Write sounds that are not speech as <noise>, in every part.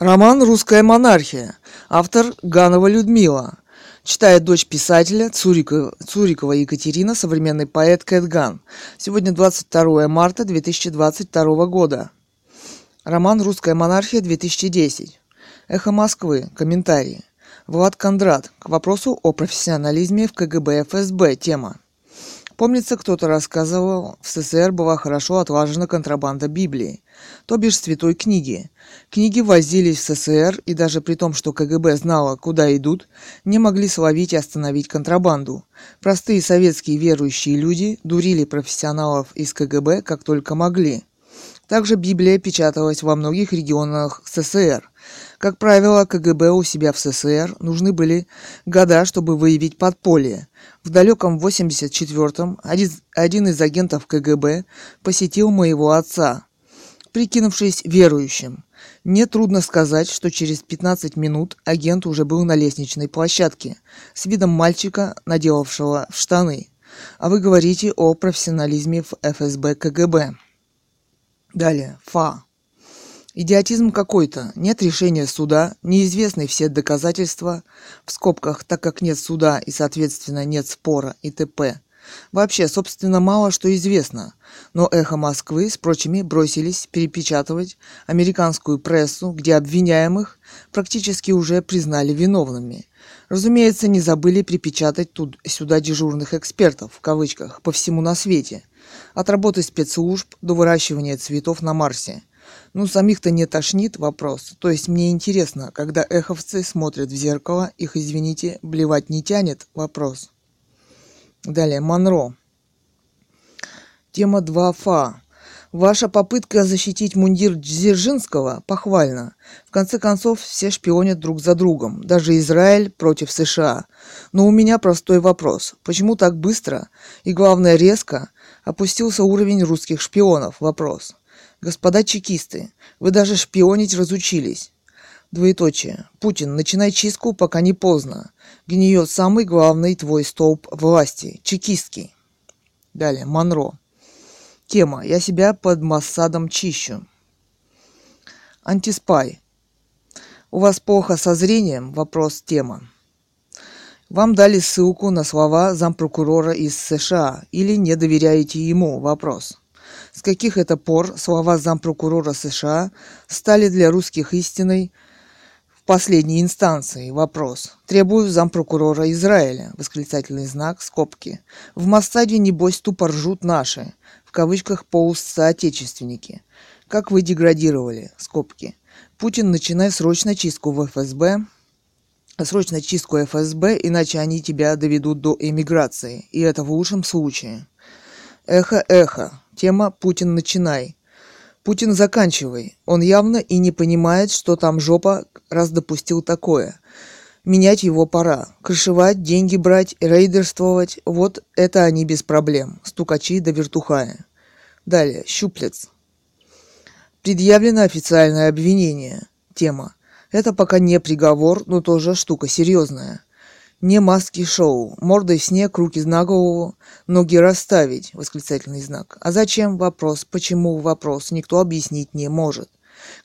Роман «Русская монархия». Автор Ганова Людмила. Читает дочь писателя Цурикова, Цурикова Екатерина, современный поэт Кэт Ган. Сегодня 22 марта 2022 года. Роман «Русская монархия» 2010. Эхо Москвы. Комментарии. Влад Кондрат. К вопросу о профессионализме в КГБ ФСБ. Тема. Помнится, кто-то рассказывал, в СССР была хорошо отлажена контрабанда Библии, то бишь святой книги. Книги возились в СССР, и даже при том, что КГБ знала, куда идут, не могли словить и остановить контрабанду. Простые советские верующие люди дурили профессионалов из КГБ как только могли. Также Библия печаталась во многих регионах СССР. Как правило, КГБ у себя в СССР нужны были года, чтобы выявить подполье. В далеком 84-м один, один из агентов КГБ посетил моего отца, прикинувшись верующим. Мне трудно сказать, что через 15 минут агент уже был на лестничной площадке с видом мальчика, наделавшего в штаны. А вы говорите о профессионализме в ФСБ КГБ. Далее. Фа. Идиотизм какой-то. Нет решения суда, неизвестны все доказательства, в скобках, так как нет суда и, соответственно, нет спора и т.п. Вообще, собственно, мало что известно, но «Эхо Москвы» с прочими бросились перепечатывать американскую прессу, где обвиняемых практически уже признали виновными. Разумеется, не забыли припечатать тут сюда дежурных экспертов, в кавычках, по всему на свете – от работы спецслужб до выращивания цветов на Марсе. Ну, самих-то не тошнит вопрос. То есть мне интересно, когда эховцы смотрят в зеркало, их, извините, блевать не тянет вопрос. Далее, Монро. Тема 2ФА. Ваша попытка защитить мундир Дзержинского похвальна. В конце концов, все шпионят друг за другом, даже Израиль против США. Но у меня простой вопрос. Почему так быстро и, главное, резко опустился уровень русских шпионов? Вопрос. Господа чекисты, вы даже шпионить разучились. Двоеточие. Путин, начинай чистку, пока не поздно. Гниет самый главный твой столб власти. Чекистский. Далее. Монро. Тема. Я себя под Массадом чищу. Антиспай. У вас плохо со зрением? Вопрос тема. Вам дали ссылку на слова зампрокурора из США или не доверяете ему? Вопрос. С каких это пор слова зампрокурора США стали для русских истиной последней инстанции? Вопрос. Требую зампрокурора Израиля. Восклицательный знак, скобки. В Массаде, небось, тупо ржут наши кавычках полусоотечественники. Как вы деградировали, скобки. Путин, начинай срочно чистку в ФСБ, срочно чистку ФСБ, иначе они тебя доведут до эмиграции, и это в лучшем случае. Эхо, эхо. Тема «Путин, начинай». Путин, заканчивай. Он явно и не понимает, что там жопа, раз допустил такое. Менять его пора. Крышевать, деньги брать, рейдерствовать – вот это они без проблем. Стукачи до да вертухая. Далее. Щуплец. Предъявлено официальное обвинение. Тема. Это пока не приговор, но тоже штука серьезная. Не маски шоу. Мордой снег, руки на голову, ноги расставить. Восклицательный знак. А зачем? Вопрос. Почему? Вопрос. Никто объяснить не может.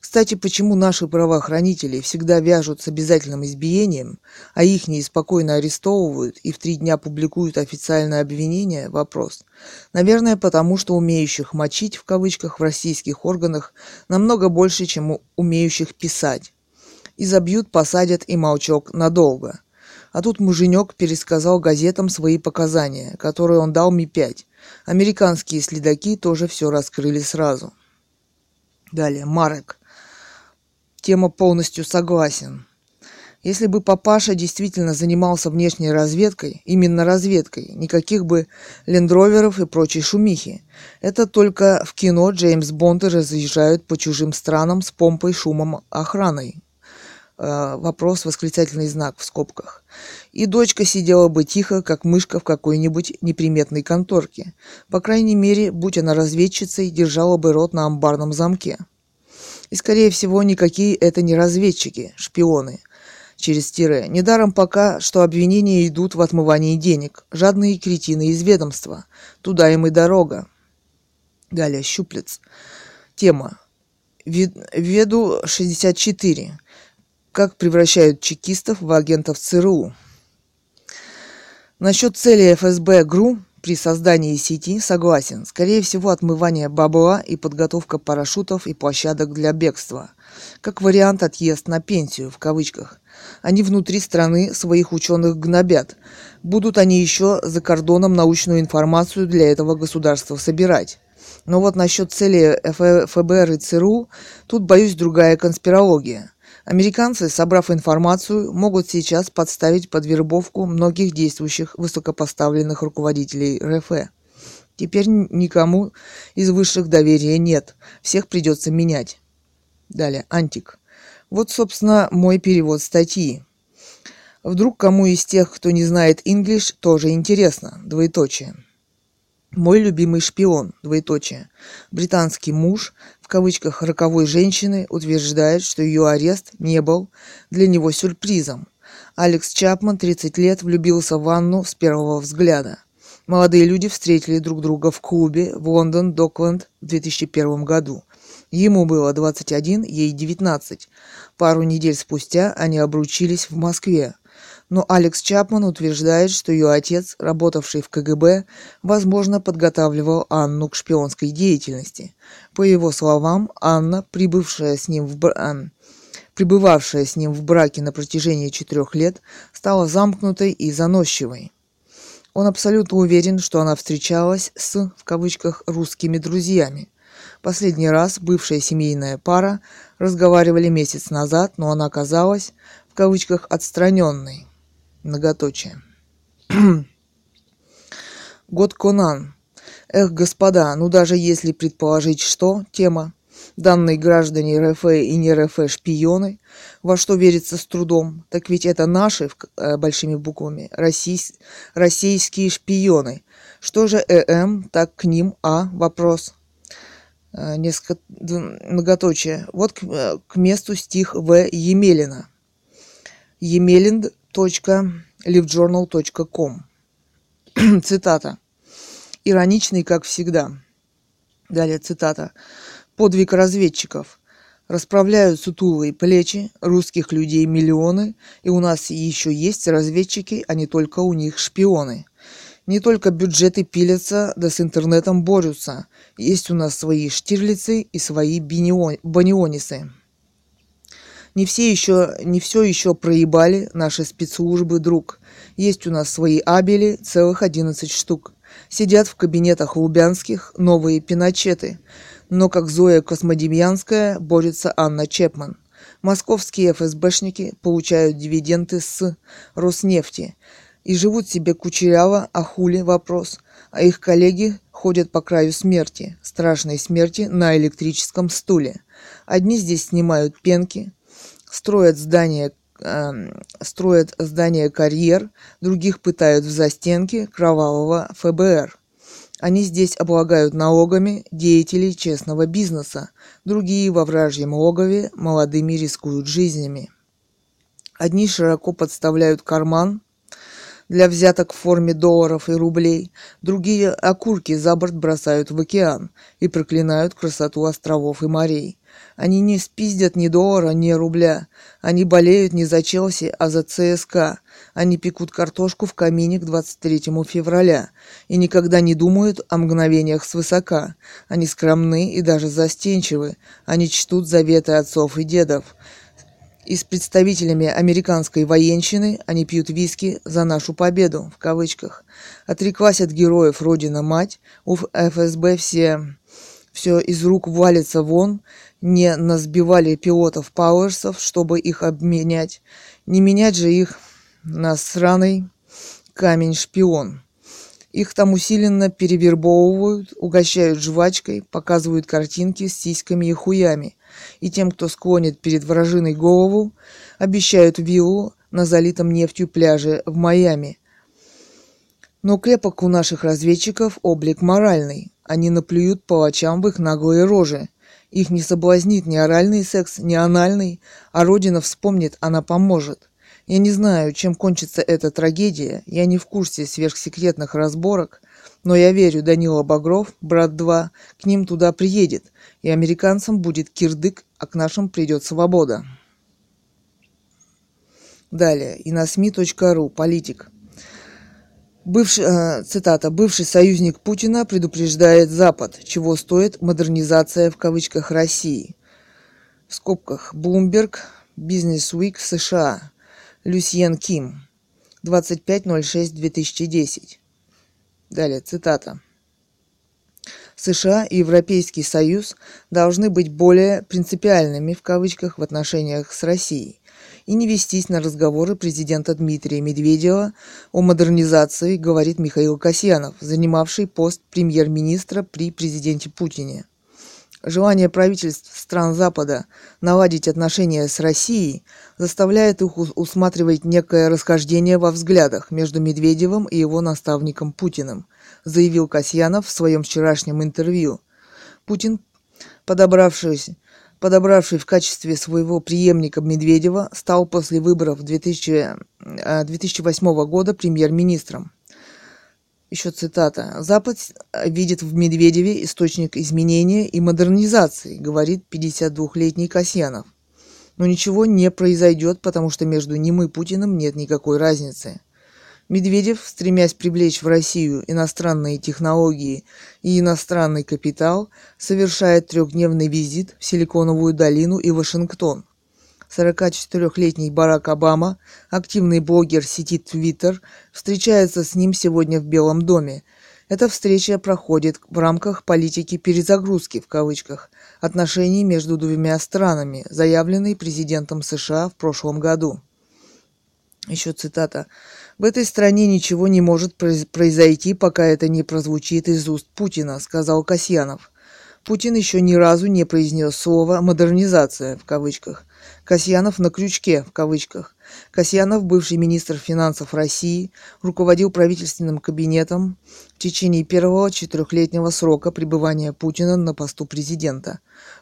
Кстати, почему наши правоохранители всегда вяжут с обязательным избиением, а их не спокойно арестовывают и в три дня публикуют официальное обвинение? Вопрос. Наверное, потому что умеющих «мочить» в кавычках в российских органах намного больше, чем умеющих писать. И забьют, посадят и молчок надолго. А тут муженек пересказал газетам свои показания, которые он дал Ми-5. Американские следаки тоже все раскрыли сразу. Далее, Марек. Тема полностью согласен. Если бы папаша действительно занимался внешней разведкой, именно разведкой, никаких бы лендроверов и прочей шумихи. Это только в кино Джеймс Бонды разъезжают по чужим странам с помпой, шумом, охраной. Э, вопрос, восклицательный знак в скобках. И дочка сидела бы тихо, как мышка в какой-нибудь неприметной конторке. По крайней мере, будь она разведчицей, держала бы рот на амбарном замке. И, скорее всего, никакие это не разведчики, шпионы. Через тире. Недаром пока, что обвинения идут в отмывании денег. Жадные кретины из ведомства. Туда им и дорога. Далее, щуплец. Тема. Веду 64. Как превращают чекистов в агентов ЦРУ. Насчет цели ФСБ ГРУ при создании сети согласен. Скорее всего, отмывание бабла и подготовка парашютов и площадок для бегства. Как вариант отъезд на пенсию, в кавычках. Они внутри страны своих ученых гнобят. Будут они еще за кордоном научную информацию для этого государства собирать. Но вот насчет цели ФБР и ЦРУ, тут, боюсь, другая конспирология. Американцы, собрав информацию, могут сейчас подставить под вербовку многих действующих высокопоставленных руководителей РФ. Теперь никому из высших доверия нет. Всех придется менять. Далее, антик. Вот, собственно, мой перевод статьи. Вдруг кому из тех, кто не знает English, тоже интересно. Двоеточие. Мой любимый шпион, двоеточие. Британский муж, кавычках роковой женщины, утверждает, что ее арест не был для него сюрпризом. Алекс Чапман, 30 лет, влюбился в Анну с первого взгляда. Молодые люди встретили друг друга в клубе в Лондон Докленд в 2001 году. Ему было 21, ей 19. Пару недель спустя они обручились в Москве но Алекс Чапман утверждает, что ее отец, работавший в КГБ, возможно, подготавливал Анну к шпионской деятельности. По его словам, Анна, прибывшая с ним в бр... Пребывавшая с ним в браке на протяжении четырех лет, стала замкнутой и заносчивой. Он абсолютно уверен, что она встречалась с, в кавычках, русскими друзьями. Последний раз бывшая семейная пара разговаривали месяц назад, но она оказалась, в кавычках, отстраненной. Многоточие. <clears throat> Год Конан. Эх, господа, ну даже если предположить, что тема данные граждане РФ и не РФ шпионы, во что верится с трудом, так ведь это наши, э, большими буквами, российс, российские шпионы. Что же ЭМ, так к ним А, вопрос. Э, несколько многоточие. Вот к, э, к месту стих В. Емелина. Емелин livejournal.com. <clears throat> Цитата. Ироничный, как всегда. Далее цитата. Подвиг разведчиков. Расправляют сутулые плечи, русских людей миллионы, и у нас еще есть разведчики, а не только у них шпионы. Не только бюджеты пилятся, да с интернетом борются. Есть у нас свои штирлицы и свои банионисы. Не все еще, не все еще проебали наши спецслужбы, друг. Есть у нас свои абели, целых 11 штук. Сидят в кабинетах лубянских новые пиночеты. Но как Зоя Космодемьянская борется Анна Чепман. Московские ФСБшники получают дивиденды с Роснефти и живут себе кучеряво, а хули вопрос. А их коллеги ходят по краю смерти, страшной смерти на электрическом стуле. Одни здесь снимают пенки, строят здания строят здания карьер, других пытают в застенке кровавого ФБР. Они здесь облагают налогами деятелей честного бизнеса, другие во вражьем логове молодыми рискуют жизнями. Одни широко подставляют карман для взяток в форме долларов и рублей, другие окурки за борт бросают в океан и проклинают красоту островов и морей. Они не спиздят ни доллара, ни рубля. Они болеют не за Челси, а за ЦСКА. Они пекут картошку в камине к 23 февраля и никогда не думают о мгновениях свысока. Они скромны и даже застенчивы. Они чтут заветы отцов и дедов. И с представителями американской военщины они пьют виски за нашу победу, в кавычках. Отреклась от героев Родина-Мать, у ФСБ все все из рук валится вон, не насбивали пилотов Пауэрсов, чтобы их обменять. Не менять же их на сраный камень-шпион. Их там усиленно перевербовывают, угощают жвачкой, показывают картинки с сиськами и хуями. И тем, кто склонит перед вражиной голову, обещают виллу на залитом нефтью пляже в Майами. Но крепок у наших разведчиков облик моральный. Они наплюют палачам в их наглые рожи. Их не соблазнит ни оральный секс, ни анальный, а Родина вспомнит, она поможет. Я не знаю, чем кончится эта трагедия, я не в курсе сверхсекретных разборок, Но я верю, Данила Багров, брат 2, к ним туда приедет, и американцам будет кирдык, а к нашим придет свобода. Далее, и на СМИ.ру, политик. Бывший, э, цитата, «Бывший союзник Путина предупреждает Запад, чего стоит модернизация в кавычках России». В скобках Bloomberg, Business Week, США. Люсьен Ким. 25.06.2010. Далее, цитата. США и Европейский Союз должны быть более принципиальными в кавычках в отношениях с Россией и не вестись на разговоры президента Дмитрия Медведева о модернизации, говорит Михаил Касьянов, занимавший пост премьер-министра при президенте Путине. Желание правительств стран Запада наладить отношения с Россией заставляет их усматривать некое расхождение во взглядах между Медведевым и его наставником Путиным, заявил Касьянов в своем вчерашнем интервью. Путин, подобравшись подобравший в качестве своего преемника Медведева, стал после выборов 2000, 2008 э, года премьер-министром. Еще цитата. «Запад видит в Медведеве источник изменения и модернизации», говорит 52-летний Касьянов. Но ничего не произойдет, потому что между ним и Путиным нет никакой разницы. Медведев, стремясь привлечь в Россию иностранные технологии и иностранный капитал, совершает трехдневный визит в Силиконовую долину и Вашингтон. 44-летний Барак Обама, активный блогер сети Twitter, встречается с ним сегодня в Белом доме. Эта встреча проходит в рамках политики «перезагрузки» в кавычках отношений между двумя странами, заявленной президентом США в прошлом году. Еще цитата. «В этой стране ничего не может произойти, пока это не прозвучит из уст Путина», сказал Касьянов. Путин еще ни разу не произнес слово «модернизация» в кавычках. Касьянов на крючке в кавычках. Касьянов, бывший министр финансов России, руководил правительственным кабинетом в течение первого четырехлетнего срока пребывания Путина на посту президента.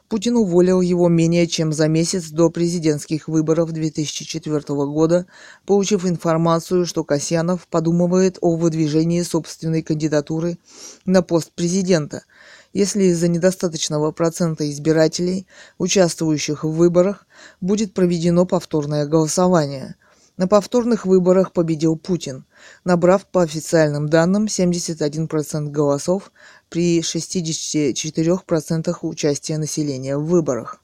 Путин уволил его менее чем за месяц до президентских выборов 2004 года, получив информацию, что Касьянов подумывает о выдвижении собственной кандидатуры на пост президента – если из-за недостаточного процента избирателей, участвующих в выборах, будет проведено повторное голосование. На повторных выборах победил Путин, набрав по официальным данным 71% голосов при 64% участия населения в выборах.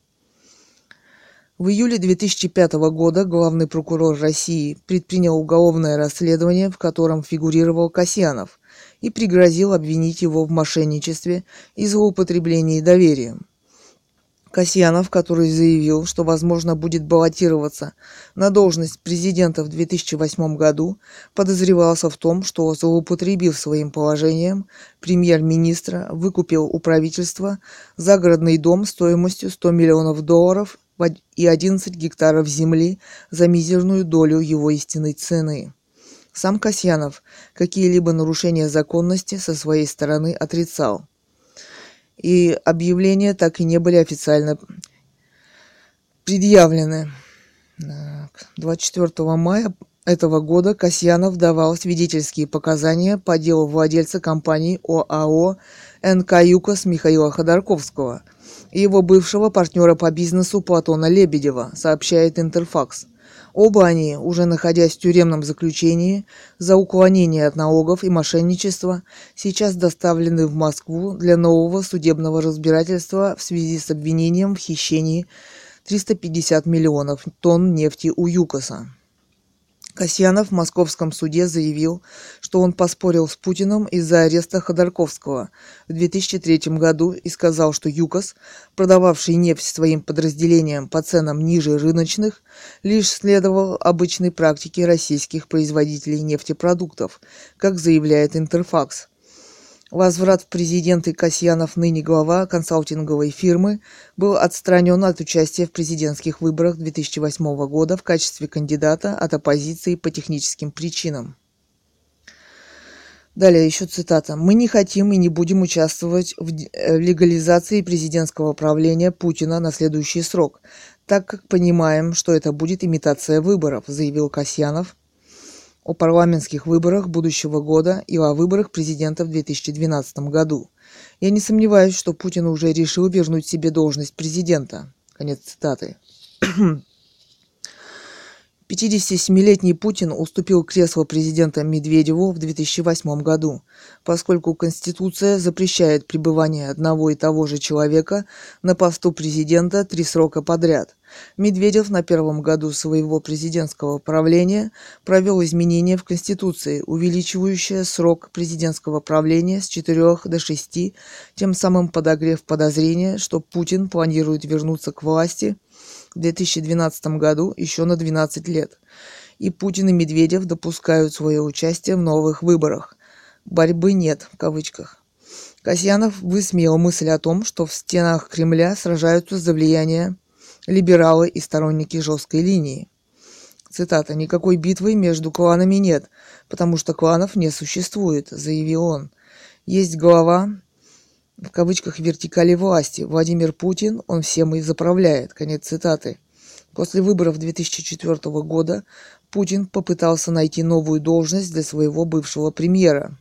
В июле 2005 года главный прокурор России предпринял уголовное расследование, в котором фигурировал Касьянов, и пригрозил обвинить его в мошенничестве и злоупотреблении доверием. Касьянов, который заявил, что, возможно, будет баллотироваться на должность президента в 2008 году, подозревался в том, что, злоупотребив своим положением, премьер-министра выкупил у правительства загородный дом стоимостью 100 миллионов долларов и 11 гектаров земли за мизерную долю его истинной цены. Сам Касьянов какие-либо нарушения законности со своей стороны отрицал. И объявления так и не были официально предъявлены. 24 мая этого года Касьянов давал свидетельские показания по делу владельца компании ОАО «НК ЮКОС» Михаила Ходорковского и его бывшего партнера по бизнесу Платона Лебедева, сообщает Интерфакс. Оба они, уже находясь в тюремном заключении за уклонение от налогов и мошенничество, сейчас доставлены в Москву для нового судебного разбирательства в связи с обвинением в хищении 350 миллионов тонн нефти у ЮКОСа. Касьянов в московском суде заявил, что он поспорил с Путиным из-за ареста Ходорковского в 2003 году и сказал, что ЮКОС, продававший нефть своим подразделениям по ценам ниже рыночных, лишь следовал обычной практике российских производителей нефтепродуктов, как заявляет Интерфакс – Возврат в президенты Касьянов, ныне глава консалтинговой фирмы, был отстранен от участия в президентских выборах 2008 года в качестве кандидата от оппозиции по техническим причинам. Далее еще цитата. «Мы не хотим и не будем участвовать в э, легализации президентского правления Путина на следующий срок, так как понимаем, что это будет имитация выборов», заявил Касьянов о парламентских выборах будущего года и о выборах президента в 2012 году. Я не сомневаюсь, что Путин уже решил вернуть себе должность президента. Конец цитаты. <clears throat> 57-летний Путин уступил кресло президента Медведеву в 2008 году, поскольку Конституция запрещает пребывание одного и того же человека на посту президента три срока подряд. Медведев на первом году своего президентского правления провел изменения в Конституции, увеличивающие срок президентского правления с 4 до 6, тем самым подогрев подозрения, что Путин планирует вернуться к власти – в 2012 году еще на 12 лет. И Путин и Медведев допускают свое участие в новых выборах. Борьбы нет, в кавычках. Касьянов высмеял мысль о том, что в стенах Кремля сражаются за влияние либералы и сторонники жесткой линии. Цитата. «Никакой битвы между кланами нет, потому что кланов не существует», заявил он. Есть глава в кавычках вертикали власти. Владимир Путин, он всем и заправляет. Конец цитаты. После выборов 2004 года Путин попытался найти новую должность для своего бывшего премьера,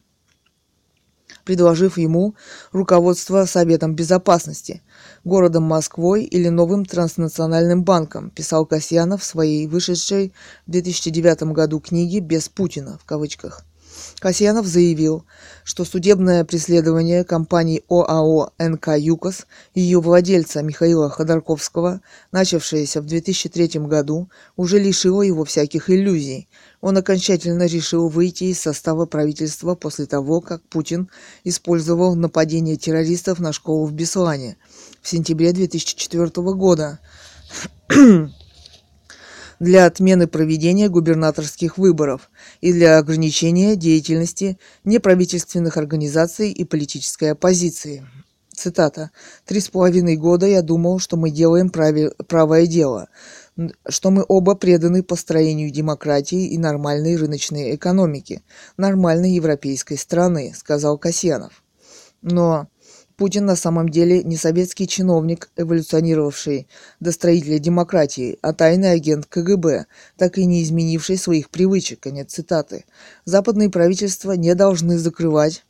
предложив ему руководство Советом Безопасности, городом Москвой или новым транснациональным банком, писал Касьянов в своей вышедшей в 2009 году книге «Без Путина» в кавычках. Касьянов заявил, что судебное преследование компании ОАО «НК ЮКОС» и ее владельца Михаила Ходорковского, начавшееся в 2003 году, уже лишило его всяких иллюзий. Он окончательно решил выйти из состава правительства после того, как Путин использовал нападение террористов на школу в Беслане в сентябре 2004 года <clears throat> для отмены проведения губернаторских выборов и для ограничения деятельности неправительственных организаций и политической оппозиции. Цитата. «Три с половиной года я думал, что мы делаем прави, правое дело, что мы оба преданы построению демократии и нормальной рыночной экономики, нормальной европейской страны», сказал Касьянов. Но Путин на самом деле не советский чиновник, эволюционировавший до строителя демократии, а тайный агент КГБ, так и не изменивший своих привычек. Конец цитаты. Западные правительства не должны закрывать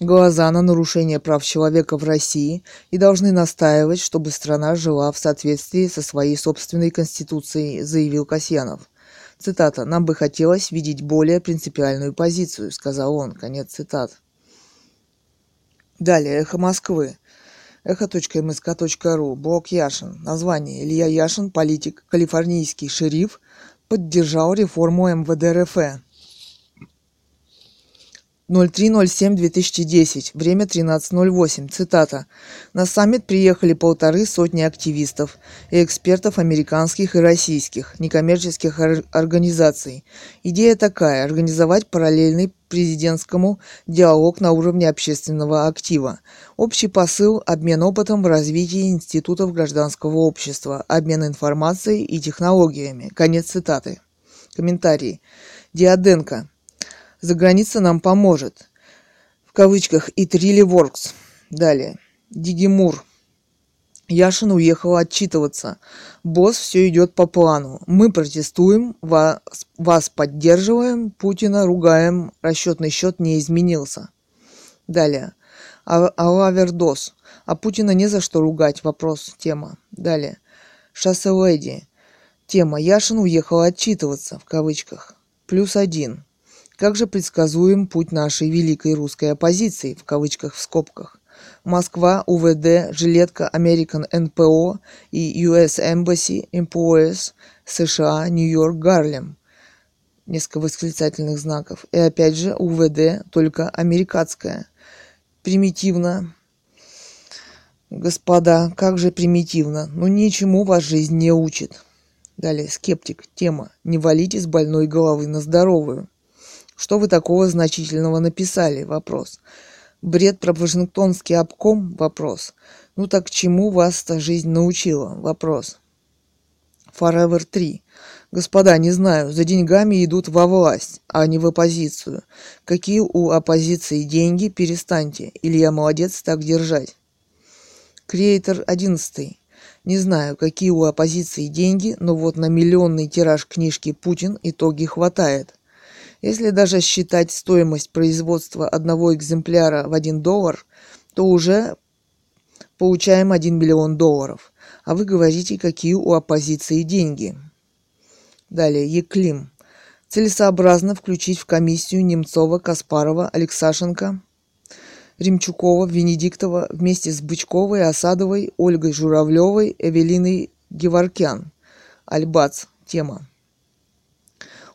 глаза на нарушение прав человека в России и должны настаивать, чтобы страна жила в соответствии со своей собственной конституцией, заявил Касьянов. Цитата. «Нам бы хотелось видеть более принципиальную позицию», — сказал он. Конец цитаты. Далее, «Эхо Москвы». Эхо.мск.ру. Блок Яшин. Название. Илья Яшин, политик, калифорнийский шериф, поддержал реформу МВД РФ. 03.07.2010. Время 13.08. Цитата. На саммит приехали полторы сотни активистов и экспертов американских и российских некоммерческих организаций. Идея такая – организовать параллельный президентскому диалог на уровне общественного актива. Общий посыл – обмен опытом в развитии институтов гражданского общества, обмен информацией и технологиями. Конец цитаты. Комментарий. Диаденко. За граница нам поможет. В кавычках «It really works». Далее. Дигимур. Яшин уехал отчитываться. Босс, все идет по плану. Мы протестуем, вас, вас поддерживаем, Путина ругаем, расчетный счет не изменился. Далее. А, Алавердос. А Путина не за что ругать. Вопрос. Тема. Далее. Шоссе Леди. Тема. Яшин уехал отчитываться, в кавычках. Плюс один. Как же предсказуем путь нашей великой русской оппозиции, в кавычках в скобках? Москва, УВД, жилетка American NPO и US Embassy Employees США, Нью-Йорк, Гарлем. Несколько восклицательных знаков. И опять же УВД, только американская. Примитивно. Господа, как же примитивно. Ну ничему вас жизнь не учит. Далее, скептик. Тема. Не валите с больной головы на здоровую. Что вы такого значительного написали? Вопрос. Бред про Вашингтонский обком? Вопрос. Ну так чему вас-то жизнь научила? Вопрос. Forever 3. Господа, не знаю, за деньгами идут во власть, а не в оппозицию. Какие у оппозиции деньги, перестаньте. Илья молодец так держать. Креатор 11. Не знаю, какие у оппозиции деньги, но вот на миллионный тираж книжки «Путин» итоги хватает. Если даже считать стоимость производства одного экземпляра в 1 доллар, то уже получаем 1 миллион долларов. А вы говорите, какие у оппозиции деньги. Далее, Еклим. Целесообразно включить в комиссию Немцова, Каспарова, Алексашенко, Ремчукова, Венедиктова вместе с Бычковой, Осадовой, Ольгой Журавлевой, Эвелиной Геворкян. Альбац. Тема.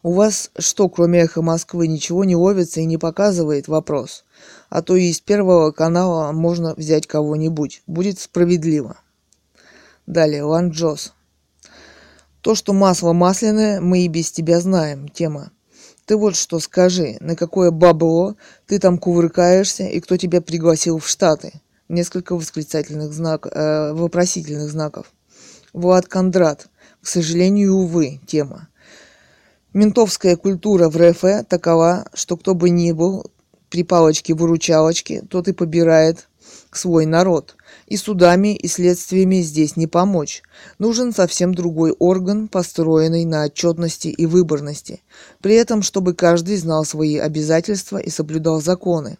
У вас что, кроме эхо Москвы, ничего не ловится и не показывает? Вопрос. А то из первого канала можно взять кого-нибудь. Будет справедливо. Далее, Лан Джос. То, что масло масляное, мы и без тебя знаем. Тема. Ты вот что скажи, на какое бабло ты там кувыркаешься и кто тебя пригласил в Штаты? Несколько восклицательных знаков, э, вопросительных знаков. Влад Кондрат. К сожалению, увы, тема. Ментовская культура в РФ такова, что кто бы ни был при палочке-выручалочке, тот и побирает свой народ. И судами, и следствиями здесь не помочь. Нужен совсем другой орган, построенный на отчетности и выборности. При этом, чтобы каждый знал свои обязательства и соблюдал законы.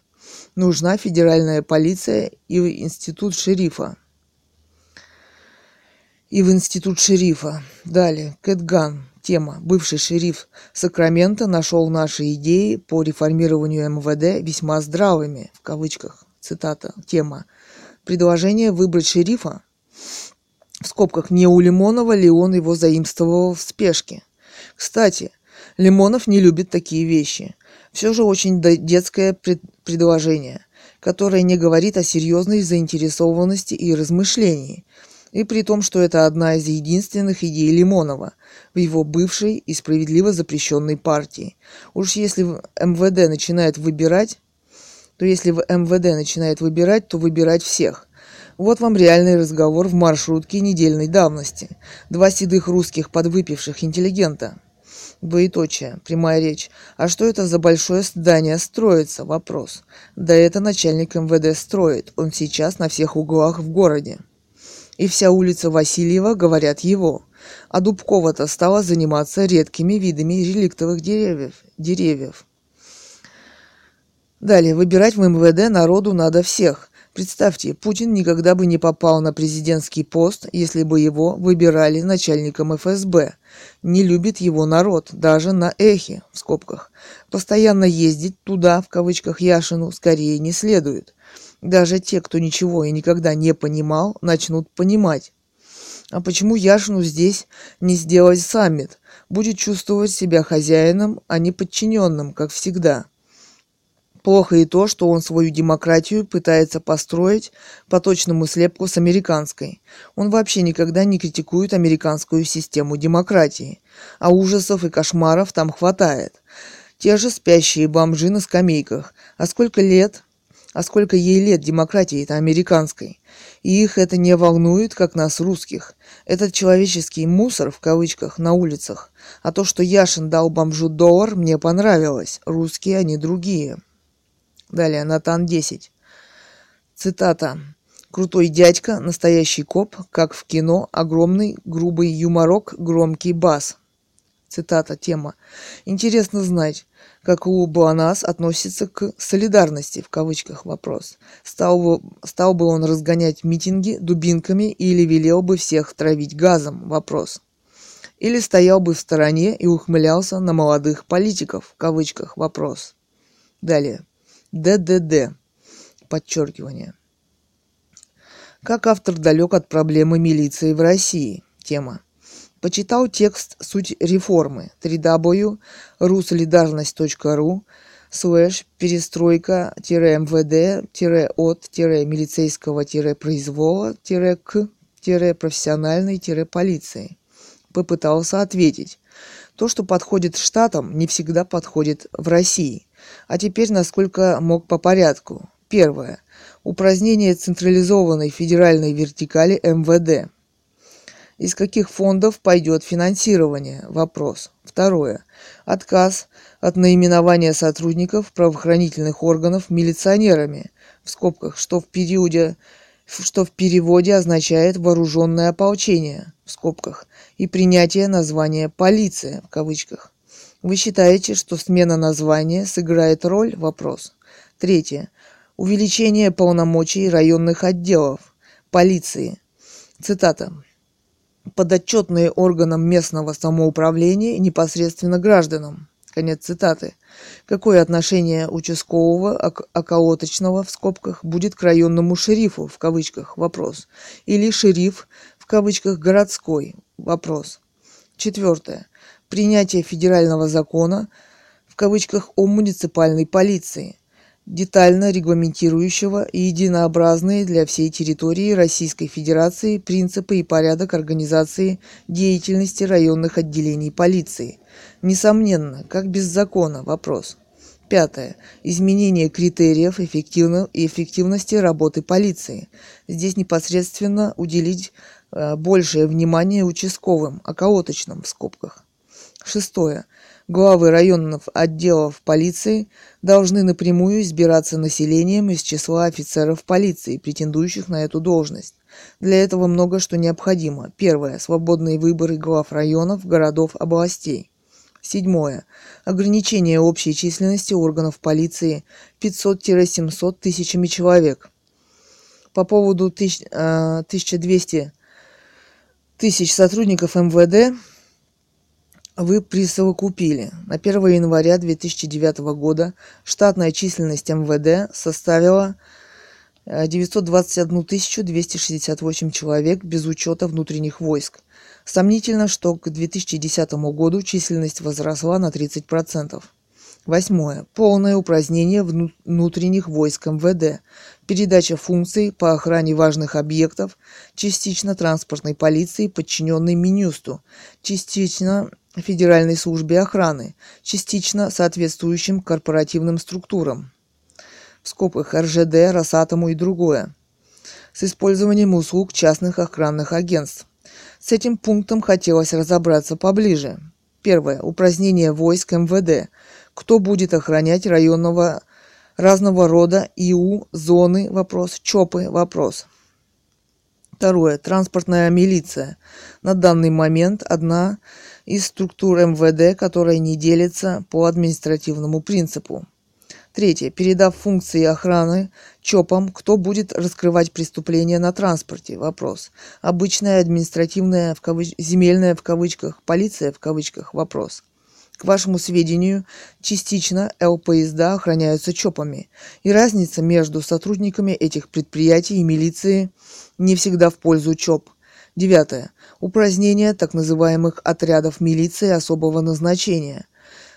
Нужна федеральная полиция и институт шерифа. И в институт шерифа. Далее. Кэтган. Тема. Бывший шериф Сакрамента нашел наши идеи по реформированию МВД весьма здравыми, в кавычках. Цитата. Тема. Предложение выбрать шерифа, в скобках, не у Лимонова ли он его заимствовал в спешке. Кстати, Лимонов не любит такие вещи. Все же очень детское пред предложение, которое не говорит о серьезной заинтересованности и размышлении – и при том, что это одна из единственных идей Лимонова в его бывшей и справедливо запрещенной партии. Уж если МВД начинает выбирать, то если в МВД начинает выбирать, то выбирать всех. Вот вам реальный разговор в маршрутке недельной давности. Два седых русских подвыпивших интеллигента. Двоеточие. Прямая речь. А что это за большое здание строится? Вопрос. Да это начальник МВД строит. Он сейчас на всех углах в городе и вся улица Васильева говорят его. А Дубкова-то стала заниматься редкими видами реликтовых деревьев. деревьев. Далее, выбирать в МВД народу надо всех. Представьте, Путин никогда бы не попал на президентский пост, если бы его выбирали начальником ФСБ. Не любит его народ, даже на эхе, в скобках. Постоянно ездить туда, в кавычках, Яшину, скорее не следует. Даже те, кто ничего и никогда не понимал, начнут понимать. А почему Яшину здесь не сделать саммит? Будет чувствовать себя хозяином, а не подчиненным, как всегда. Плохо и то, что он свою демократию пытается построить по точному слепку с американской. Он вообще никогда не критикует американскую систему демократии. А ужасов и кошмаров там хватает. Те же спящие бомжи на скамейках. А сколько лет а сколько ей лет демократии-то американской. И их это не волнует, как нас, русских. Этот человеческий мусор, в кавычках, на улицах. А то, что Яшин дал бомжу доллар, мне понравилось. Русские они другие. Далее, Натан 10. Цитата. Крутой дядька, настоящий коп, как в кино, огромный, грубый юморок, громкий бас. Цитата, тема. Интересно знать, как у УБАНАС относится к «солидарности» в кавычках вопрос. Стал бы, стал бы он разгонять митинги дубинками или велел бы всех травить газом вопрос. Или стоял бы в стороне и ухмылялся на молодых политиков в кавычках вопрос. Далее. ДДД. Подчеркивание. Как автор далек от проблемы милиции в России? Тема. Почитал текст «Суть реформы» www.rusolidarность.ru слэш перестройка-мвд-от-милицейского-произвола-к-профессиональной-полиции. Попытался ответить. То, что подходит штатам, не всегда подходит в России. А теперь, насколько мог по порядку. Первое. Упразднение централизованной федеральной вертикали МВД. Из каких фондов пойдет финансирование? Вопрос. Второе. Отказ от наименования сотрудников правоохранительных органов милиционерами, в скобках, что в периоде что в переводе означает вооруженное ополчение, в скобках, и принятие названия полиция, в кавычках. Вы считаете, что смена названия сыграет роль? Вопрос. Третье. Увеличение полномочий районных отделов полиции. Цитата. Подотчетные органам местного самоуправления непосредственно гражданам. Конец цитаты. Какое отношение участкового, околоточного в скобках будет к районному шерифу в кавычках? Вопрос. Или шериф в кавычках городской? Вопрос. Четвертое. Принятие федерального закона в кавычках о муниципальной полиции детально регламентирующего и единообразные для всей территории Российской Федерации принципы и порядок организации деятельности районных отделений полиции. Несомненно, как без закона, вопрос. Пятое. Изменение критериев эффективно, эффективности работы полиции. Здесь непосредственно уделить э, большее внимание участковым, околоточным в скобках. Шестое главы районных отделов полиции должны напрямую избираться населением из числа офицеров полиции, претендующих на эту должность. Для этого много что необходимо. Первое. Свободные выборы глав районов, городов, областей. Седьмое. Ограничение общей численности органов полиции 500-700 тысячами человек. По поводу 1200 э, тысяч сотрудников МВД вы присовокупили. На 1 января 2009 года штатная численность МВД составила 921 э, 268 человек без учета внутренних войск. Сомнительно, что к 2010 году численность возросла на 30%. Восьмое. Полное упразднение внутренних войск МВД. Передача функций по охране важных объектов, частично транспортной полиции, подчиненной Минюсту, частично Федеральной службе охраны, частично соответствующим корпоративным структурам, в скобках РЖД, Росатому и другое, с использованием услуг частных охранных агентств. С этим пунктом хотелось разобраться поближе. Первое. Упразднение войск МВД. Кто будет охранять районного разного рода ИУ, зоны, вопрос, ЧОПы, вопрос. Второе. Транспортная милиция. На данный момент одна из структур МВД, которая не делится по административному принципу. Третье. Передав функции охраны ЧОПам, кто будет раскрывать преступления на транспорте? Вопрос. Обычная административная, в кавыч... земельная в кавычках, полиция в кавычках? Вопрос. К вашему сведению, частично Л-поезда охраняются ЧОПами, и разница между сотрудниками этих предприятий и милиции не всегда в пользу ЧОП. Девятое. Упразднение так называемых отрядов милиции особого назначения,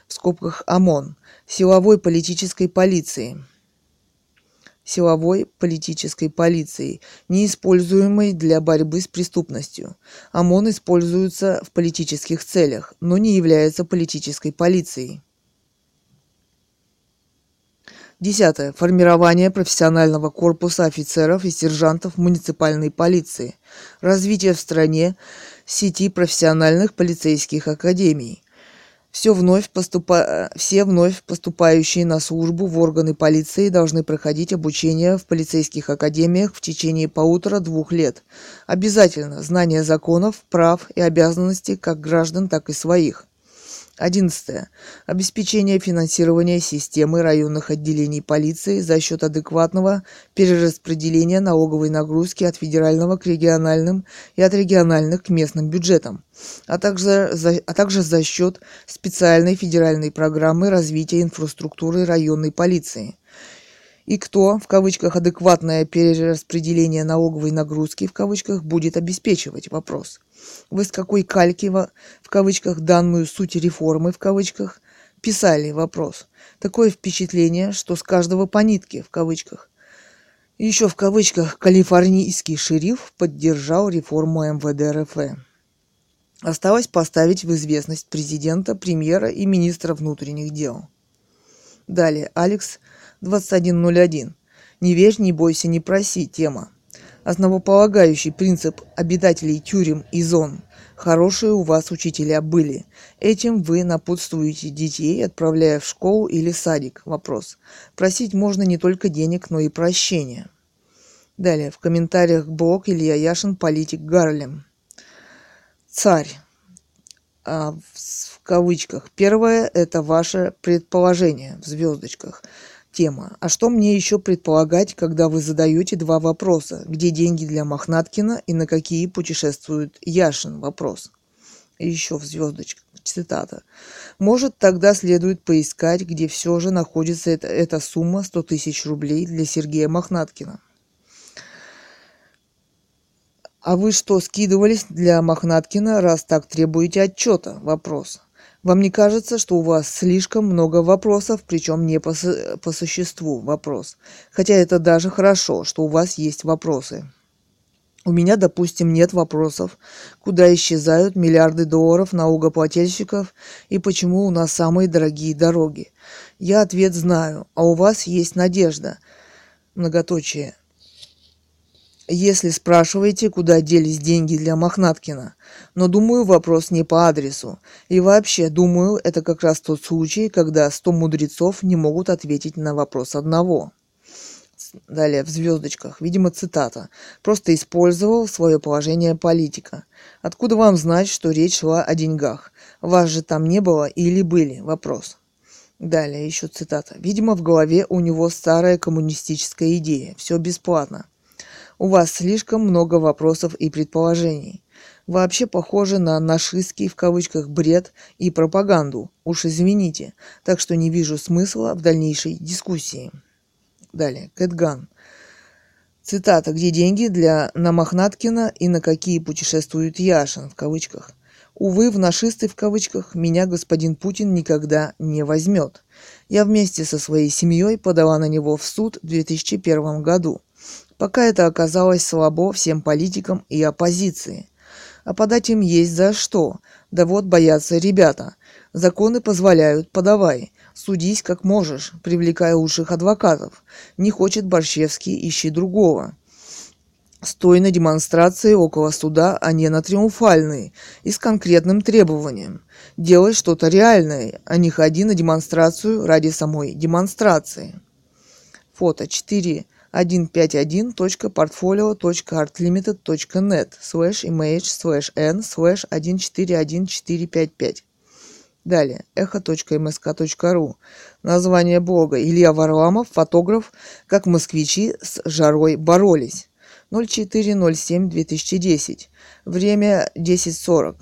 в скобках ОМОН, силовой политической полиции, силовой политической полиции, неиспользуемой для борьбы с преступностью. ОМОН используется в политических целях, но не является политической полицией. Десятое. Формирование профессионального корпуса офицеров и сержантов муниципальной полиции. Развитие в стране сети профессиональных полицейских академий. Все вновь поступа... Все вновь поступающие на службу в органы полиции должны проходить обучение в полицейских академиях в течение полутора-двух лет. Обязательно знание законов, прав и обязанностей как граждан, так и своих. Одиннадцатое. Обеспечение финансирования системы районных отделений полиции за счет адекватного перераспределения налоговой нагрузки от федерального к региональным и от региональных к местным бюджетам, а также за, а также за счет специальной федеральной программы развития инфраструктуры районной полиции и кто, в кавычках, адекватное перераспределение налоговой нагрузки, в кавычках, будет обеспечивать вопрос. Вы с какой кальки, в кавычках, данную суть реформы, в кавычках, писали вопрос. Такое впечатление, что с каждого по нитке, в кавычках. Еще в кавычках калифорнийский шериф поддержал реформу МВД РФ. Осталось поставить в известность президента, премьера и министра внутренних дел. Далее, Алекс 2101. Не верь, не бойся, не проси. Тема. Основополагающий принцип обитателей тюрем и зон. Хорошие у вас учителя были. Этим вы напутствуете детей, отправляя в школу или садик. Вопрос. Просить можно не только денег, но и прощения. Далее. В комментариях блог Илья Яшин, политик Гарлем. Царь. а, в кавычках. Первое – это ваше предположение в звездочках. Тема. А что мне еще предполагать, когда вы задаете два вопроса? Где деньги для Мохнаткина и на какие путешествует Яшин? Вопрос. Еще в звездочках. Цитата. Может, тогда следует поискать, где все же находится эта, эта сумма 100 тысяч рублей для Сергея Мохнаткина. А вы что, скидывались для Мохнаткина, раз так требуете отчета? Вопрос. Вам не кажется, что у вас слишком много вопросов, причем не по, по существу вопрос? Хотя это даже хорошо, что у вас есть вопросы. У меня, допустим, нет вопросов, куда исчезают миллиарды долларов налогоплательщиков и почему у нас самые дорогие дороги. Я ответ знаю, а у вас есть надежда. Многоточие. Если спрашиваете, куда делись деньги для Мохнаткина. Но думаю, вопрос не по адресу. И вообще, думаю, это как раз тот случай, когда сто мудрецов не могут ответить на вопрос одного. Далее, в звездочках, видимо, цитата. Просто использовал свое положение политика. Откуда вам знать, что речь шла о деньгах? Вас же там не было или были? Вопрос. Далее, еще цитата. Видимо, в голове у него старая коммунистическая идея. Все бесплатно. У вас слишком много вопросов и предположений. Вообще похоже на нашистский в кавычках бред и пропаганду. Уж извините. Так что не вижу смысла в дальнейшей дискуссии. Далее. Кэтган. Цитата. Где деньги для Намахнаткина и на какие путешествует Яшин в кавычках. Увы, в нашисты в кавычках меня господин Путин никогда не возьмет. Я вместе со своей семьей подала на него в суд в 2001 году. Пока это оказалось слабо всем политикам и оппозиции. А подать им есть за что. Да вот боятся ребята. Законы позволяют, подавай. Судись как можешь, привлекая лучших адвокатов. Не хочет Борщевский, ищи другого. Стой на демонстрации около суда, а не на триумфальной, и с конкретным требованием. Делай что-то реальное, а не ходи на демонстрацию ради самой демонстрации. Фото 4 151.portfolio.artlimited.net slash image slash n slash 141455 Далее. эхо.мск.ру. Название блога. Илья Варламов, фотограф, как москвичи с жарой боролись. 04.07.2010. Время 10.40.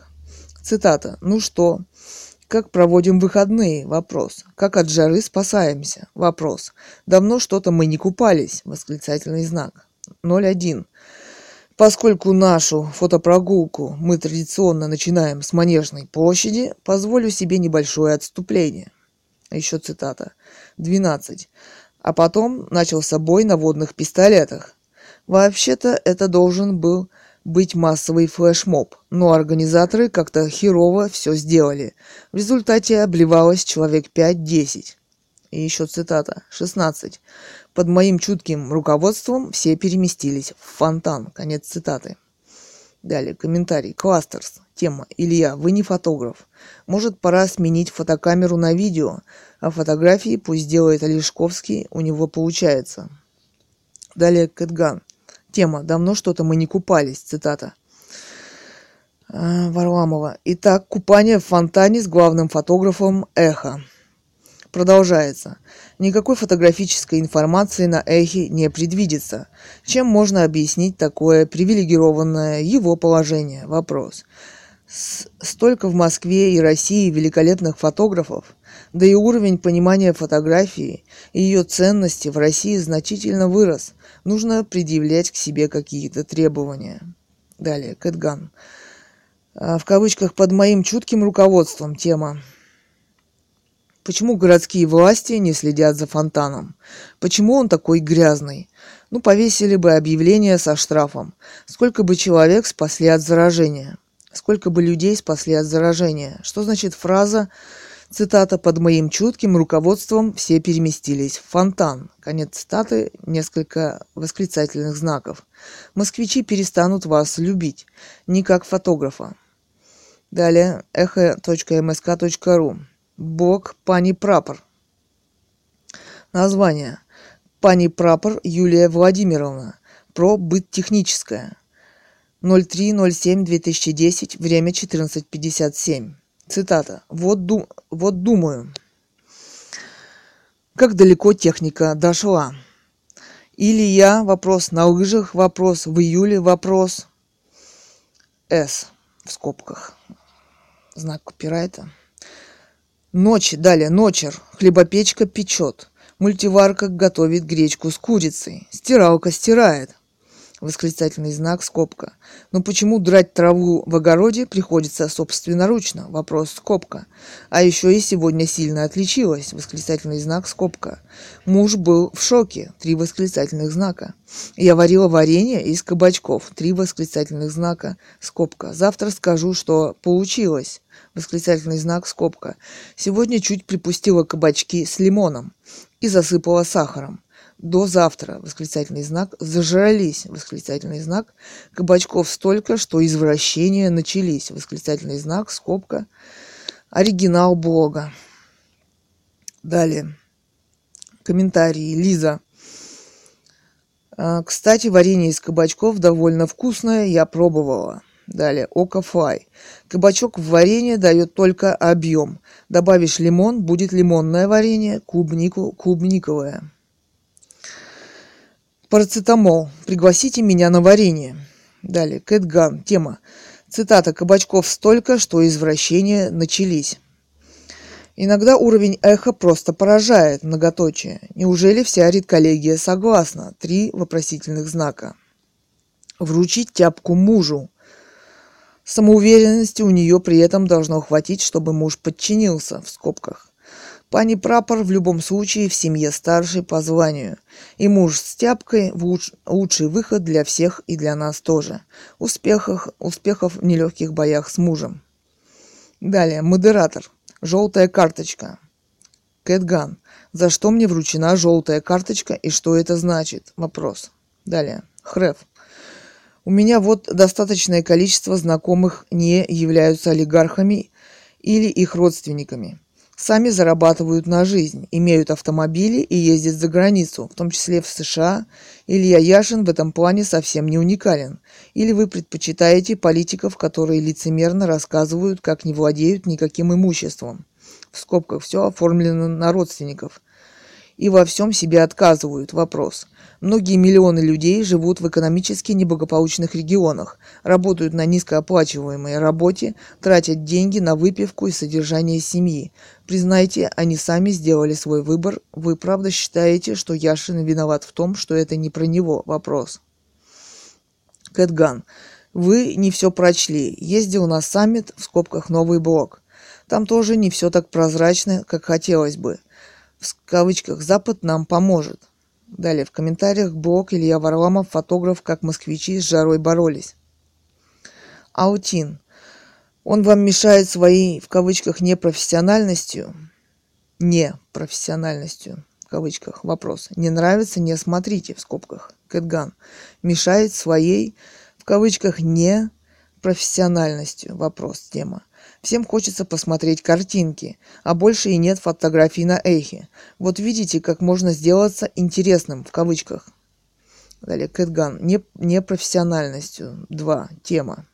Цитата. Ну что, как проводим выходные? Вопрос. Как от жары спасаемся? Вопрос. Давно что-то мы не купались? Восклицательный знак. 01. Поскольку нашу фотопрогулку мы традиционно начинаем с Манежной площади, позволю себе небольшое отступление. Еще цитата. 12. А потом начался бой на водных пистолетах. Вообще-то это должен был быть массовый флешмоб, но организаторы как-то херово все сделали. В результате обливалось человек 5-10. И еще цитата. 16. Под моим чутким руководством все переместились в фонтан. Конец цитаты. Далее, комментарий. Кластерс. Тема. Илья, вы не фотограф. Может, пора сменить фотокамеру на видео, а фотографии пусть делает Олешковский, у него получается. Далее, Кэтган. Тема. Давно что-то мы не купались. Цитата. А, Варламова. Итак, купание в фонтане с главным фотографом «Эхо». Продолжается. Никакой фотографической информации на эхе не предвидится. Чем можно объяснить такое привилегированное его положение? Вопрос. С столько в Москве и России великолепных фотографов, да и уровень понимания фотографии и ее ценности в России значительно вырос. Нужно предъявлять к себе какие-то требования. Далее, Кэтган. А, в кавычках под моим чутким руководством тема Почему городские власти не следят за фонтаном? Почему он такой грязный? Ну, повесили бы объявление со штрафом. Сколько бы человек спасли от заражения? Сколько бы людей спасли от заражения? Что значит фраза, цитата, «под моим чутким руководством все переместились в фонтан». Конец цитаты, несколько восклицательных знаков. Москвичи перестанут вас любить, не как фотографа. Далее, эхо.мск.ру Бог Пани Прапор. Название. Пани Прапор Юлия Владимировна. Про быт техническое. 03.07.2010. Время 14.57. Цитата. «Вот, ду вот думаю, как далеко техника дошла. Или я, вопрос на лыжах, вопрос в июле, вопрос С в скобках. Знак копирайта. Ночь, далее, ночер, хлебопечка печет, мультиварка готовит гречку с курицей, стиралка стирает, Восклицательный знак, скобка. Но почему драть траву в огороде приходится собственноручно? Вопрос, скобка. А еще и сегодня сильно отличилась. Восклицательный знак, скобка. Муж был в шоке. Три восклицательных знака. Я варила варенье из кабачков. Три восклицательных знака, скобка. Завтра скажу, что получилось. Восклицательный знак, скобка. Сегодня чуть припустила кабачки с лимоном и засыпала сахаром до завтра, восклицательный знак, зажрались, восклицательный знак, кабачков столько, что извращения начались, восклицательный знак, скобка, оригинал блога. Далее. Комментарии. Лиза. «А, кстати, варенье из кабачков довольно вкусное, я пробовала. Далее, Окафлай. Кабачок в варенье дает только объем. Добавишь лимон, будет лимонное варенье, клубнику, клубниковое. Парацетамол. Пригласите меня на варенье. Далее. Кэтган. Тема. Цитата. Кабачков столько, что извращения начались. Иногда уровень эха просто поражает, многоточие. Неужели вся редколлегия согласна? Три вопросительных знака. Вручить тяпку мужу. Самоуверенности у нее при этом должно хватить, чтобы муж подчинился, в скобках. Пани прапор в любом случае в семье старший по званию. И муж с тяпкой луч, лучший выход для всех и для нас тоже. Успехов, успехов в нелегких боях с мужем. Далее, модератор. Желтая карточка. Кэтган. За что мне вручена желтая карточка и что это значит? Вопрос. Далее. Хреф. У меня вот достаточное количество знакомых не являются олигархами или их родственниками сами зарабатывают на жизнь, имеют автомобили и ездят за границу, в том числе в США. Илья Яшин в этом плане совсем не уникален. Или вы предпочитаете политиков, которые лицемерно рассказывают, как не владеют никаким имуществом. В скобках все оформлено на родственников. И во всем себе отказывают. Вопрос. Многие миллионы людей живут в экономически неблагополучных регионах, работают на низкооплачиваемой работе, тратят деньги на выпивку и содержание семьи. Признайте, они сами сделали свой выбор. Вы правда считаете, что Яшин виноват в том, что это не про него? Вопрос. Кэтган. Вы не все прочли. Ездил на саммит, в скобках новый блок. Там тоже не все так прозрачно, как хотелось бы. В кавычках «Запад нам поможет». Далее в комментариях блог Илья Варламов, фотограф, как москвичи с жарой боролись. Аутин. Он вам мешает своей, в кавычках, непрофессиональностью? Не профессиональностью, в кавычках, вопрос. Не нравится, не смотрите, в скобках. Кэтган. Мешает своей, в кавычках, не профессиональностью, вопрос, тема. Всем хочется посмотреть картинки, а больше и нет фотографий на эхе. Вот видите, как можно сделаться интересным, в кавычках. Далее, Кэтган. Не, непрофессиональностью. Два. Тема.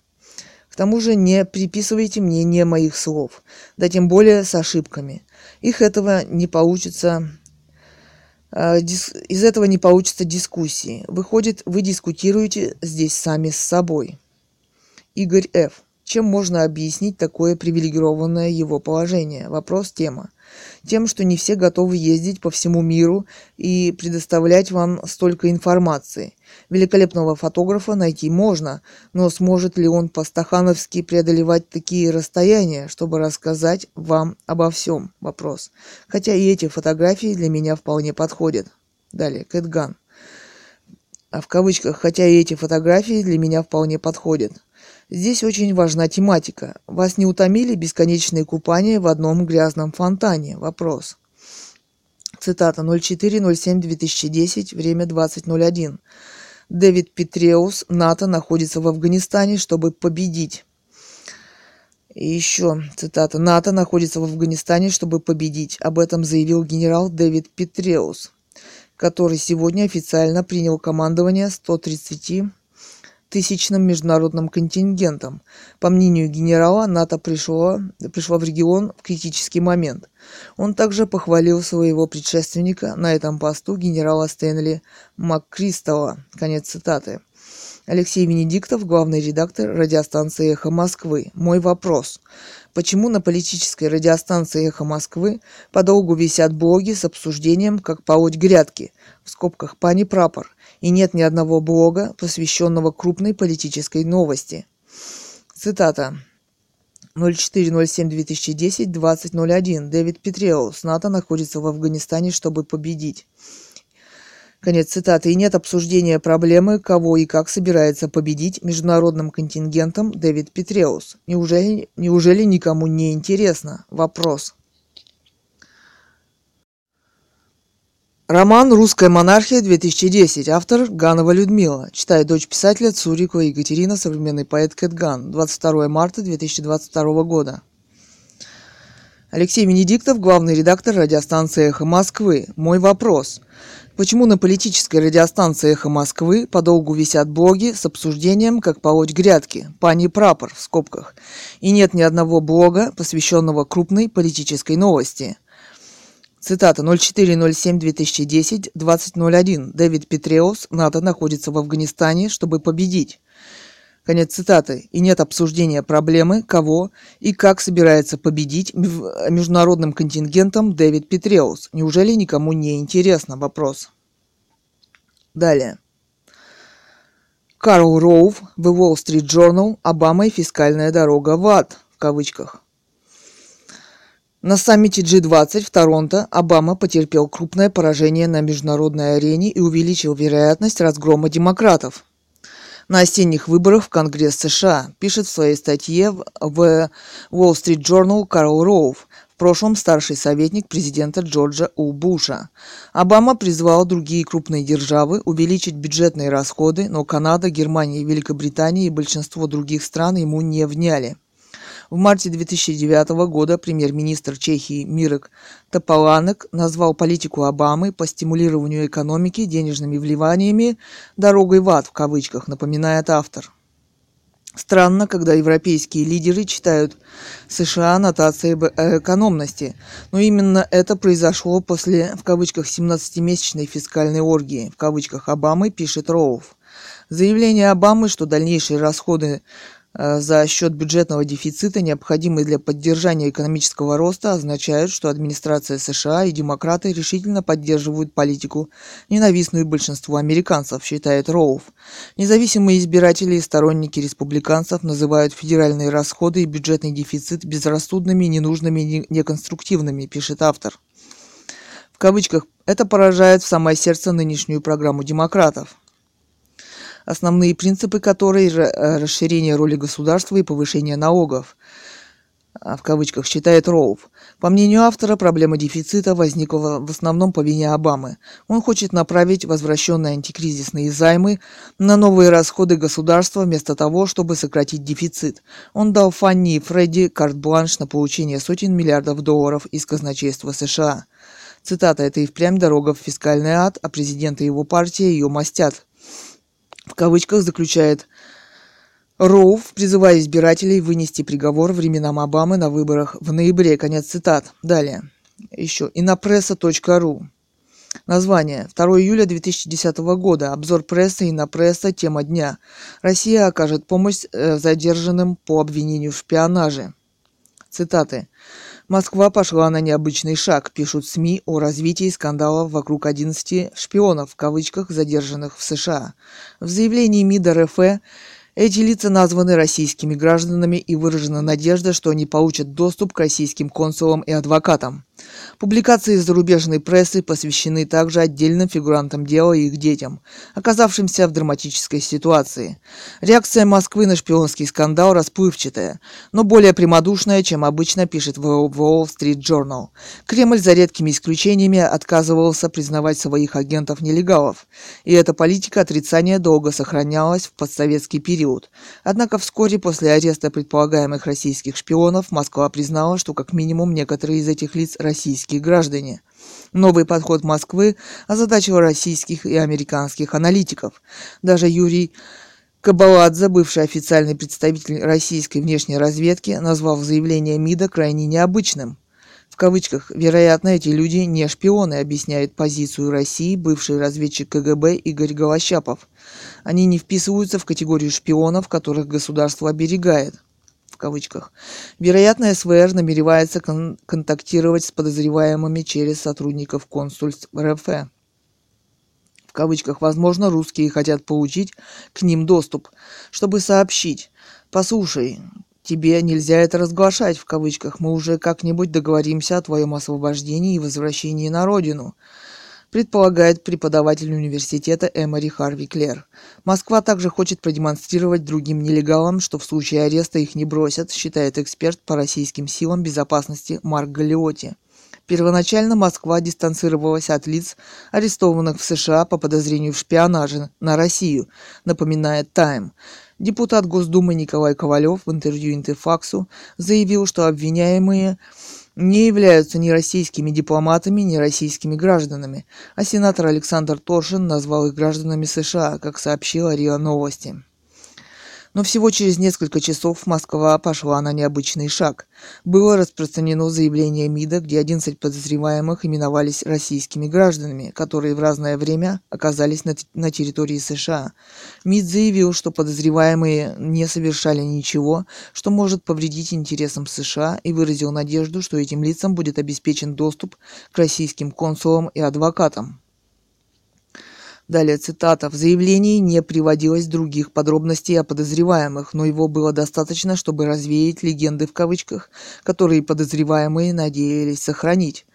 К тому же не приписывайте мне не моих слов, да тем более с ошибками. Их этого не получится а, из этого не получится дискуссии. Выходит, вы дискутируете здесь сами с собой. Игорь Ф. Чем можно объяснить такое привилегированное его положение? Вопрос тема. Тем, что не все готовы ездить по всему миру и предоставлять вам столько информации. Великолепного фотографа найти можно, но сможет ли он по-стахановски преодолевать такие расстояния, чтобы рассказать вам обо всем? Вопрос. Хотя и эти фотографии для меня вполне подходят. Далее, Кэтган. А в кавычках, хотя и эти фотографии для меня вполне подходят. Здесь очень важна тематика. Вас не утомили бесконечные купания в одном грязном фонтане? Вопрос. Цитата 04.07.2010, время 20.01. Дэвид Петреус, НАТО находится в Афганистане, чтобы победить. И еще цитата. НАТО находится в Афганистане, чтобы победить. Об этом заявил генерал Дэвид Петреус, который сегодня официально принял командование 130 тысячным международным контингентом. По мнению генерала, НАТО пришло, пришло в регион в критический момент. Он также похвалил своего предшественника на этом посту генерала Стэнли МакКристалла. Конец цитаты. Алексей Венедиктов, главный редактор радиостанции «Эхо Москвы». Мой вопрос. Почему на политической радиостанции «Эхо Москвы» подолгу висят блоги с обсуждением, как полоть грядки, в скобках «Пани Прапор», и нет ни одного блога, посвященного крупной политической новости? Цитата. 04.07.2010, 20.01. Дэвид Петреус. НАТО находится в Афганистане, чтобы победить. Конец цитаты. И нет обсуждения проблемы, кого и как собирается победить международным контингентом Дэвид Петреус. Неужели, неужели никому не интересно? Вопрос. Роман «Русская монархия-2010». Автор Ганова Людмила. Читает дочь писателя Цурикова Екатерина, современный поэт Кэтган. 22 марта 2022 года. Алексей Венедиктов, главный редактор радиостанции «Эхо Москвы». Мой вопрос. Почему на политической радиостанции «Эхо Москвы» подолгу висят блоги с обсуждением, как полоть грядки, пани прапор в скобках, и нет ни одного блога, посвященного крупной политической новости? Цитата 04.07.2010, 20.01. Дэвид Петреус, НАТО находится в Афганистане, чтобы победить. Конец цитаты. И нет обсуждения проблемы, кого и как собирается победить международным контингентом Дэвид Петреус. Неужели никому не интересно? Вопрос. Далее. Карл Роув, The Wall Street Journal, Обама и фискальная дорога в ад, в кавычках. На саммите G20 в Торонто Обама потерпел крупное поражение на международной арене и увеличил вероятность разгрома демократов на осенних выборах в Конгресс США, пишет в своей статье в Wall Street Journal Карл Роув, в прошлом старший советник президента Джорджа У. Буша. Обама призвал другие крупные державы увеличить бюджетные расходы, но Канада, Германия, Великобритания и большинство других стран ему не вняли. В марте 2009 года премьер-министр Чехии Мирок Тополанек назвал политику Обамы по стимулированию экономики денежными вливаниями «дорогой в ад» в кавычках, напоминает автор. Странно, когда европейские лидеры читают США нотации об экономности, но именно это произошло после, в кавычках, 17-месячной фискальной оргии, в кавычках, Обамы, пишет Роуф. Заявление Обамы, что дальнейшие расходы Э, за счет бюджетного дефицита, необходимый для поддержания экономического роста, означают, что администрация США и демократы решительно поддерживают политику, ненавистную большинству американцев, считает Роуф. Независимые избиратели и сторонники республиканцев называют федеральные расходы и бюджетный дефицит безрассудными, ненужными неконструктивными, пишет автор. В кавычках «это поражает в самое сердце нынешнюю программу демократов» основные принципы которой э, расширение роли государства и повышение налогов а, в кавычках считает Роуф. По мнению автора, проблема дефицита возникла в основном по вине Обамы. Он хочет направить возвращенные антикризисные займы на новые расходы государства вместо того, чтобы сократить дефицит. Он дал Фанни и Фредди карт-бланш на получение сотен миллиардов долларов из казначейства США. Цитата «Это и впрямь дорога в фискальный ад, а президент и его партия ее мастят» в кавычках заключает Роуф, призывая избирателей вынести приговор временам Обамы на выборах в ноябре. Конец цитат. Далее. Еще. Инопресса.ру. Название. 2 июля 2010 года. Обзор прессы Инопресса. Тема дня. Россия окажет помощь э, задержанным по обвинению в шпионаже. Цитаты. Москва пошла на необычный шаг, пишут СМИ о развитии скандалов вокруг 11 «шпионов» в кавычках, задержанных в США. В заявлении МИД РФ эти лица названы российскими гражданами и выражена надежда, что они получат доступ к российским консулам и адвокатам. Публикации зарубежной прессы посвящены также отдельным фигурантам дела и их детям, оказавшимся в драматической ситуации. Реакция Москвы на шпионский скандал расплывчатая, но более прямодушная, чем обычно пишет в Wall Street Journal. Кремль за редкими исключениями отказывался признавать своих агентов-нелегалов, и эта политика отрицания долго сохранялась в подсоветский период период. Однако вскоре после ареста предполагаемых российских шпионов Москва признала, что как минимум некоторые из этих лиц российские граждане. Новый подход Москвы озадачил российских и американских аналитиков. Даже Юрий Кабаладзе, бывший официальный представитель российской внешней разведки, назвал заявление МИДа крайне необычным. В кавычках, вероятно, эти люди не шпионы, объясняет позицию России бывший разведчик КГБ Игорь Голощапов. Они не вписываются в категорию шпионов, которых государство оберегает. Кавычках. Вероятно, СВР намеревается кон- контактировать с подозреваемыми через сотрудников консульств РФ в кавычках, возможно, русские хотят получить к ним доступ, чтобы сообщить. Послушай, тебе нельзя это разглашать, в кавычках, мы уже как-нибудь договоримся о твоем освобождении и возвращении на родину предполагает преподаватель университета Эмори Харви Клер. Москва также хочет продемонстрировать другим нелегалам, что в случае ареста их не бросят, считает эксперт по российским силам безопасности Марк Галиоти. Первоначально Москва дистанцировалась от лиц, арестованных в США по подозрению в шпионаже на Россию, напоминает Time. Депутат Госдумы Николай Ковалев в интервью Интерфаксу заявил, что обвиняемые не являются ни российскими дипломатами, ни российскими гражданами, а сенатор Александр Торшин назвал их гражданами США, как сообщила РИА Новости. Но всего через несколько часов Москва пошла на необычный шаг. Было распространено заявление МИДа, где 11 подозреваемых именовались российскими гражданами, которые в разное время оказались на, на территории США. МИД заявил, что подозреваемые не совершали ничего, что может повредить интересам США, и выразил надежду, что этим лицам будет обеспечен доступ к российским консулам и адвокатам. Далее цитата. В заявлении не приводилось других подробностей о подозреваемых, но его было достаточно, чтобы развеять легенды в кавычках, которые подозреваемые надеялись сохранить.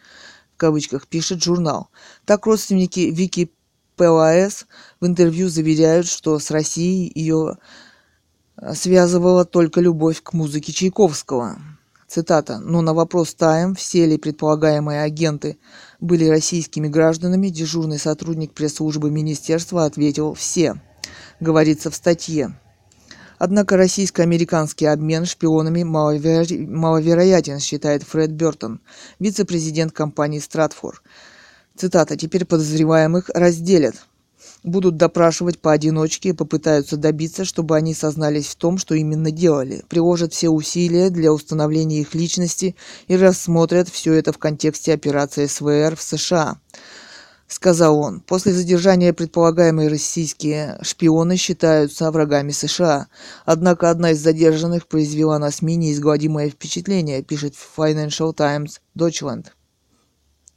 В кавычках пишет журнал. Так родственники Вики ПЛАС в интервью заверяют, что с Россией ее связывала только любовь к музыке Чайковского. Цитата. Но на вопрос Тайм, все ли предполагаемые агенты были российскими гражданами, дежурный сотрудник пресс-службы министерства ответил «все», говорится в статье. Однако российско-американский обмен шпионами маловеро... маловероятен, считает Фред Бертон, вице-президент компании Стратфор. Цитата. «Теперь подозреваемых разделят будут допрашивать поодиночке и попытаются добиться, чтобы они сознались в том, что именно делали, приложат все усилия для установления их личности и рассмотрят все это в контексте операции СВР в США. Сказал он, после задержания предполагаемые российские шпионы считаются врагами США. Однако одна из задержанных произвела на СМИ неизгладимое впечатление, пишет Financial Times Deutschland.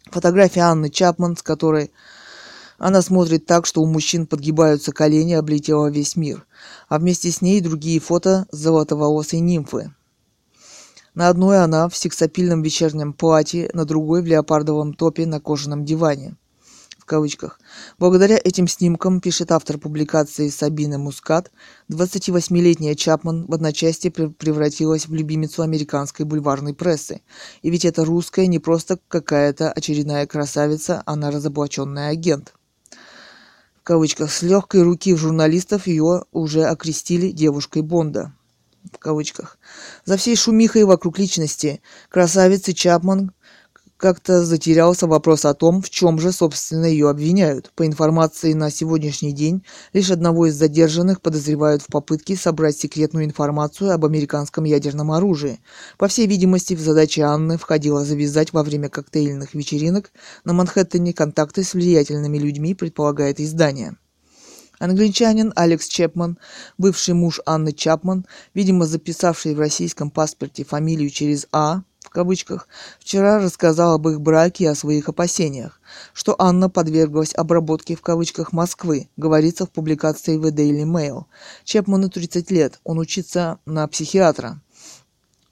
Фотография Анны Чапман, с которой она смотрит так, что у мужчин подгибаются колени, облетела весь мир. А вместе с ней другие фото золотоволосой нимфы. На одной она в сексапильном вечернем платье, на другой в леопардовом топе на кожаном диване. В кавычках. Благодаря этим снимкам, пишет автор публикации Сабина Мускат, 28-летняя Чапман в одночасье превратилась в любимицу американской бульварной прессы. И ведь это русская не просто какая-то очередная красавица, она разоблаченный агент кавычках, с легкой руки журналистов ее уже окрестили девушкой Бонда. В кавычках. За всей шумихой вокруг личности красавицы Чапман как-то затерялся вопрос о том, в чем же, собственно, ее обвиняют. По информации на сегодняшний день, лишь одного из задержанных подозревают в попытке собрать секретную информацию об американском ядерном оружии. По всей видимости, в задачи Анны входило завязать во время коктейльных вечеринок на Манхэттене контакты с влиятельными людьми, предполагает издание. Англичанин Алекс Чепман, бывший муж Анны Чапман, видимо записавший в российском паспорте фамилию через А, кавычках, вчера рассказал об их браке и о своих опасениях, что Анна подверглась обработке в кавычках Москвы, говорится в публикации в Daily Mail. Чепману 30 лет, он учится на психиатра.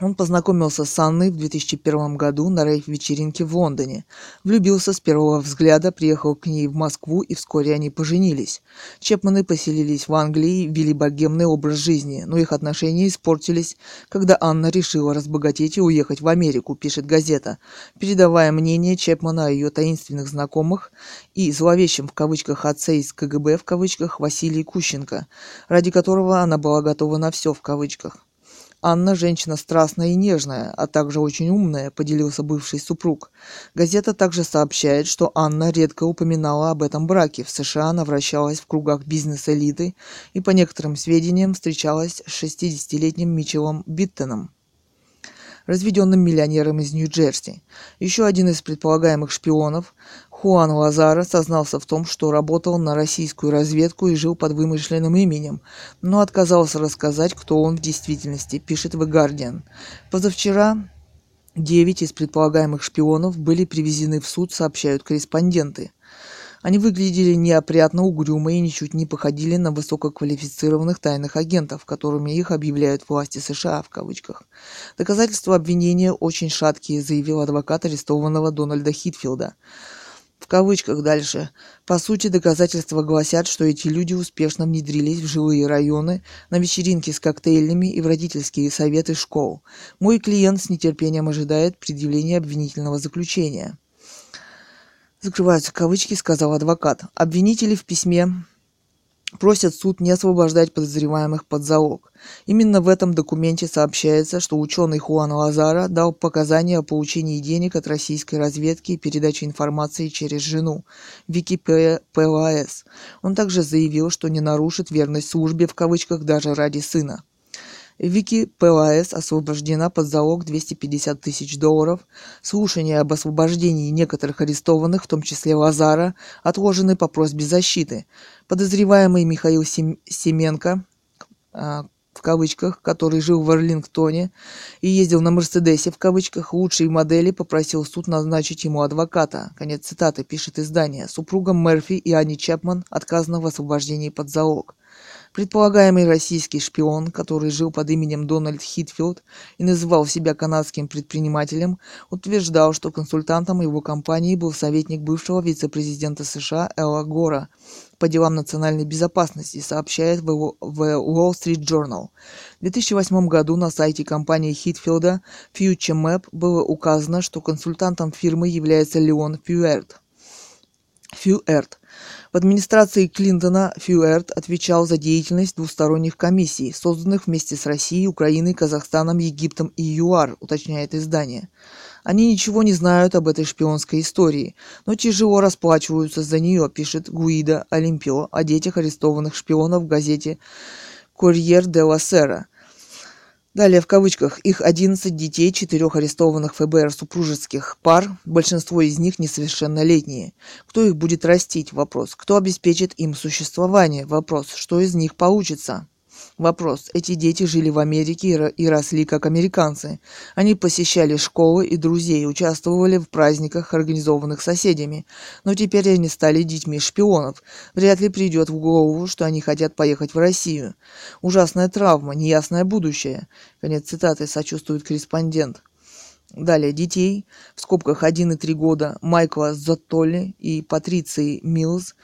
Он познакомился с Анной в 2001 году на рейв-вечеринке в Лондоне. Влюбился с первого взгляда, приехал к ней в Москву и вскоре они поженились. Чепманы поселились в Англии, вели богемный образ жизни, но их отношения испортились, когда Анна решила разбогатеть и уехать в Америку, пишет газета, передавая мнение Чепмана о ее таинственных знакомых и зловещем в кавычках отце из КГБ в кавычках Василий Кущенко, ради которого она была готова на все в кавычках. Анна – женщина страстная и нежная, а также очень умная, поделился бывший супруг. Газета также сообщает, что Анна редко упоминала об этом браке. В США она вращалась в кругах бизнес-элиты и, по некоторым сведениям, встречалась с 60-летним Митчеллом Биттеном разведенным миллионером из Нью-Джерси. Еще один из предполагаемых шпионов, Хуан Лазара, сознался в том, что работал на российскую разведку и жил под вымышленным именем, но отказался рассказать, кто он в действительности, пишет The Guardian. Позавчера девять из предполагаемых шпионов были привезены в суд, сообщают корреспонденты. Они выглядели неопрятно, угрюмо и ничуть не походили на высококвалифицированных тайных агентов, которыми их объявляют власти США в кавычках. Доказательства обвинения очень шаткие, заявил адвокат арестованного Дональда Хитфилда. В кавычках дальше. По сути, доказательства гласят, что эти люди успешно внедрились в жилые районы, на вечеринки с коктейлями и в родительские советы школ. Мой клиент с нетерпением ожидает предъявления обвинительного заключения закрываются кавычки, сказал адвокат. Обвинители в письме просят суд не освобождать подозреваемых под залог. Именно в этом документе сообщается, что ученый Хуан Лазара дал показания о получении денег от российской разведки и передаче информации через жену, Вики ПЛАС. Он также заявил, что не нарушит верность службе в кавычках даже ради сына. Вики ПЛАС освобождена под залог 250 тысяч долларов. Слушания об освобождении некоторых арестованных, в том числе Лазара, отложены по просьбе защиты. Подозреваемый Михаил Семенко, а, в кавычках, который жил в Арлингтоне и ездил на Мерседесе, в кавычках, лучшей модели, попросил суд назначить ему адвоката. Конец цитаты, пишет издание. Супругам Мерфи и Ани Чапман отказано в освобождении под залог. Предполагаемый российский шпион, который жил под именем Дональд Хитфилд и называл себя канадским предпринимателем, утверждал, что консультантом его компании был советник бывшего вице-президента США Элла Гора по делам национальной безопасности, сообщает в Wall Street Journal. В 2008 году на сайте компании Хитфилда Future Map было указано, что консультантом фирмы является Леон Фьюэрт. Фьюэрт. В администрации Клинтона Фьюэрт отвечал за деятельность двусторонних комиссий, созданных вместе с Россией, Украиной, Казахстаном, Египтом и ЮАР, уточняет издание. Они ничего не знают об этой шпионской истории, но тяжело расплачиваются за нее, пишет Гуида Олимпио о детях арестованных шпионов в газете «Курьер де ла Сера», Далее в кавычках их 11 детей, четырех арестованных ФБР супружеских пар, большинство из них несовершеннолетние. Кто их будет растить? Вопрос. Кто обеспечит им существование? Вопрос. Что из них получится? Вопрос. Эти дети жили в Америке и росли как американцы. Они посещали школы и друзей, участвовали в праздниках, организованных соседями. Но теперь они стали детьми шпионов. Вряд ли придет в голову, что они хотят поехать в Россию. Ужасная травма, неясное будущее. Конец цитаты, сочувствует корреспондент. Далее, детей, в скобках 1 и 3 года, Майкла Зоттоли и Патриции Милls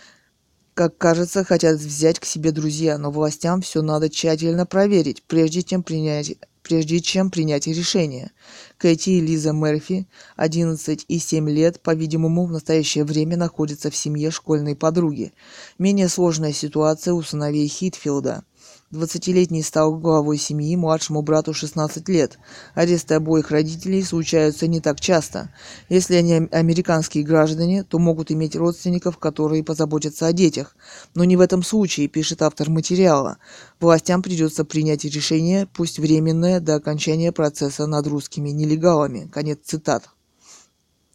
как кажется, хотят взять к себе друзья, но властям все надо тщательно проверить, прежде чем принять прежде чем принять решение. Кэти и Лиза Мерфи, 11 и 7 лет, по-видимому, в настоящее время находятся в семье школьной подруги. Менее сложная ситуация у сыновей Хитфилда – Двадцатилетний стал главой семьи, младшему брату 16 лет. Аресты обоих родителей случаются не так часто. Если они американские граждане, то могут иметь родственников, которые позаботятся о детях. Но не в этом случае, пишет автор материала. Властям придется принять решение, пусть временное, до окончания процесса над русскими нелегалами. Конец цитат.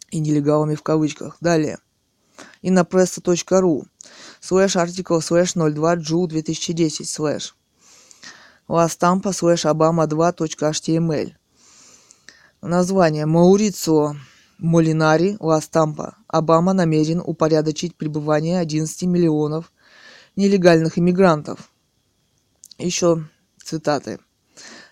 И нелегалами в кавычках. Далее. Inopressa.ru slash article slash 02 jul 2010 slash lastampa slash obama 2.html. Название. Маурицио Молинари Ластампа. Обама намерен упорядочить пребывание 11 миллионов нелегальных иммигрантов. Еще цитаты.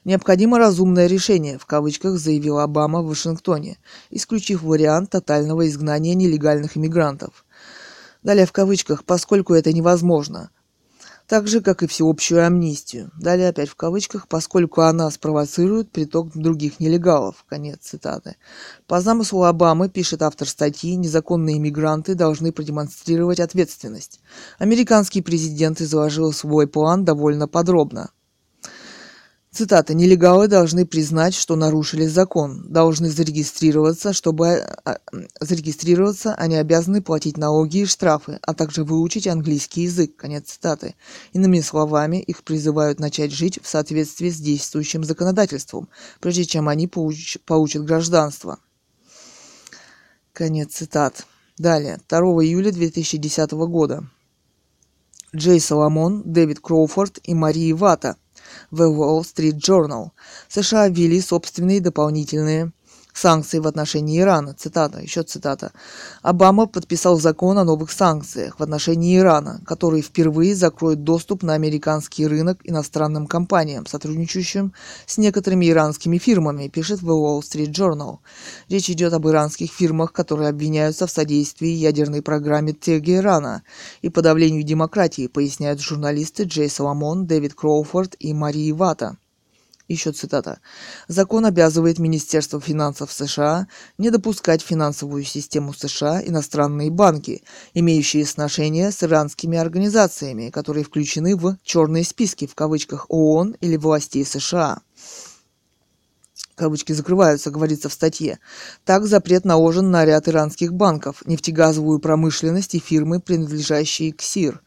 Необходимо разумное решение, в кавычках заявил Обама в Вашингтоне, исключив вариант тотального изгнания нелегальных иммигрантов. Далее в кавычках, поскольку это невозможно – так же, как и всеобщую амнистию. Далее опять в кавычках, поскольку она спровоцирует приток других нелегалов. Конец цитаты. По замыслу Обамы, пишет автор статьи, незаконные мигранты должны продемонстрировать ответственность. Американский президент изложил свой план довольно подробно. Цитата. «Нелегалы должны признать, что нарушили закон, должны зарегистрироваться, чтобы а, зарегистрироваться, они обязаны платить налоги и штрафы, а также выучить английский язык». Конец цитаты. Иными словами, их призывают начать жить в соответствии с действующим законодательством, прежде чем они получ, получат гражданство. Конец цитат. Далее. 2 июля 2010 года. Джей Соломон, Дэвид Кроуфорд и Мария Вата – в Wall Street Journal. США ввели собственные дополнительные санкции в отношении Ирана. Цитата, еще цитата. Обама подписал закон о новых санкциях в отношении Ирана, который впервые закроет доступ на американский рынок иностранным компаниям, сотрудничающим с некоторыми иранскими фирмами, пишет The Wall Street Journal. Речь идет об иранских фирмах, которые обвиняются в содействии ядерной программе Тегерана и подавлению демократии, поясняют журналисты Джей Соломон, Дэвид Кроуфорд и Мария Вата. Еще цитата. Закон обязывает Министерство финансов США не допускать в финансовую систему США иностранные банки, имеющие сношения с иранскими организациями, которые включены в «черные списки» в кавычках ООН или властей США кавычки закрываются, говорится в статье. Так запрет наложен на ряд иранских банков, нефтегазовую промышленность и фирмы, принадлежащие к СИР.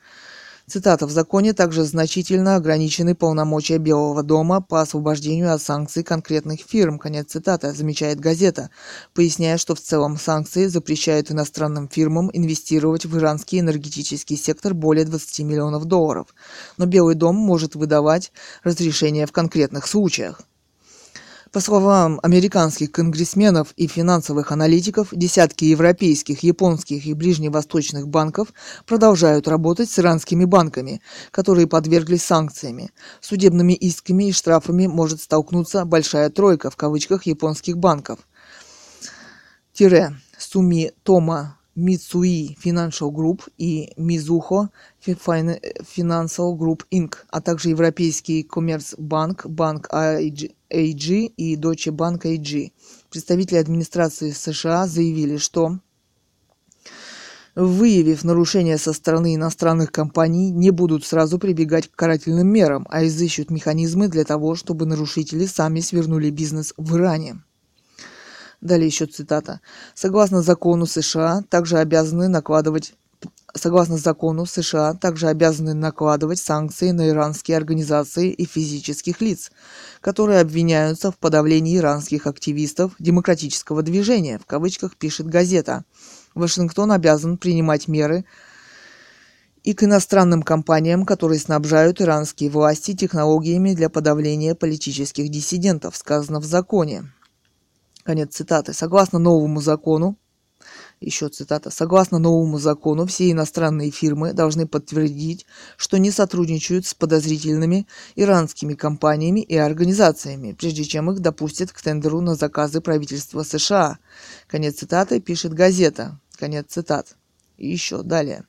Цитата. «В законе также значительно ограничены полномочия Белого дома по освобождению от санкций конкретных фирм». Конец цитаты, замечает газета, поясняя, что в целом санкции запрещают иностранным фирмам инвестировать в иранский энергетический сектор более 20 миллионов долларов. Но Белый дом может выдавать разрешения в конкретных случаях. По словам американских конгрессменов и финансовых аналитиков, десятки европейских, японских и ближневосточных банков продолжают работать с иранскими банками, которые подверглись санкциями. Судебными исками и штрафами может столкнуться «большая тройка» в кавычках японских банков. Тире Суми Тома Mitsui Financial Group и Mizuho Financial Group Inc., а также Европейский Коммерцбанк, Банк AG и Deutsche Bank AG. Представители администрации США заявили, что выявив нарушения со стороны иностранных компаний, не будут сразу прибегать к карательным мерам, а изыщут механизмы для того, чтобы нарушители сами свернули бизнес в Иране. Далее еще цитата. Согласно закону США, также обязаны накладывать Согласно закону, США также обязаны накладывать санкции на иранские организации и физических лиц, которые обвиняются в подавлении иранских активистов демократического движения, в кавычках пишет газета. Вашингтон обязан принимать меры и к иностранным компаниям, которые снабжают иранские власти технологиями для подавления политических диссидентов, сказано в законе. Конец цитаты. Согласно новому закону, еще цитата, согласно новому закону, все иностранные фирмы должны подтвердить, что не сотрудничают с подозрительными иранскими компаниями и организациями, прежде чем их допустят к тендеру на заказы правительства США. Конец цитаты пишет газета. Конец цитат. И еще далее.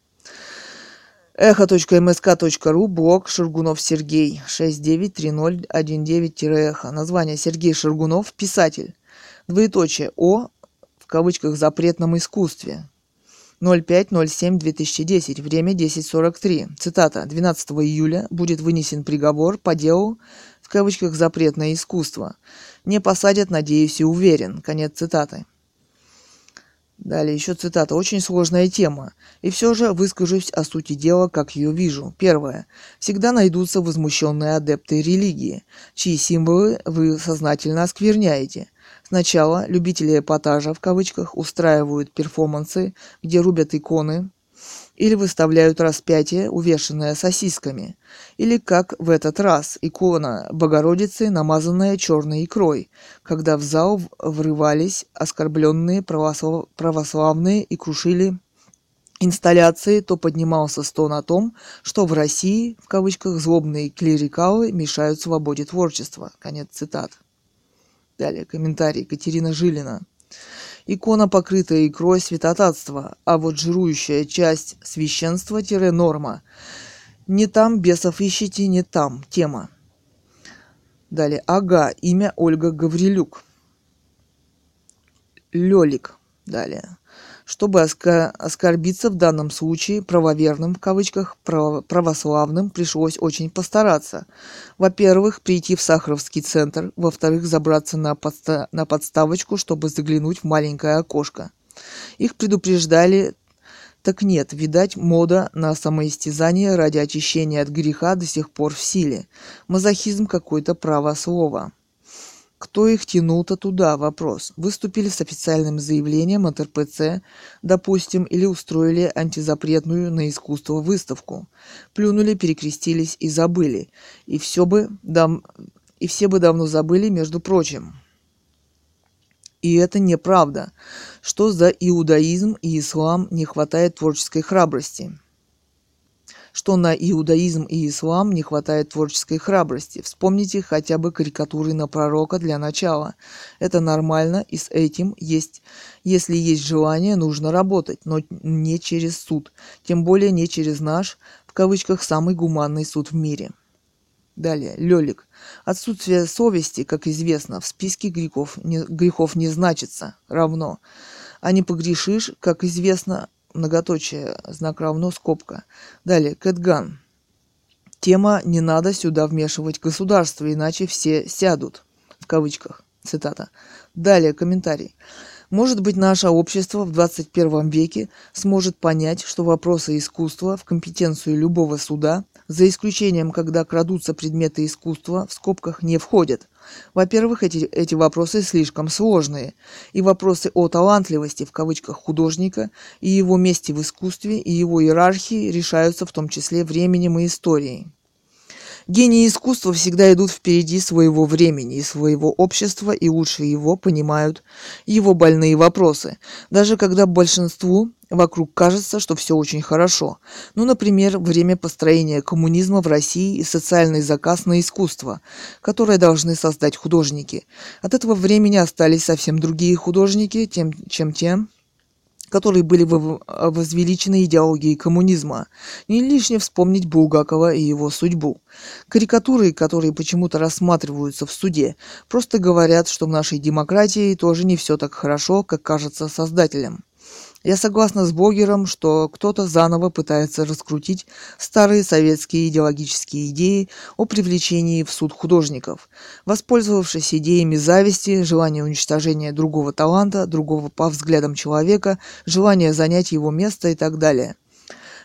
Эхо.мск.ру, блог Шергунов Сергей, 693019-эхо. Название Сергей Шергунов, писатель двоеточие О в кавычках запретном искусстве. 05.07.2010, время 10.43. Цитата. 12 июля будет вынесен приговор по делу в кавычках «запретное искусство». Не посадят, надеюсь и уверен. Конец цитаты. Далее еще цитата. Очень сложная тема. И все же выскажусь о сути дела, как ее вижу. Первое. Всегда найдутся возмущенные адепты религии, чьи символы вы сознательно оскверняете. Сначала любители эпатажа в кавычках устраивают перформансы, где рубят иконы или выставляют распятие, увешанное сосисками, или, как в этот раз, икона Богородицы, намазанная черной икрой, когда в зал врывались оскорбленные православ... православные и крушили инсталляции, то поднимался стон о том, что в России, в кавычках, злобные клерикалы мешают свободе творчества. Конец цитат. Далее комментарий Екатерина Жилина. Икона, покрытая икрой святотатства, а вот жирующая часть священства-норма. Не там бесов ищите, не там. Тема. Далее. Ага. Имя Ольга Гаврилюк. Лёлик. Далее. чтобы оскорбиться в данном случае правоверным в кавычках православным пришлось очень постараться. Во-первых, прийти в Сахаровский центр, во-вторых, забраться на, подста- на подставочку, чтобы заглянуть в маленькое окошко. Их предупреждали так нет, видать, мода на самоистязание ради очищения от греха до сих пор в силе. Мазохизм какой-то право слова. Кто их тянул-то туда? Вопрос. Выступили с официальным заявлением от РПЦ, допустим, или устроили антизапретную на искусство выставку. Плюнули, перекрестились и забыли. И все бы, дам... и все бы давно забыли, между прочим. И это неправда. Что за иудаизм и ислам не хватает творческой храбрости? Что на иудаизм и ислам не хватает творческой храбрости. Вспомните хотя бы карикатуры на пророка для начала. Это нормально, и с этим есть, если есть желание, нужно работать, но не через суд, тем более не через наш, в кавычках, самый гуманный суд в мире. Далее, Лёлик. Отсутствие совести, как известно, в списке грехов не, грехов не значится, равно. А не погрешишь, как известно, многоточие, знак равно, скобка. Далее, Кэтган. Тема «Не надо сюда вмешивать государство, иначе все сядут». В кавычках. Цитата. Далее, комментарий. Может быть, наше общество в 21 веке сможет понять, что вопросы искусства в компетенцию любого суда, за исключением, когда крадутся предметы искусства, в скобках не входят. Во-первых, эти, эти вопросы слишком сложные, и вопросы о талантливости в кавычках художника и его месте в искусстве и его иерархии решаются в том числе временем и историей. Гении искусства всегда идут впереди своего времени и своего общества и лучше его понимают его больные вопросы, даже когда большинству вокруг кажется, что все очень хорошо. Ну, например, время построения коммунизма в России и социальный заказ на искусство, которое должны создать художники. От этого времени остались совсем другие художники, тем, чем те, которые были возвеличены идеологией коммунизма. Не лишне вспомнить Булгакова и его судьбу. Карикатуры, которые почему-то рассматриваются в суде, просто говорят, что в нашей демократии тоже не все так хорошо, как кажется создателям. Я согласна с Богером, что кто-то заново пытается раскрутить старые советские идеологические идеи о привлечении в суд художников, воспользовавшись идеями зависти, желания уничтожения другого таланта, другого по взглядам человека, желания занять его место и так далее.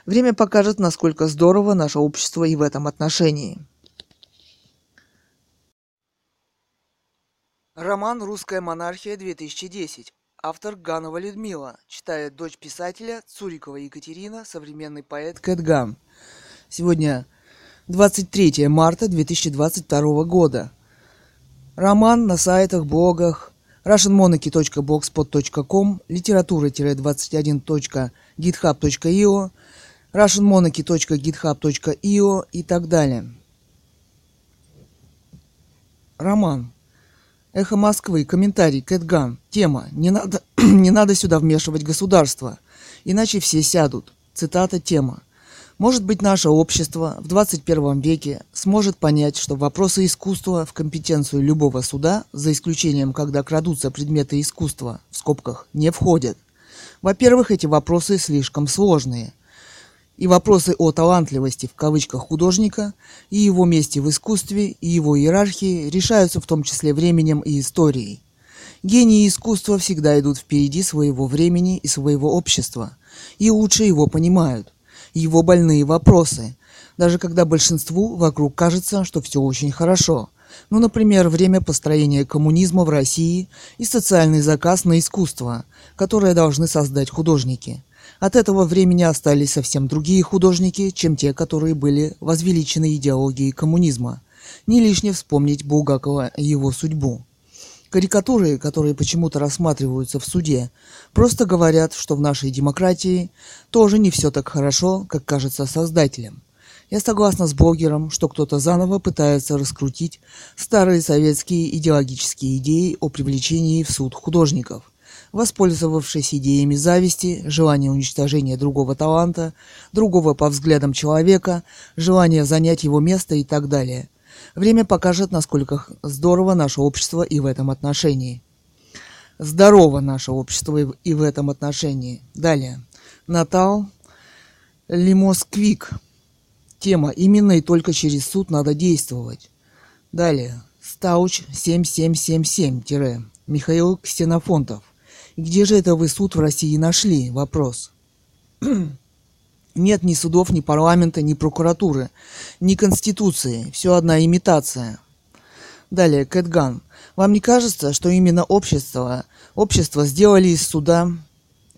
Время покажет, насколько здорово наше общество и в этом отношении. Роман «Русская монархия 2010» Автор Ганова Людмила. Читает дочь писателя Цурикова Екатерина, современный поэт Кэтган. Сегодня 23 марта 2022 года. Роман на сайтах, блогах russianmonarchy.blogspot.com, литература-21.github.io, russianmonarchy.github.io и так далее. Роман. Эхо Москвы, комментарий, Кэтган. Тема. Не надо, <clears throat> не надо сюда вмешивать государство, иначе все сядут. Цитата тема. Может быть, наше общество в 21 веке сможет понять, что вопросы искусства в компетенцию любого суда, за исключением, когда крадутся предметы искусства, в скобках, не входят. Во-первых, эти вопросы слишком сложные и вопросы о талантливости в кавычках художника и его месте в искусстве и его иерархии решаются в том числе временем и историей. Гении искусства всегда идут впереди своего времени и своего общества, и лучше его понимают, его больные вопросы, даже когда большинству вокруг кажется, что все очень хорошо. Ну, например, время построения коммунизма в России и социальный заказ на искусство, которое должны создать художники – от этого времени остались совсем другие художники, чем те, которые были возвеличены идеологией коммунизма. Не лишне вспомнить Булгакова и его судьбу. Карикатуры, которые почему-то рассматриваются в суде, просто говорят, что в нашей демократии тоже не все так хорошо, как кажется создателям. Я согласна с блогером, что кто-то заново пытается раскрутить старые советские идеологические идеи о привлечении в суд художников – воспользовавшись идеями зависти, желания уничтожения другого таланта, другого по взглядам человека, желания занять его место и так далее. Время покажет, насколько здорово наше общество и в этом отношении. Здорово наше общество и в этом отношении. Далее. Натал Лимосквик. Тема «Именно и только через суд надо действовать». Далее. Стауч 7777- Михаил Ксенофонтов. Где же это вы суд в России нашли? Вопрос. Нет ни судов, ни парламента, ни прокуратуры, ни конституции. Все одна имитация. Далее, Кэтган. Вам не кажется, что именно общество, общество сделали из суда,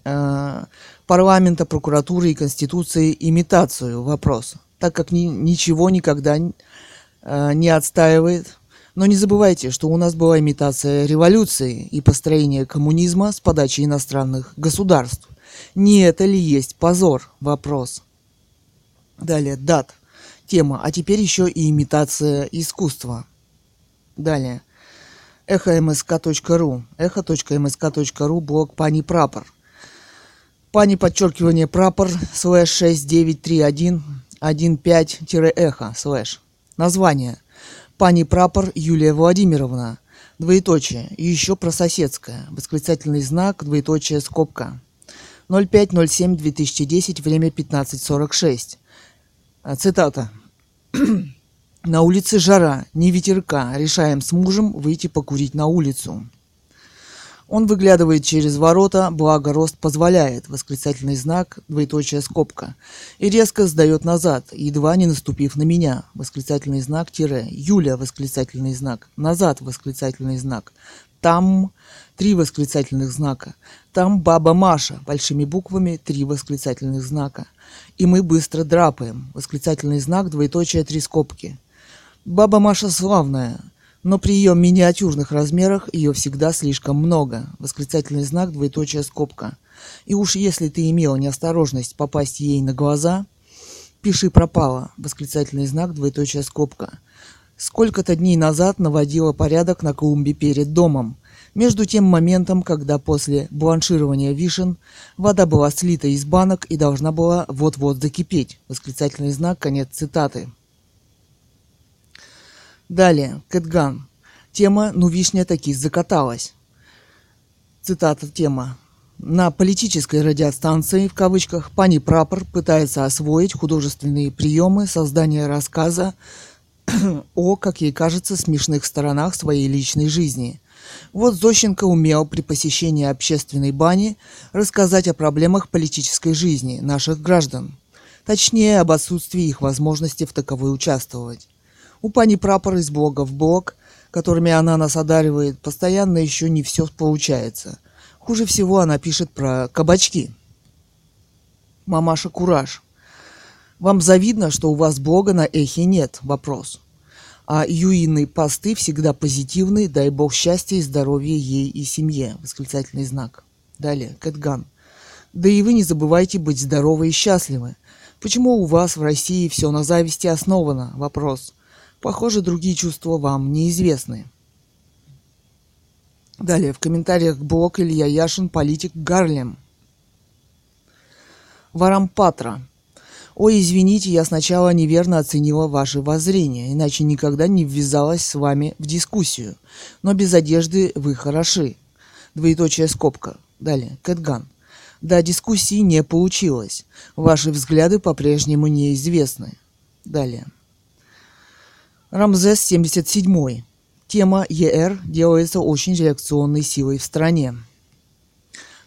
э, парламента, прокуратуры и конституции имитацию? Вопрос. Так как ни, ничего никогда э, не отстаивает. Но не забывайте, что у нас была имитация революции и построения коммунизма с подачи иностранных государств. Не это ли есть позор? Вопрос. Далее, дат. Тема. А теперь еще и имитация искусства. Далее. echo.msk.ru. echo.msk.ru. Блог Пани Прапор. Пани подчеркивание прапор слэш 6931 15-эхо слэш. Название. Пани Прапор Юлия Владимировна. Двоеточие. И еще про соседское. Восклицательный знак, двоеточие, скобка. 05.07.2010, время 15.46. А, цитата. На улице жара, не ветерка. Решаем с мужем выйти покурить на улицу. Он выглядывает через ворота, благо рост позволяет, восклицательный знак, двоеточие скобка, и резко сдает назад, едва не наступив на меня, восклицательный знак, тире, Юля, восклицательный знак, назад, восклицательный знак, там, три восклицательных знака, там баба Маша, большими буквами, три восклицательных знака, и мы быстро драпаем, восклицательный знак, двоеточие, три скобки. Баба Маша славная, но при ее миниатюрных размерах ее всегда слишком много. Восклицательный знак, двоеточие скобка. И уж если ты имел неосторожность попасть ей на глаза, пиши пропало. Восклицательный знак, двоеточие скобка. Сколько-то дней назад наводила порядок на клумбе перед домом. Между тем моментом, когда после бланширования вишен вода была слита из банок и должна была вот-вот закипеть. Восклицательный знак, конец цитаты. Далее, Кэтган. Тема «Ну вишня таки закаталась». Цитата тема. На политической радиостанции, в кавычках, пани Прапор пытается освоить художественные приемы создания рассказа <clears throat> о, как ей кажется, смешных сторонах своей личной жизни. Вот Зощенко умел при посещении общественной бани рассказать о проблемах политической жизни наших граждан, точнее об отсутствии их возможности в таковой участвовать. У пани прапор из блога в блог, которыми она нас одаривает, постоянно еще не все получается. Хуже всего она пишет про кабачки. Мамаша Кураж. Вам завидно, что у вас блога на эхе нет? Вопрос. А Юины посты всегда позитивные, дай бог счастья и здоровья ей и семье. Восклицательный знак. Далее, Кэтган. Да и вы не забывайте быть здоровы и счастливы. Почему у вас в России все на зависти основано? Вопрос. Похоже, другие чувства вам неизвестны. Далее, в комментариях блог Илья Яшин, политик Гарлем. Варампатра. Ой, извините, я сначала неверно оценила ваши воззрения, иначе никогда не ввязалась с вами в дискуссию. Но без одежды вы хороши. Двоеточие скобка. Далее, Кэтган. Да, дискуссии не получилось. Ваши взгляды по-прежнему неизвестны. Далее. Рамзес 77. Тема ЕР делается очень реакционной силой в стране.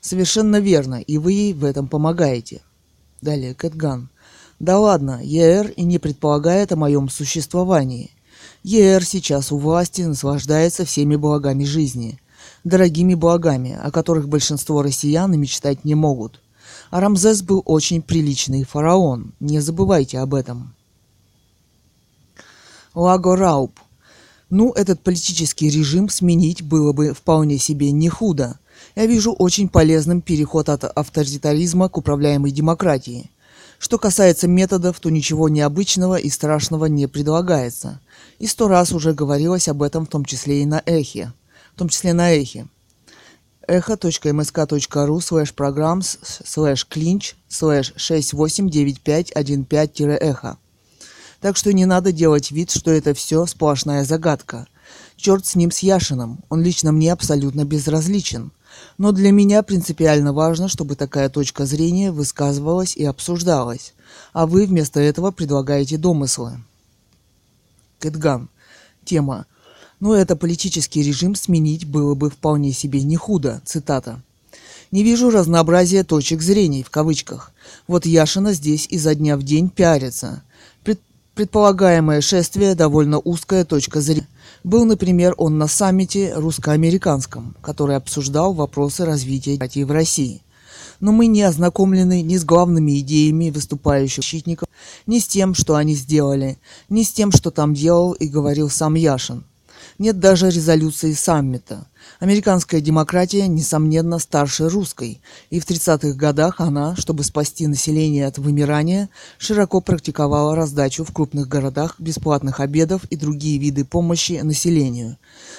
Совершенно верно, и вы ей в этом помогаете. Далее, Кэтган. Да ладно, ЕР и не предполагает о моем существовании. ЕР сейчас у власти наслаждается всеми благами жизни. Дорогими благами, о которых большинство россиян и мечтать не могут. А Рамзес был очень приличный фараон, не забывайте об этом. Лаго Рауп. Ну, этот политический режим сменить было бы вполне себе не худо. Я вижу очень полезным переход от авторитаризма к управляемой демократии. Что касается методов, то ничего необычного и страшного не предлагается. И сто раз уже говорилось об этом в том числе и на Эхе. В том числе на Эхе. echo.msk.ru slash programs slash clinch slash 689515-эхо. Так что не надо делать вид, что это все сплошная загадка. Черт с ним с Яшином, он лично мне абсолютно безразличен. Но для меня принципиально важно, чтобы такая точка зрения высказывалась и обсуждалась, а вы вместо этого предлагаете домыслы. Кэтган. Тема. Ну, это политический режим сменить было бы вполне себе не худо. Цитата. Не вижу разнообразия точек зрения, в кавычках. Вот Яшина здесь изо дня в день пиарится. Пред, предполагаемое шествие довольно узкая точка зрения. Был, например, он на саммите русско-американском, который обсуждал вопросы развития демократии в России. Но мы не ознакомлены ни с главными идеями выступающих защитников, ни с тем, что они сделали, ни с тем, что там делал и говорил сам Яшин. Нет даже резолюции саммита. Американская демократия, несомненно, старше русской, и в 30-х годах она, чтобы спасти население от вымирания, широко практиковала раздачу в крупных городах бесплатных обедов и другие виды помощи населению.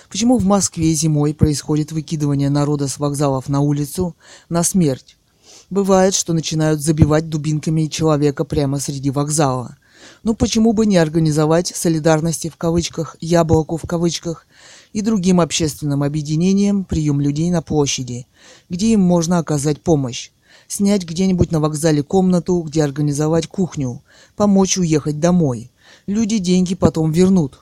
Почему в Москве зимой происходит выкидывание народа с вокзалов на улицу на смерть? Бывает, что начинают забивать дубинками человека прямо среди вокзала. Ну почему бы не организовать солидарности в кавычках, яблоку в кавычках и другим общественным объединениям прием людей на площади, где им можно оказать помощь, снять где-нибудь на вокзале комнату, где организовать кухню, помочь уехать домой. Люди деньги потом вернут.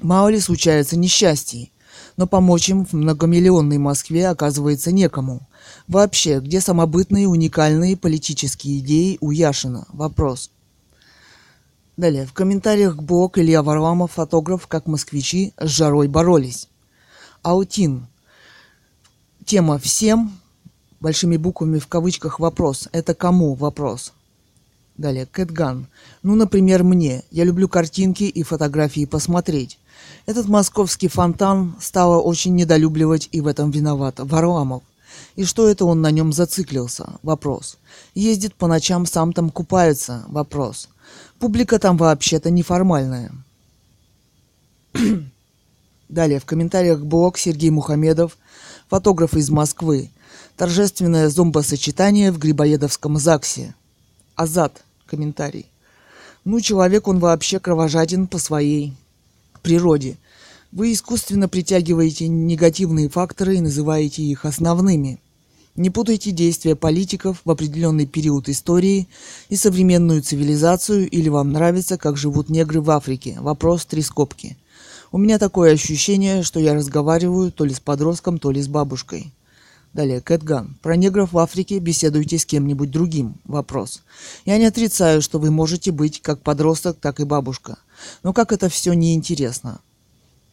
Мало ли случается несчастье, но помочь им в многомиллионной Москве оказывается некому. Вообще, где самобытные уникальные политические идеи у Яшина? Вопрос. Далее. В комментариях блог Илья Варламов, фотограф, как москвичи с жарой боролись. Аутин. Тема «Всем» большими буквами в кавычках вопрос. Это кому вопрос? Далее. Кэтган. Ну, например, мне. Я люблю картинки и фотографии посмотреть. Этот московский фонтан стало очень недолюбливать и в этом виноват Варламов. И что это он на нем зациклился? Вопрос. Ездит по ночам, сам там купается? Вопрос. Публика там вообще-то неформальная. <clears throat> Далее, в комментариях блог Сергей Мухамедов, фотограф из Москвы. Торжественное зомбосочетание в Грибоедовском ЗАГСе. Азат. Комментарий. Ну, человек он вообще кровожаден по своей природе. Вы искусственно притягиваете негативные факторы и называете их основными – не путайте действия политиков в определенный период истории и современную цивилизацию или вам нравится, как живут негры в Африке. Вопрос три скобки. У меня такое ощущение, что я разговариваю то ли с подростком, то ли с бабушкой. Далее, Кэтган. Про негров в Африке беседуйте с кем-нибудь другим. Вопрос. Я не отрицаю, что вы можете быть как подросток, так и бабушка. Но как это все неинтересно.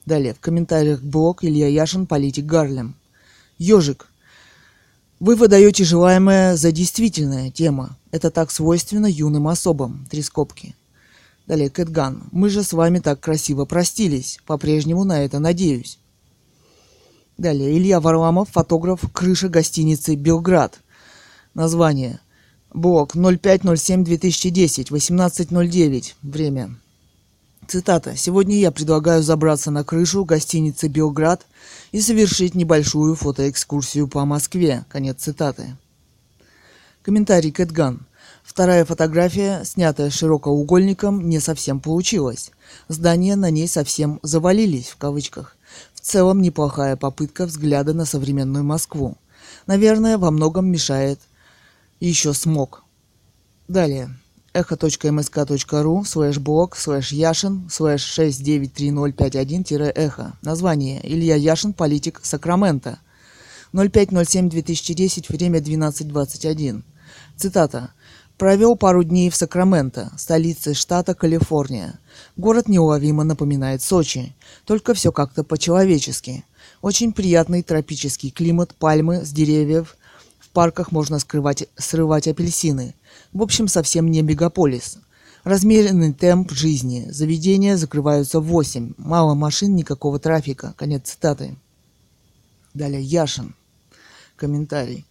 Далее, в комментариях блог Илья Яшин, политик Гарлем. Ежик. Вы выдаете желаемое за действительное тема. Это так свойственно юным особам. Три скобки. Далее, Кэтган. Мы же с вами так красиво простились. По-прежнему на это надеюсь. Далее, Илья Варламов, фотограф, крыша гостиницы «Белград». Название. Блок 0507-2010, 18.09. Время. Цитата. «Сегодня я предлагаю забраться на крышу гостиницы «Белград» и совершить небольшую фотоэкскурсию по Москве». Конец цитаты. Комментарий Кэтган. Вторая фотография, снятая широкоугольником, не совсем получилась. Здания на ней совсем «завалились» в кавычках. В целом неплохая попытка взгляда на современную Москву. Наверное, во многом мешает еще смог. Далее echo.msk.ru слэш блог слэш Яшин слэш 693051-эхо. Название. Илья Яшин, политик, Сакраменто. 05.07.2010, время 12.21. Цитата. Провел пару дней в Сакраменто, столице штата Калифорния. Город неуловимо напоминает Сочи, только все как-то по-человечески. Очень приятный тропический климат, пальмы с деревьев. В парках можно скрывать, срывать апельсины – в общем, совсем не мегаполис. Размеренный темп жизни. Заведения закрываются в 8. Мало машин, никакого трафика. Конец цитаты. Далее Яшин. Комментарий.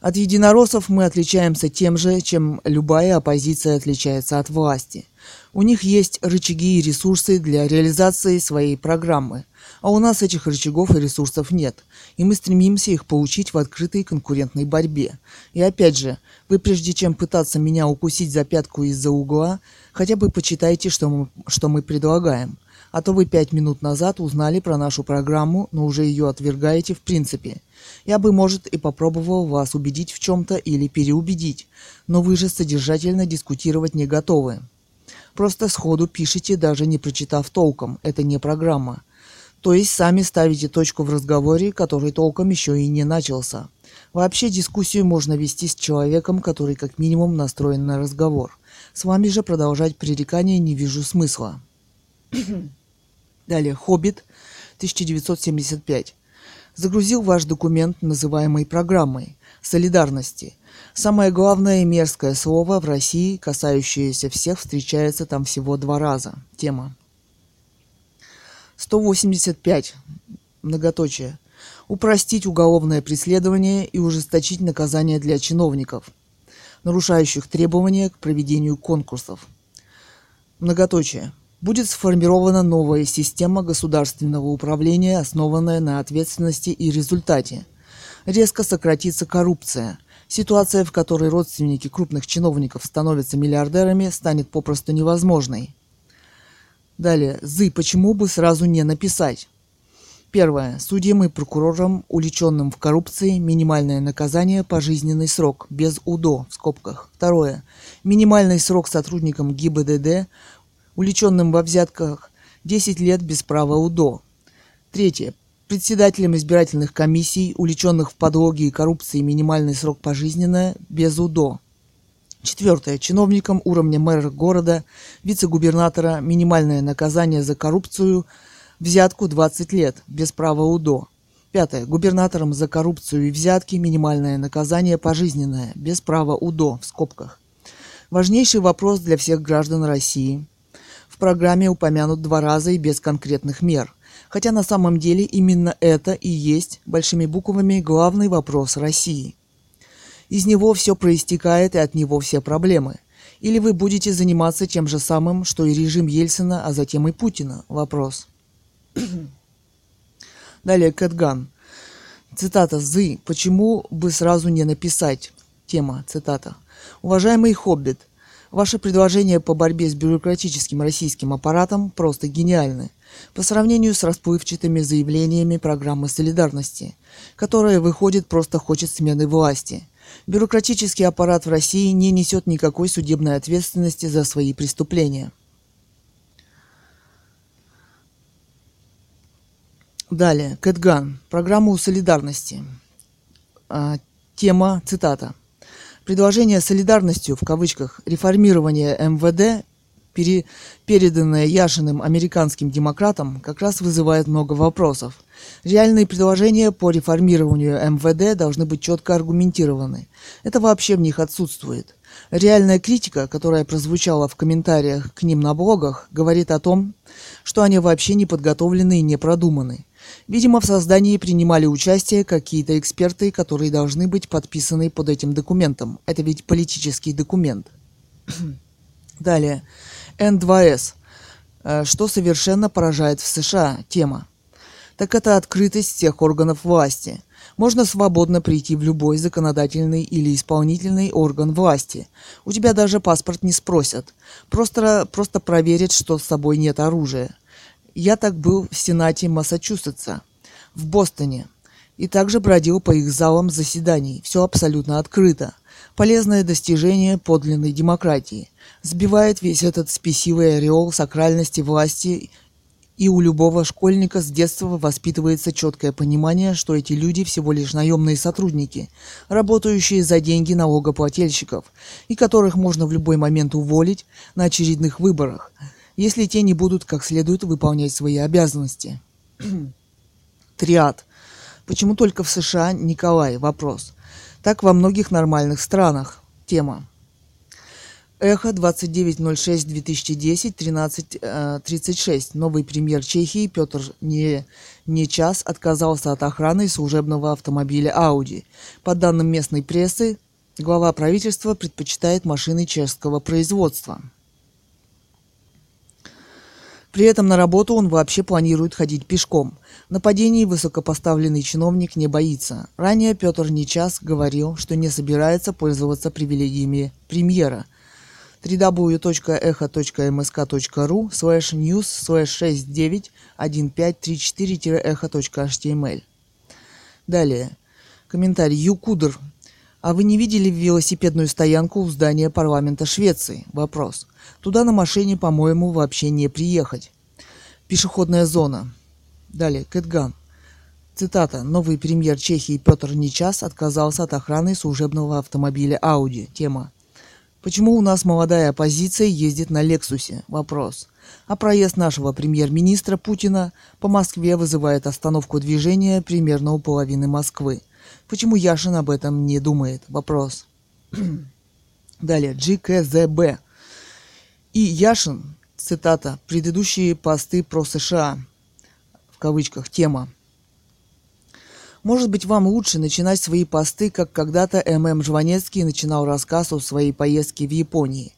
От единороссов мы отличаемся тем же, чем любая оппозиция отличается от власти. У них есть рычаги и ресурсы для реализации своей программы, а у нас этих рычагов и ресурсов нет, и мы стремимся их получить в открытой конкурентной борьбе. И опять же, вы прежде чем пытаться меня укусить за пятку из-за угла, хотя бы почитайте, что мы, что мы предлагаем. А то вы пять минут назад узнали про нашу программу, но уже ее отвергаете в принципе. Я бы, может, и попробовал вас убедить в чем-то или переубедить, но вы же содержательно дискутировать не готовы. Просто сходу пишите, даже не прочитав толком. Это не программа. То есть сами ставите точку в разговоре, который толком еще и не начался. Вообще дискуссию можно вести с человеком, который как минимум настроен на разговор. С вами же продолжать пререкание не вижу смысла. <clears throat> Далее. Хоббит, 1975. Загрузил ваш документ, называемый программой солидарности. Самое главное мерзкое слово в России, касающееся всех, встречается там всего два раза. Тема. 185. Многоточие. Упростить уголовное преследование и ужесточить наказание для чиновников, нарушающих требования к проведению конкурсов. Многоточие. Будет сформирована новая система государственного управления, основанная на ответственности и результате. Резко сократится коррупция. Ситуация, в которой родственники крупных чиновников становятся миллиардерами, станет попросту невозможной. Далее. Зы, почему бы сразу не написать? Первое. Судьям и прокурорам, уличенным в коррупции, минимальное наказание – пожизненный срок, без УДО, в скобках. Второе. Минимальный срок сотрудникам ГИБДД, уличенным во взятках, 10 лет без права УДО. Третье. Председателям избирательных комиссий, уличенных в подлоге и коррупции, минимальный срок пожизненное, без УДО. Четвертое. Чиновникам уровня мэра города, вице-губернатора минимальное наказание за коррупцию, взятку 20 лет, без права УДО. Пятое. Губернаторам за коррупцию и взятки минимальное наказание пожизненное, без права УДО, в скобках. Важнейший вопрос для всех граждан России. В программе упомянут два раза и без конкретных мер. Хотя на самом деле именно это и есть, большими буквами, главный вопрос России – из него все проистекает и от него все проблемы. Или вы будете заниматься тем же самым, что и режим Ельцина, а затем и Путина? Вопрос. <clears throat> Далее Кэтган. Цитата «Зы. Почему бы сразу не написать?» Тема. Цитата. «Уважаемый Хоббит, Ваши предложения по борьбе с бюрократическим российским аппаратом просто гениальны по сравнению с расплывчатыми заявлениями программы солидарности, которая, выходит, просто хочет смены власти. Бюрократический аппарат в России не несет никакой судебной ответственности за свои преступления. Далее. Кэтган. Программу солидарности. А, тема, цитата. Предложение солидарностью, в кавычках, реформирования МВД пере, переданное Яшиным американским демократам, как раз вызывает много вопросов. Реальные предложения по реформированию МВД должны быть четко аргументированы. Это вообще в них отсутствует. Реальная критика, которая прозвучала в комментариях к ним на блогах, говорит о том, что они вообще не подготовлены и не продуманы. Видимо, в создании принимали участие какие-то эксперты, которые должны быть подписаны под этим документом. Это ведь политический документ. <coughs> Далее. N2S, э, что совершенно поражает в США, тема. Так это открытость всех органов власти. Можно свободно прийти в любой законодательный или исполнительный орган власти. У тебя даже паспорт не спросят. Просто, просто проверят, что с собой нет оружия. Я так был в Сенате Массачусетса, в Бостоне, и также бродил по их залам заседаний. Все абсолютно открыто. Полезное достижение подлинной демократии. Сбивает весь этот спесивый ореол сакральности власти и у любого школьника с детства воспитывается четкое понимание, что эти люди всего лишь наемные сотрудники, работающие за деньги налогоплательщиков, и которых можно в любой момент уволить на очередных выборах, если те не будут как следует выполнять свои обязанности. <clears throat> Триад. Почему только в США, Николай? Вопрос. Так во многих нормальных странах. Тема. Эхо 2906-2010, 1336. Новый премьер Чехии Петр не, не час отказался от охраны служебного автомобиля Audi. По данным местной прессы, глава правительства предпочитает машины чешского производства. При этом на работу он вообще планирует ходить пешком. Нападений высокопоставленный чиновник не боится. Ранее Петр Нечас говорил, что не собирается пользоваться привилегиями премьера. www.echo.msk.ru slash news slash 691534-echo.html Далее. Комментарий. Юкудр. А вы не видели велосипедную стоянку у здания парламента Швеции? Вопрос. Туда на машине, по-моему, вообще не приехать. Пешеходная зона. Далее. Кэтган. Цитата. Новый премьер Чехии Петр Нечас отказался от охраны служебного автомобиля Audi. Тема. Почему у нас молодая оппозиция ездит на Лексусе? Вопрос. А проезд нашего премьер-министра Путина по Москве вызывает остановку движения примерно у половины Москвы. Почему Яшин об этом не думает? Вопрос. <clears throat> Далее. GKZB. И Яшин, цитата, предыдущие посты про США, в кавычках, тема. Может быть, вам лучше начинать свои посты, как когда-то М.М. Жванецкий начинал рассказ о своей поездке в Японии.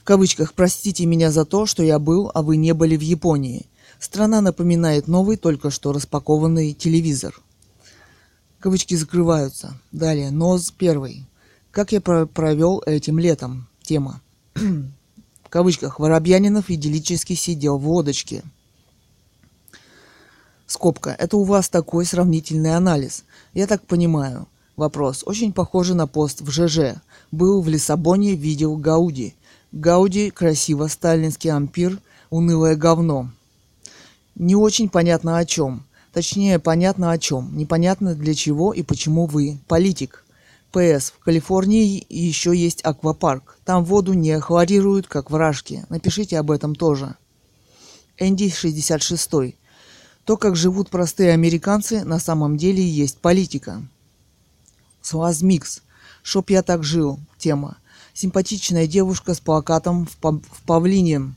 В кавычках «Простите меня за то, что я был, а вы не были в Японии». Страна напоминает новый, только что распакованный телевизор. Кавычки закрываются. Далее. НОЗ первый. Как я провел этим летом? Тема. <clears throat> в кавычках. Воробьянинов идиллически сидел в лодочке – Скобка. Это у вас такой сравнительный анализ. Я так понимаю. Вопрос. Очень похоже на пост в ЖЖ. Был в Лиссабоне, видел Гауди. Гауди красиво, сталинский ампир, унылое говно. Не очень понятно о чем. Точнее, понятно о чем. Непонятно для чего и почему вы политик. ПС. В Калифорнии еще есть аквапарк. Там воду не хлорируют, как в Рашке. Напишите об этом тоже. Энди 66. То, как живут простые американцы, на самом деле есть политика. Свазмикс. Чтоб я так жил. Тема. Симпатичная девушка с плакатом в, пав- в павлине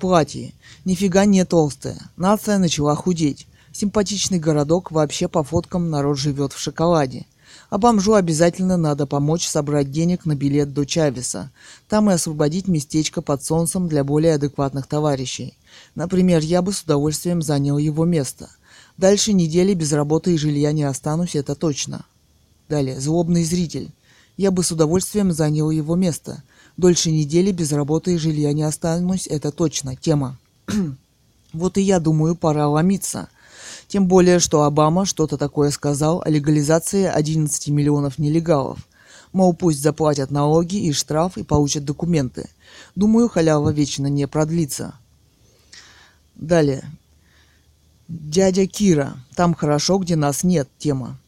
платье. Нифига не толстая. Нация начала худеть. Симпатичный городок, вообще по фоткам народ живет в шоколаде. А бомжу обязательно надо помочь собрать денег на билет до Чавеса. Там и освободить местечко под солнцем для более адекватных товарищей. Например, я бы с удовольствием занял его место. Дальше недели без работы и жилья не останусь, это точно. Далее, злобный зритель. Я бы с удовольствием занял его место. Дольше недели без работы и жилья не останусь, это точно. Тема. <clears throat> вот и я думаю, пора ломиться. Тем более, что Обама что-то такое сказал о легализации 11 миллионов нелегалов. Мол, пусть заплатят налоги и штраф и получат документы. Думаю, халява вечно не продлится. Далее. Дядя Кира. Там хорошо, где нас нет. Тема.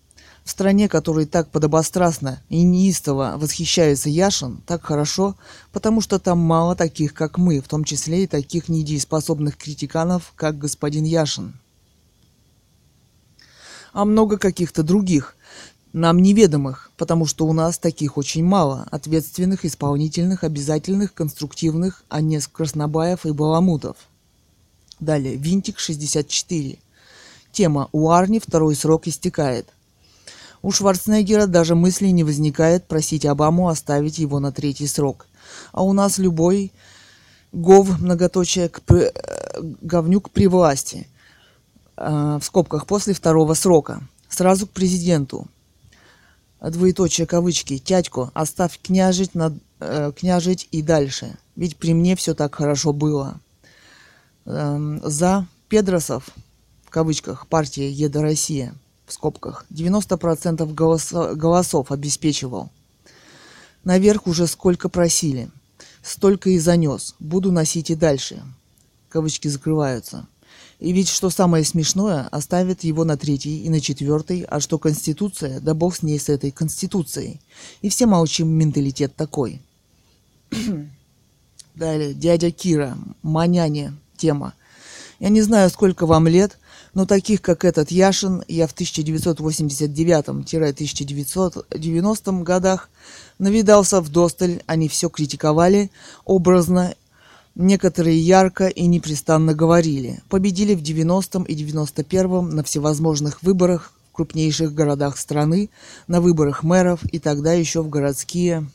В стране, которой так подобострастно и неистово восхищается Яшин, так хорошо, потому что там мало таких, как мы, в том числе и таких недееспособных критиканов, как господин Яшин. А много каких-то других, нам неведомых, потому что у нас таких очень мало, ответственных, исполнительных, обязательных, конструктивных, а не краснобаев и баламутов. Далее, Винтик 64. Тема «У Арни второй срок истекает». У Шварценеггера даже мысли не возникает просить Обаму оставить его на третий срок. А у нас любой гов, многоточие, к, э, говнюк при власти. Э, в скобках после второго срока. Сразу к президенту. Двоеточие кавычки. Тятько, оставь княжить, над, э, княжить и дальше. Ведь при мне все так хорошо было. Эм, за Педросов, в кавычках, партия Еда Россия, в скобках, 90% голосо- голосов обеспечивал. Наверх уже сколько просили. Столько и занес. Буду носить и дальше. Кавычки закрываются. И ведь, что самое смешное, оставит его на третий и на четвертый, а что Конституция, да бог с ней с этой Конституцией. И все молчим, менталитет такой. <clears throat> Далее, дядя Кира, маняне, тема. Я не знаю, сколько вам лет, но таких, как этот Яшин, я в 1989-1990 годах навидался в досталь, они все критиковали, образно, некоторые ярко и непрестанно говорили. Победили в 90-м и 91-м на всевозможных выборах в крупнейших городах страны, на выборах мэров и тогда еще в городские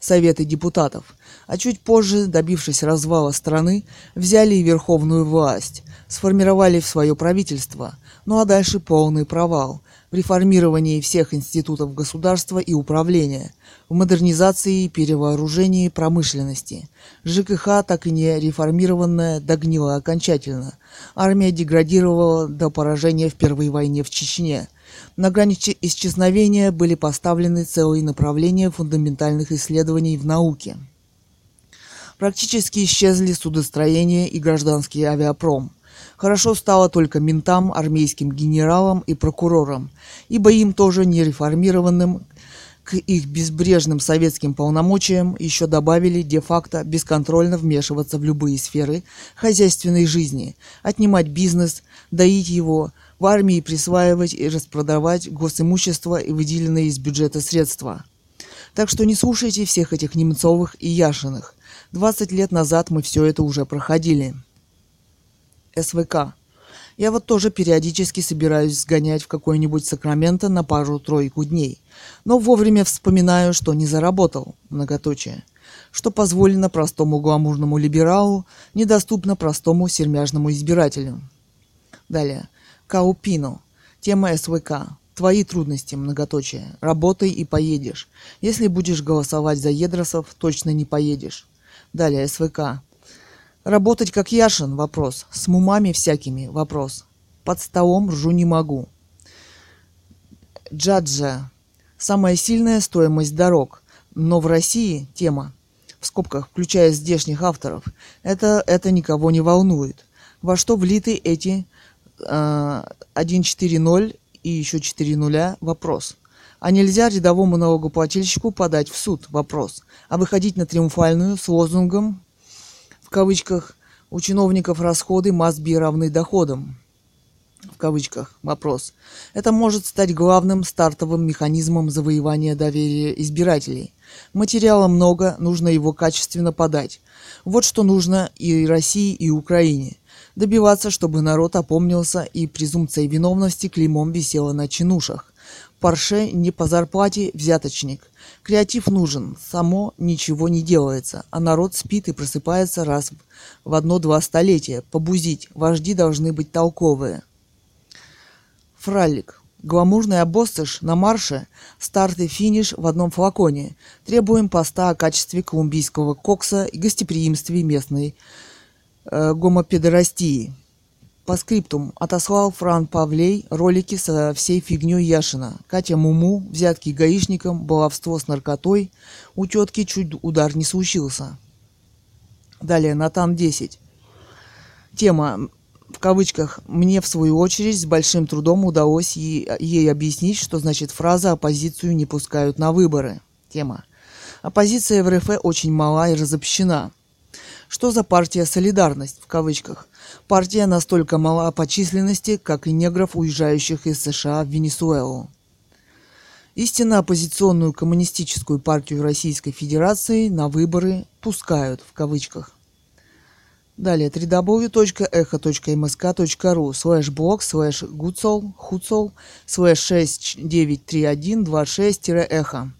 Советы депутатов, а чуть позже, добившись развала страны, взяли и верховную власть, сформировали в свое правительство, ну а дальше полный провал в реформировании всех институтов государства и управления, в модернизации и перевооружении промышленности. ЖКХ, так и не реформированная, догнила окончательно. Армия деградировала до поражения в Первой войне в Чечне. На грани исчезновения были поставлены целые направления фундаментальных исследований в науке. Практически исчезли судостроение и гражданский авиапром. Хорошо стало только ментам, армейским генералам и прокурорам, ибо им тоже нереформированным к их безбрежным советским полномочиям еще добавили де-факто бесконтрольно вмешиваться в любые сферы хозяйственной жизни, отнимать бизнес, доить его, в армии присваивать и распродавать госимущество и выделенные из бюджета средства. Так что не слушайте всех этих Немцовых и Яшиных. 20 лет назад мы все это уже проходили. СВК. Я вот тоже периодически собираюсь сгонять в какое-нибудь Сакраменто на пару-тройку дней. Но вовремя вспоминаю, что не заработал, многоточие. Что позволено простому гламурному либералу, недоступно простому сермяжному избирателю. Далее. Каупино. Тема СВК. Твои трудности, многоточие. Работай и поедешь. Если будешь голосовать за Едросов, точно не поедешь. Далее, СВК. Работать как Яшин – вопрос. С мумами всякими – вопрос. Под столом ржу не могу. Джаджа. Самая сильная стоимость дорог. Но в России тема, в скобках, включая здешних авторов, это, это никого не волнует. Во что влиты эти э, 1.4.0 и еще 4 нуля? Вопрос. А нельзя рядовому налогоплательщику подать в суд? Вопрос. А выходить на триумфальную с лозунгом кавычках, у чиновников расходы МАСБИ равны доходам. В кавычках. Вопрос. Это может стать главным стартовым механизмом завоевания доверия избирателей. Материала много, нужно его качественно подать. Вот что нужно и России, и Украине. Добиваться, чтобы народ опомнился и презумпция виновности клеймом висела на чинушах. Парше не по зарплате взяточник. Креатив нужен, само ничего не делается, а народ спит и просыпается раз в одно-два столетия. Побузить, вожди должны быть толковые. Фралик. Гламурный обоссыш на марше, старт и финиш в одном флаконе. Требуем поста о качестве колумбийского кокса и гостеприимстве местной э, гомопедерастии. По скриптум отослал Фран Павлей ролики со всей фигней Яшина. Катя Муму, взятки гаишникам, баловство с наркотой. У тетки чуть удар не случился. Далее, Натан 10. Тема, в кавычках, мне в свою очередь с большим трудом удалось ей, объяснить, что значит фраза «оппозицию не пускают на выборы». Тема. Оппозиция в РФ очень мала и разобщена. Что за партия «Солидарность» в кавычках? Партия настолько мала по численности, как и негров, уезжающих из США в Венесуэлу. Истинно оппозиционную коммунистическую партию Российской Федерации на выборы «пускают» в кавычках. Далее www.echo.msk.ru слэш блог слэш гуцол хуцол слэш 693126-эхо.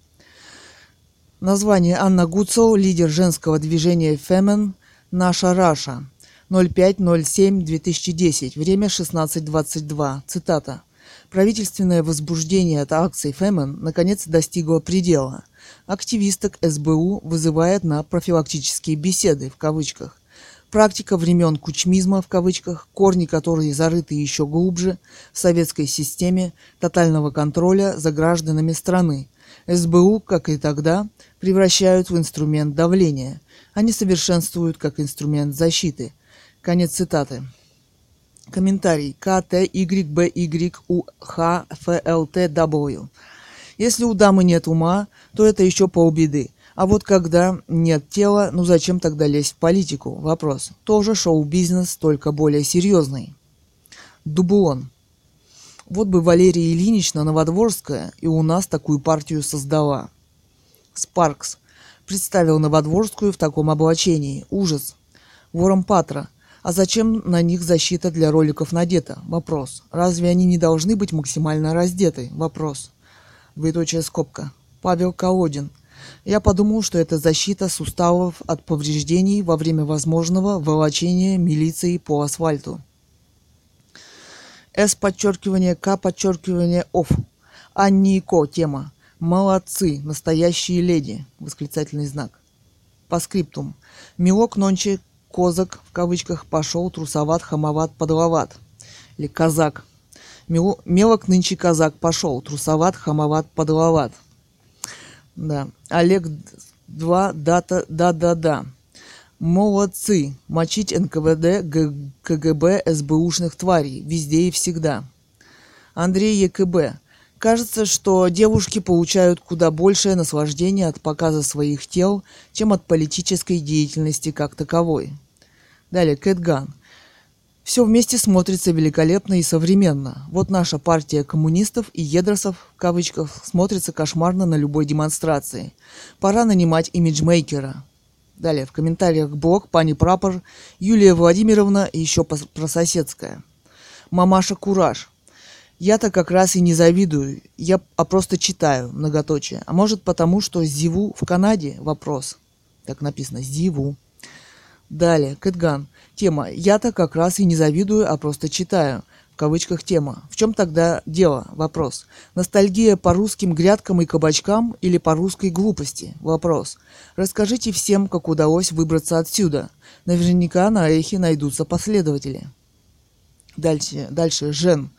Название Анна Гуцол, лидер женского движения Фемен «Наша Раша». 05.07.2010. Время 16.22. Цитата. Правительственное возбуждение от акций Фемен наконец достигло предела. Активисток СБУ вызывает на профилактические беседы в кавычках. Практика времен кучмизма в кавычках, корни которые зарыты еще глубже в советской системе тотального контроля за гражданами страны. СБУ, как и тогда, превращают в инструмент давления. Они совершенствуют как инструмент защиты – Конец цитаты. Комментарий. КТYБYУХФЛТW. Если у дамы нет ума, то это еще полбеды. А вот когда нет тела, ну зачем тогда лезть в политику? Вопрос. Тоже шоу-бизнес, только более серьезный. Дубуон. Вот бы Валерия Ильинична Новодворская и у нас такую партию создала. Спаркс. Представил Новодворскую в таком облачении. Ужас. Вором Патра. А зачем на них защита для роликов надета? Вопрос. Разве они не должны быть максимально раздеты? Вопрос. Двоеточие скобка. Павел Колодин. Я подумал, что это защита суставов от повреждений во время возможного волочения милиции по асфальту. С подчеркивание, К подчеркивание, ОФ. Анни и Ко тема. Молодцы, настоящие леди. Восклицательный знак. По скриптум. Милок нонче козак, в кавычках, пошел трусоват, хамоват, подловат. Или казак. Мелок нынче казак пошел, трусоват, хамоват, подловат. Да. Олег 2, дата, да-да-да. Молодцы! Мочить НКВД, КГБ, СБУшных тварей. Везде и всегда. Андрей ЕКБ. Кажется, что девушки получают куда большее наслаждение от показа своих тел, чем от политической деятельности как таковой. Далее, Кэтган. Все вместе смотрится великолепно и современно. Вот наша партия коммунистов и едросов, в кавычках, смотрится кошмарно на любой демонстрации. Пора нанимать имиджмейкера. Далее, в комментариях блог, пани Прапор, Юлия Владимировна и еще прососедская. Мамаша Кураж. Я-то как раз и не завидую, я а просто читаю, многоточие. А может потому, что зиву в Канаде? Вопрос. Так написано, зиву. Далее, Кэтган. Тема «Я-то как раз и не завидую, а просто читаю». В кавычках тема. В чем тогда дело? Вопрос. Ностальгия по русским грядкам и кабачкам или по русской глупости? Вопрос. Расскажите всем, как удалось выбраться отсюда. Наверняка на эхе найдутся последователи. Дальше, дальше, Жен.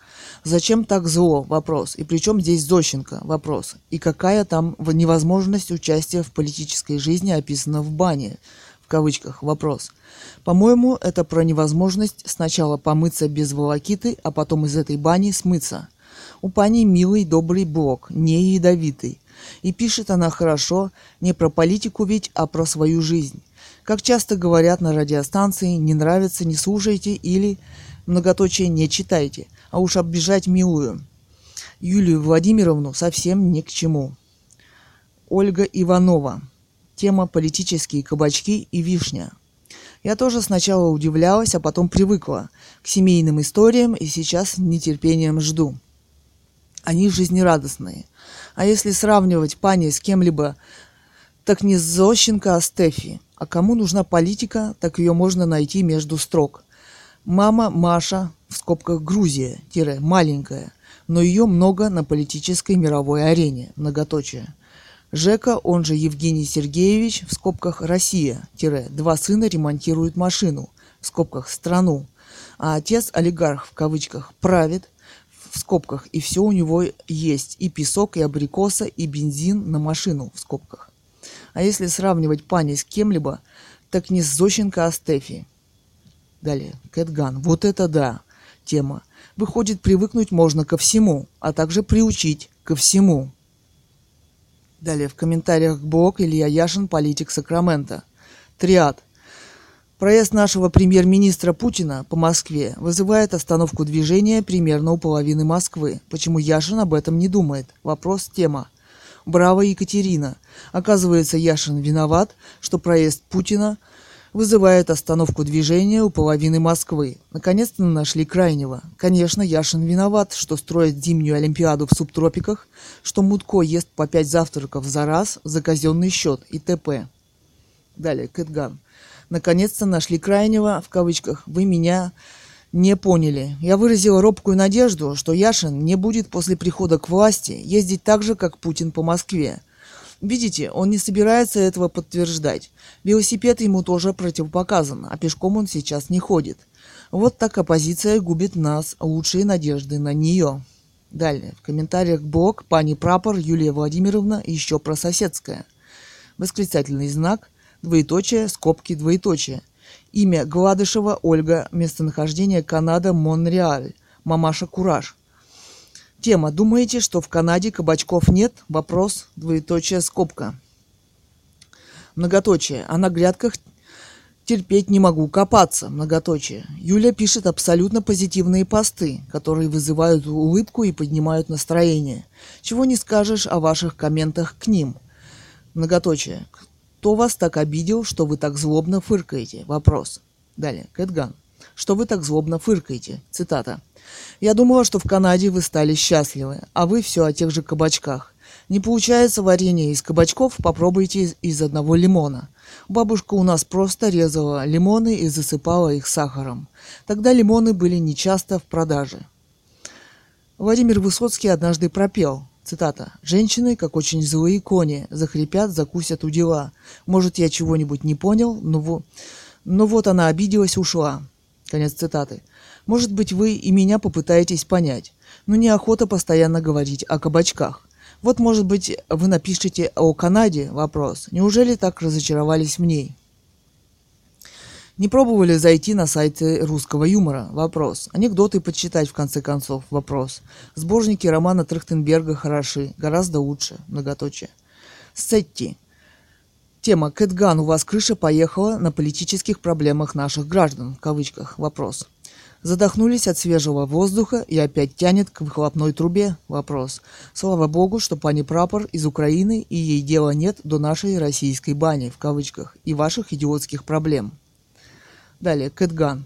Зачем так зло? Вопрос. И при чем здесь Зощенко? Вопрос. И какая там невозможность участия в политической жизни описана в бане? В кавычках, вопрос. По-моему, это про невозможность сначала помыться без волокиты, а потом из этой бани смыться. У пани милый, добрый блог, не ядовитый. И пишет она хорошо, не про политику ведь, а про свою жизнь. Как часто говорят на радиостанции, не нравится, не слушайте или многоточие не читайте, а уж оббежать милую. Юлию Владимировну совсем ни к чему. Ольга Иванова. Тема «Политические кабачки и вишня». Я тоже сначала удивлялась, а потом привыкла к семейным историям и сейчас с нетерпением жду. Они жизнерадостные. А если сравнивать пани с кем-либо, так не Зощенко, а Стефи. А кому нужна политика, так ее можно найти между строк. Мама Маша, в скобках Грузия, тире, маленькая, но ее много на политической мировой арене, многоточие – Жека, он же Евгений Сергеевич, в скобках Россия, тире, два сына ремонтируют машину, в скобках страну, а отец олигарх в кавычках правит, в скобках, и все у него есть, и песок, и абрикоса, и бензин на машину, в скобках. А если сравнивать пани с кем-либо, так не с Зощенко, а с Стефи. Далее, Кэтган. Вот это да, тема. Выходит, привыкнуть можно ко всему, а также приучить ко всему. Далее в комментариях блог Илья Яшин, политик Сакрамента. Триад. Проезд нашего премьер-министра Путина по Москве вызывает остановку движения примерно у половины Москвы. Почему Яшин об этом не думает? Вопрос, тема. Браво, Екатерина. Оказывается, Яшин виноват, что проезд Путина – вызывает остановку движения у половины Москвы. Наконец-то нашли крайнего. Конечно, Яшин виноват, что строит зимнюю Олимпиаду в субтропиках, что Мутко ест по пять завтраков за раз за казенный счет и т.п. Далее, Кэтган. Наконец-то нашли крайнего, в кавычках, вы меня не поняли. Я выразила робкую надежду, что Яшин не будет после прихода к власти ездить так же, как Путин по Москве – Видите, он не собирается этого подтверждать. Велосипед ему тоже противопоказан, а пешком он сейчас не ходит. Вот так оппозиция губит нас, лучшие надежды на нее. Далее. В комментариях блог пани Прапор Юлия Владимировна еще про соседское. Восклицательный знак, двоеточие, скобки, двоеточие. Имя Гладышева Ольга, местонахождение Канада, Монреаль. Мамаша Кураж. Тема. Думаете, что в Канаде кабачков нет? Вопрос. Двоеточие скобка. Многоточие. А на грядках терпеть не могу копаться. Многоточие. Юля пишет абсолютно позитивные посты, которые вызывают улыбку и поднимают настроение. Чего не скажешь о ваших комментах к ним. Многоточие. Кто вас так обидел, что вы так злобно фыркаете? Вопрос. Далее. Кэтган. Что вы так злобно фыркаете? Цитата. Я думала, что в Канаде вы стали счастливы, а вы все о тех же кабачках. Не получается варенье из кабачков, попробуйте из одного лимона. Бабушка у нас просто резала лимоны и засыпала их сахаром. Тогда лимоны были нечасто в продаже. Владимир Высоцкий однажды пропел, цитата, «Женщины, как очень злые кони, захрипят, закусят у дела. Может, я чего-нибудь не понял, но, во... но вот она обиделась, ушла». Конец цитаты. Может быть, вы и меня попытаетесь понять, но неохота постоянно говорить о кабачках. Вот, может быть, вы напишите о Канаде вопрос. Неужели так разочаровались в ней? Не пробовали зайти на сайты русского юмора? Вопрос. Анекдоты почитать в конце концов? Вопрос. Сборники романа Трахтенберга хороши, гораздо лучше. Многоточие. Сетти. Тема «Кэтган, у вас крыша поехала на политических проблемах наших граждан» в кавычках. Вопрос. Задохнулись от свежего воздуха и опять тянет к выхлопной трубе? Вопрос. Слава богу, что пани прапор из Украины и ей дела нет до нашей российской бани в кавычках и ваших идиотских проблем. Далее, Кэтган.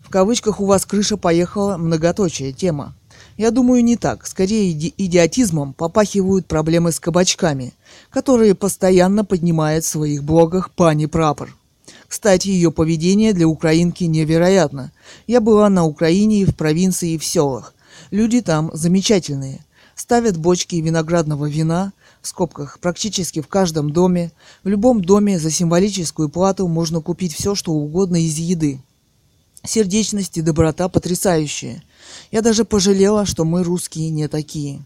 В кавычках у вас крыша поехала многоточие тема. Я думаю, не так. Скорее, иди- идиотизмом попахивают проблемы с кабачками, которые постоянно поднимает в своих блогах пани Прапор. Кстати, ее поведение для украинки невероятно. Я была на Украине и в провинции, и в селах. Люди там замечательные. Ставят бочки виноградного вина, в скобках, практически в каждом доме. В любом доме за символическую плату можно купить все, что угодно из еды. Сердечность и доброта потрясающие. Я даже пожалела, что мы русские не такие.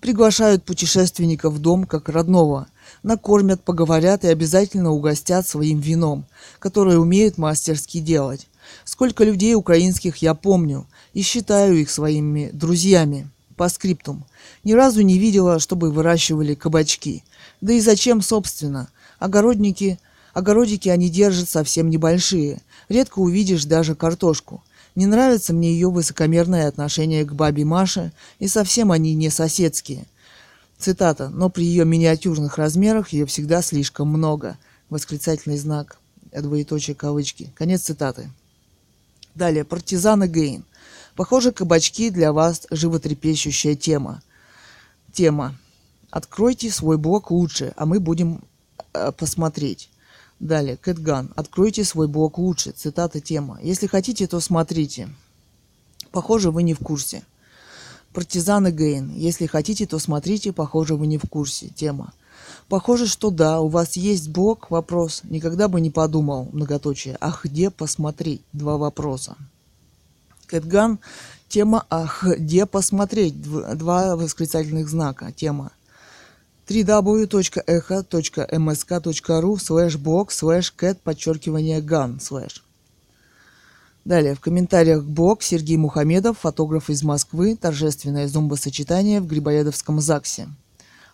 Приглашают путешественников в дом как родного. Накормят, поговорят и обязательно угостят своим вином, которое умеют мастерски делать. Сколько людей украинских я помню и считаю их своими друзьями. По скриптум. Ни разу не видела, чтобы выращивали кабачки. Да и зачем, собственно? Огородники, огородики они держат совсем небольшие. Редко увидишь даже картошку. Не нравится мне ее высокомерное отношение к бабе Маше, и совсем они не соседские. Цитата. «Но при ее миниатюрных размерах ее всегда слишком много». Восклицательный знак. Двоеточие кавычки. Конец цитаты. Далее. Партизаны Гейн. Похоже, кабачки для вас животрепещущая тема. Тема. Откройте свой блог лучше, а мы будем э, посмотреть. Далее, Кэтган. Откройте свой блог лучше. Цитата тема. Если хотите, то смотрите. Похоже, вы не в курсе. Партизаны Гейн. Если хотите, то смотрите. Похоже, вы не в курсе. Тема. Похоже, что да, у вас есть блог. Вопрос. Никогда бы не подумал. Многоточие. Ах, где посмотреть? Два вопроса. Кэтган. Тема «Ах, где посмотреть?» Дв- Два восклицательных знака. Тема www.echo.msk.ru слэш блог слэш кэт подчеркивание ган слэш. Далее, в комментариях блог Сергей Мухамедов, фотограф из Москвы, торжественное зомбосочетание в Грибоедовском ЗАГСе.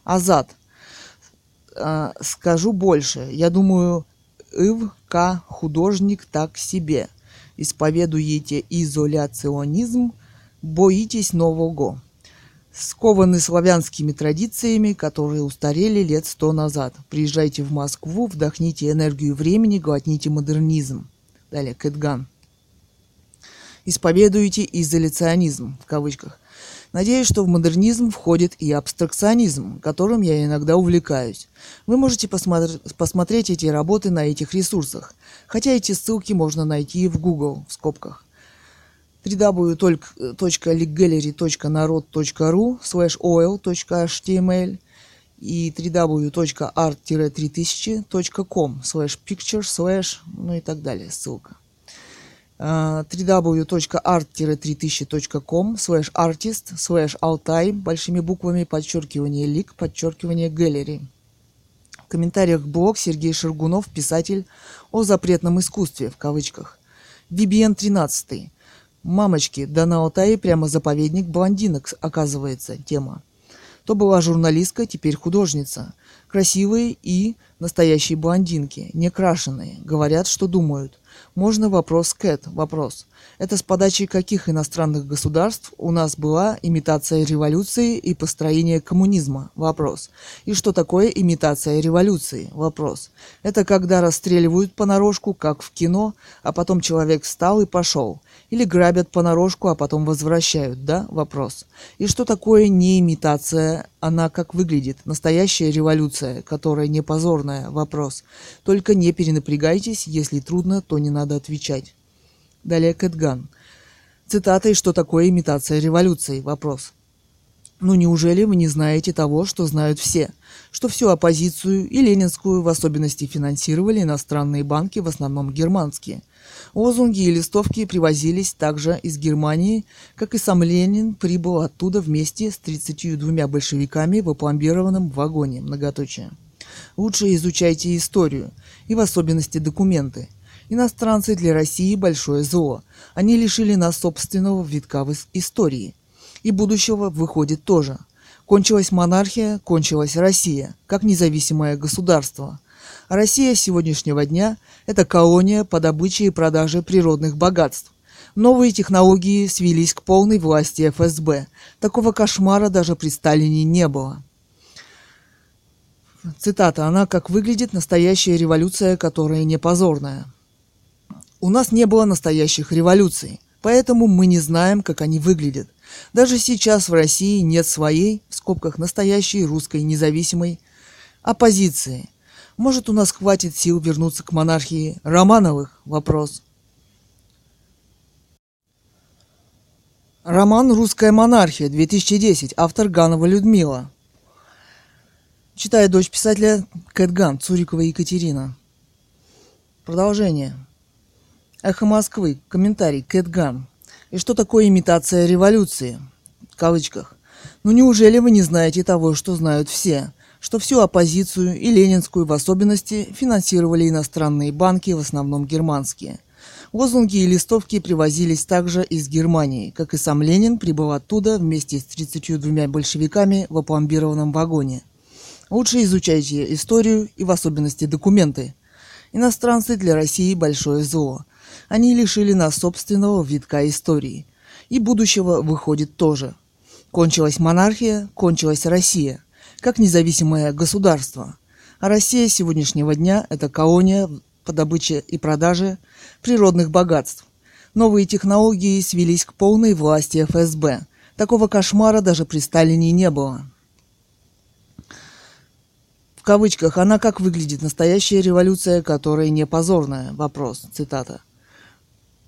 Азат. А, скажу больше. Я думаю, Ив К. художник так себе. Исповедуете изоляционизм, боитесь нового скованы славянскими традициями, которые устарели лет сто назад. Приезжайте в Москву, вдохните энергию времени, глотните модернизм. Далее, Кэтган. Исповедуете изоляционизм, в кавычках. Надеюсь, что в модернизм входит и абстракционизм, которым я иногда увлекаюсь. Вы можете посмотр- посмотреть эти работы на этих ресурсах, хотя эти ссылки можно найти в Google, в скобках www.liggallery.narod.ru slash oil.html и www.art-3000.com slash picture slash ну и так далее, ссылка. А, www.art-3000.com slash artist slash altai большими буквами подчеркивание лик подчеркивание gallery. В комментариях блог Сергей Шергунов, писатель о запретном искусстве в кавычках. VBN 13. Мамочки, да на Алтае прямо заповедник блондинок, оказывается, тема. То была журналистка, теперь художница. Красивые и настоящие блондинки, не крашеные. Говорят, что думают. Можно вопрос Кэт? Вопрос. Это с подачи каких иностранных государств у нас была имитация революции и построение коммунизма? Вопрос. И что такое имитация революции? Вопрос. Это когда расстреливают понарошку, как в кино, а потом человек встал и пошел. Или грабят понарошку, а потом возвращают, да? Вопрос. И что такое не имитация, она как выглядит? Настоящая революция, которая не позорная? Вопрос. Только не перенапрягайтесь, если трудно, то не надо отвечать. Далее Кэтган. Цитата «И что такое имитация революции?» Вопрос. Ну неужели вы не знаете того, что знают все? Что всю оппозицию и ленинскую в особенности финансировали иностранные банки, в основном германские. Лозунги и листовки привозились также из Германии, как и сам Ленин прибыл оттуда вместе с 32 большевиками в опломбированном вагоне. Многоточие. Лучше изучайте историю, и в особенности документы – Иностранцы для России – большое зло. Они лишили нас собственного витка в истории. И будущего выходит тоже. Кончилась монархия, кончилась Россия, как независимое государство. Россия сегодняшнего дня – это колония по добыче и продаже природных богатств. Новые технологии свелись к полной власти ФСБ. Такого кошмара даже при Сталине не было. Цитата. Она как выглядит настоящая революция, которая не позорная. У нас не было настоящих революций, поэтому мы не знаем, как они выглядят. Даже сейчас в России нет своей, в скобках, настоящей русской независимой оппозиции. Может, у нас хватит сил вернуться к монархии Романовых? Вопрос. Роман «Русская монархия», 2010, автор Ганова Людмила. Читает дочь писателя Кэтган, Цурикова Екатерина. Продолжение. Эхо Москвы. Комментарий. Кэтган. И что такое имитация революции? В кавычках. Ну неужели вы не знаете того, что знают все? Что всю оппозицию и ленинскую в особенности финансировали иностранные банки, в основном германские. Лозунги и листовки привозились также из Германии, как и сам Ленин прибыл оттуда вместе с 32 большевиками в опломбированном вагоне. Лучше изучайте историю и в особенности документы. Иностранцы для России большое зло. Они лишили нас собственного витка истории. И будущего выходит тоже. Кончилась монархия, кончилась Россия, как независимое государство. А Россия сегодняшнего дня – это колония по добыче и продаже природных богатств. Новые технологии свелись к полной власти ФСБ. Такого кошмара даже при Сталине не было. В кавычках, она как выглядит настоящая революция, которая не позорная? Вопрос, цитата.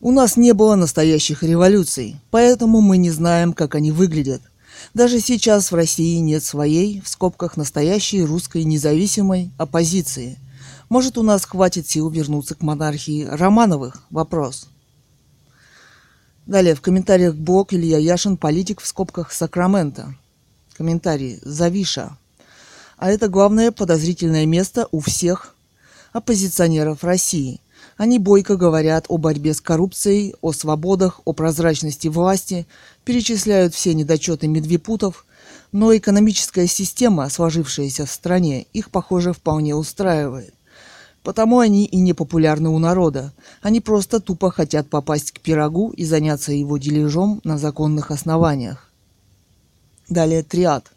У нас не было настоящих революций, поэтому мы не знаем, как они выглядят. Даже сейчас в России нет своей, в скобках, настоящей русской независимой оппозиции. Может, у нас хватит сил вернуться к монархии Романовых? Вопрос. Далее в комментариях блог Илья Яшин, политик в скобках Сакрамента. Комментарий. Завиша. А это главное подозрительное место у всех оппозиционеров России – они бойко говорят о борьбе с коррупцией, о свободах, о прозрачности власти, перечисляют все недочеты медвепутов, но экономическая система, сложившаяся в стране, их, похоже, вполне устраивает. Потому они и не популярны у народа. Они просто тупо хотят попасть к пирогу и заняться его дележом на законных основаниях. Далее триад.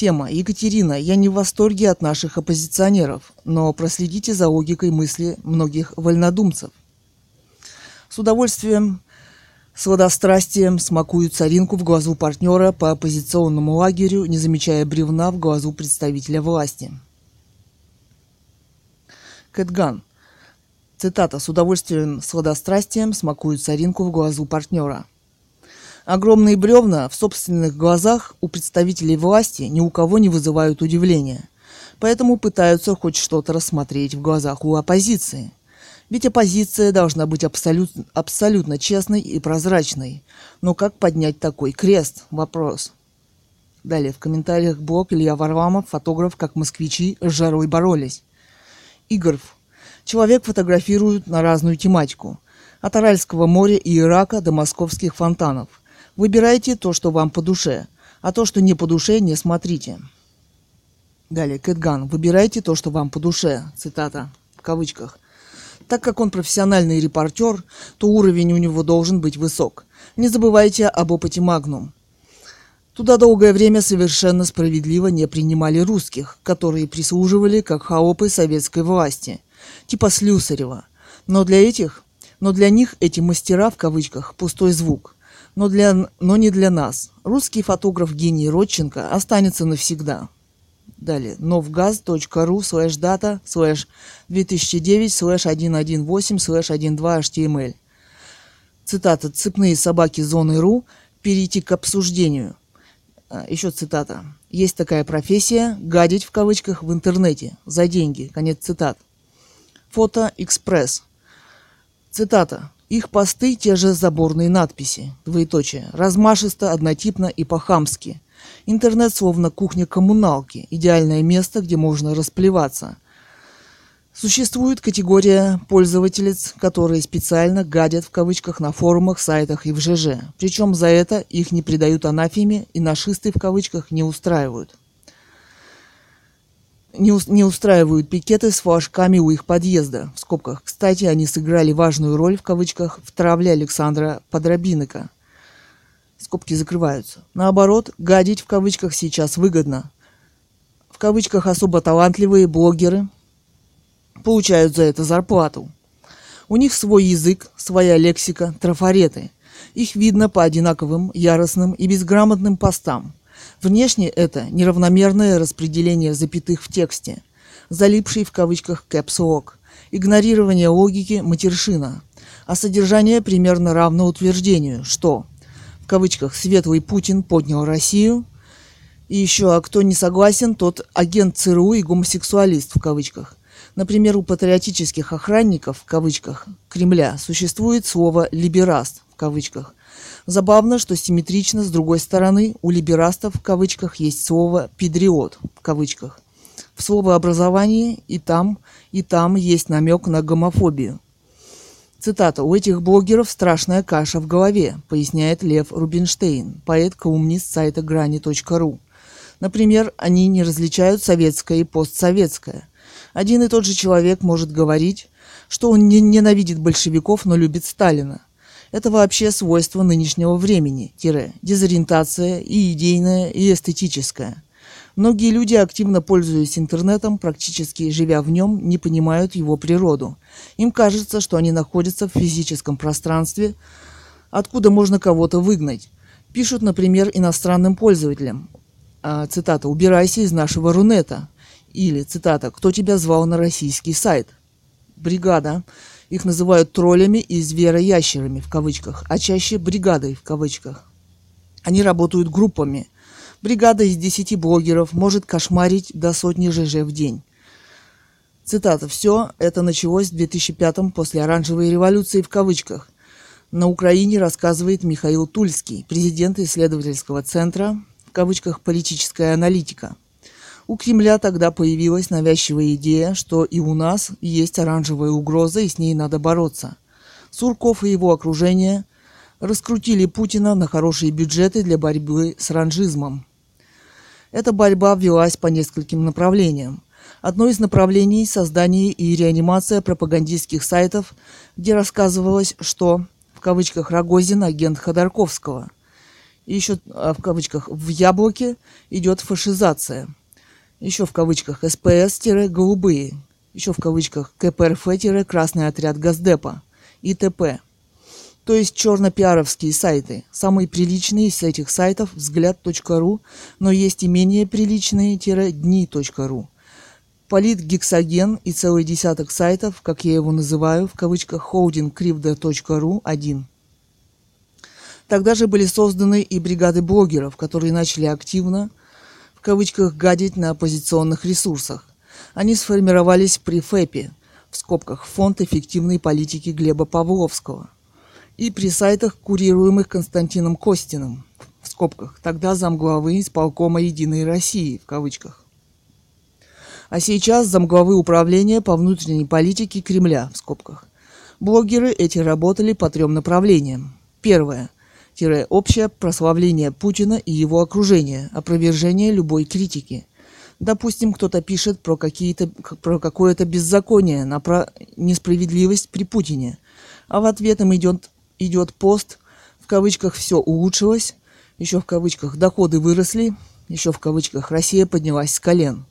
Тема. Екатерина, я не в восторге от наших оппозиционеров, но проследите за логикой мысли многих вольнодумцев. С удовольствием, с водострастием смакуют царинку в глазу партнера по оппозиционному лагерю, не замечая бревна в глазу представителя власти. Кэтган. Цитата. «С удовольствием, с водострастием смакуют царинку в глазу партнера». Огромные бревна в собственных глазах у представителей власти ни у кого не вызывают удивления. Поэтому пытаются хоть что-то рассмотреть в глазах у оппозиции. Ведь оппозиция должна быть абсолют, абсолютно честной и прозрачной. Но как поднять такой крест? Вопрос. Далее в комментариях блог Илья Варламов, фотограф, как москвичи с жарой боролись. Игорь. Человек фотографирует на разную тематику. От Аральского моря и Ирака до московских фонтанов. Выбирайте то, что вам по душе, а то, что не по душе, не смотрите. Далее, Кэтган. Выбирайте то, что вам по душе. Цитата в кавычках. Так как он профессиональный репортер, то уровень у него должен быть высок. Не забывайте об опыте Магнум. Туда долгое время совершенно справедливо не принимали русских, которые прислуживали как хаопы советской власти, типа Слюсарева. Но для этих, но для них эти мастера в кавычках пустой звук. Но, для, но не для нас. Русский фотограф гений Родченко останется навсегда. Далее. novgaz.ru слэш data слэш 2009 слэш 118 слэш 12 html. Цитата. Цепные собаки зоны РУ. Перейти к обсуждению. А, Еще цитата. Есть такая профессия – гадить в кавычках в интернете за деньги. Конец цитат. Фото «Экспресс». Цитата. Их посты – те же заборные надписи. Двоеточие. Размашисто, однотипно и по-хамски. Интернет словно кухня коммуналки. Идеальное место, где можно расплеваться. Существует категория пользовательниц, которые специально гадят в кавычках на форумах, сайтах и в ЖЖ. Причем за это их не придают анафеме и нашисты в кавычках не устраивают не, не устраивают пикеты с флажками у их подъезда. В скобках. Кстати, они сыграли важную роль в кавычках в травле Александра Подробинника. Скобки закрываются. Наоборот, гадить в кавычках сейчас выгодно. В кавычках особо талантливые блогеры получают за это зарплату. У них свой язык, своя лексика, трафареты. Их видно по одинаковым, яростным и безграмотным постам – Внешне это неравномерное распределение запятых в тексте, залипший в кавычках кэпс-лог, игнорирование логики матершина, а содержание примерно равно утверждению, что в кавычках «светлый Путин поднял Россию», и еще, а кто не согласен, тот агент ЦРУ и гомосексуалист в кавычках. Например, у патриотических охранников в кавычках Кремля существует слово «либераст» в кавычках, Забавно, что симметрично, с другой стороны, у либерастов в кавычках есть слово «педриот» в кавычках. В словообразовании и там, и там есть намек на гомофобию. Цитата. «У этих блогеров страшная каша в голове», поясняет Лев Рубинштейн, поэт-колумнист сайта грани.ру. Например, они не различают советское и постсоветское. Один и тот же человек может говорить, что он не ненавидит большевиков, но любит Сталина. Это вообще свойство нынешнего времени, тире, дезориентация и идейная, и эстетическая. Многие люди, активно пользуясь интернетом, практически живя в нем, не понимают его природу. Им кажется, что они находятся в физическом пространстве, откуда можно кого-то выгнать. Пишут, например, иностранным пользователям, а, цитата, «убирайся из нашего Рунета», или, цитата, «кто тебя звал на российский сайт?» Бригада их называют троллями и звероящерами в кавычках, а чаще бригадой в кавычках. Они работают группами. Бригада из 10 блогеров может кошмарить до сотни ЖЖ в день. Цитата. «Все это началось в 2005 после оранжевой революции в кавычках. На Украине рассказывает Михаил Тульский, президент исследовательского центра, в кавычках, политическая аналитика. У Кремля тогда появилась навязчивая идея, что и у нас есть оранжевая угроза, и с ней надо бороться. Сурков и его окружение раскрутили Путина на хорошие бюджеты для борьбы с ранжизмом. Эта борьба велась по нескольким направлениям. Одно из направлений – создание и реанимация пропагандистских сайтов, где рассказывалось, что, в кавычках, Рогозин – агент Ходорковского. И еще, а, в кавычках, в яблоке идет фашизация – еще в кавычках СПС-голубые, еще в кавычках КПРФ-красный отряд Газдепа и т.п. То есть черно-пиаровские сайты. Самые приличные из этих сайтов взгляд.ру, но есть и менее приличные-дни.ру. Политгексоген и целый десяток сайтов, как я его называю, в кавычках холдингкривда.ру один. Тогда же были созданы и бригады блогеров, которые начали активно в кавычках гадить на оппозиционных ресурсах. Они сформировались при ФЭПе, в скобках Фонд эффективной политики Глеба Павловского, и при сайтах, курируемых Константином Костиным, в скобках, тогда замглавы исполкома «Единой России», в кавычках. А сейчас замглавы управления по внутренней политике Кремля, в скобках. Блогеры эти работали по трем направлениям. Первое – общее прославление Путина и его окружения, опровержение любой критики. Допустим, кто-то пишет про, какие-то, про какое-то беззаконие, на про несправедливость при Путине, а в ответ им идет, идет пост, в кавычках «все улучшилось», еще в кавычках «доходы выросли», еще в кавычках «Россия поднялась с колен».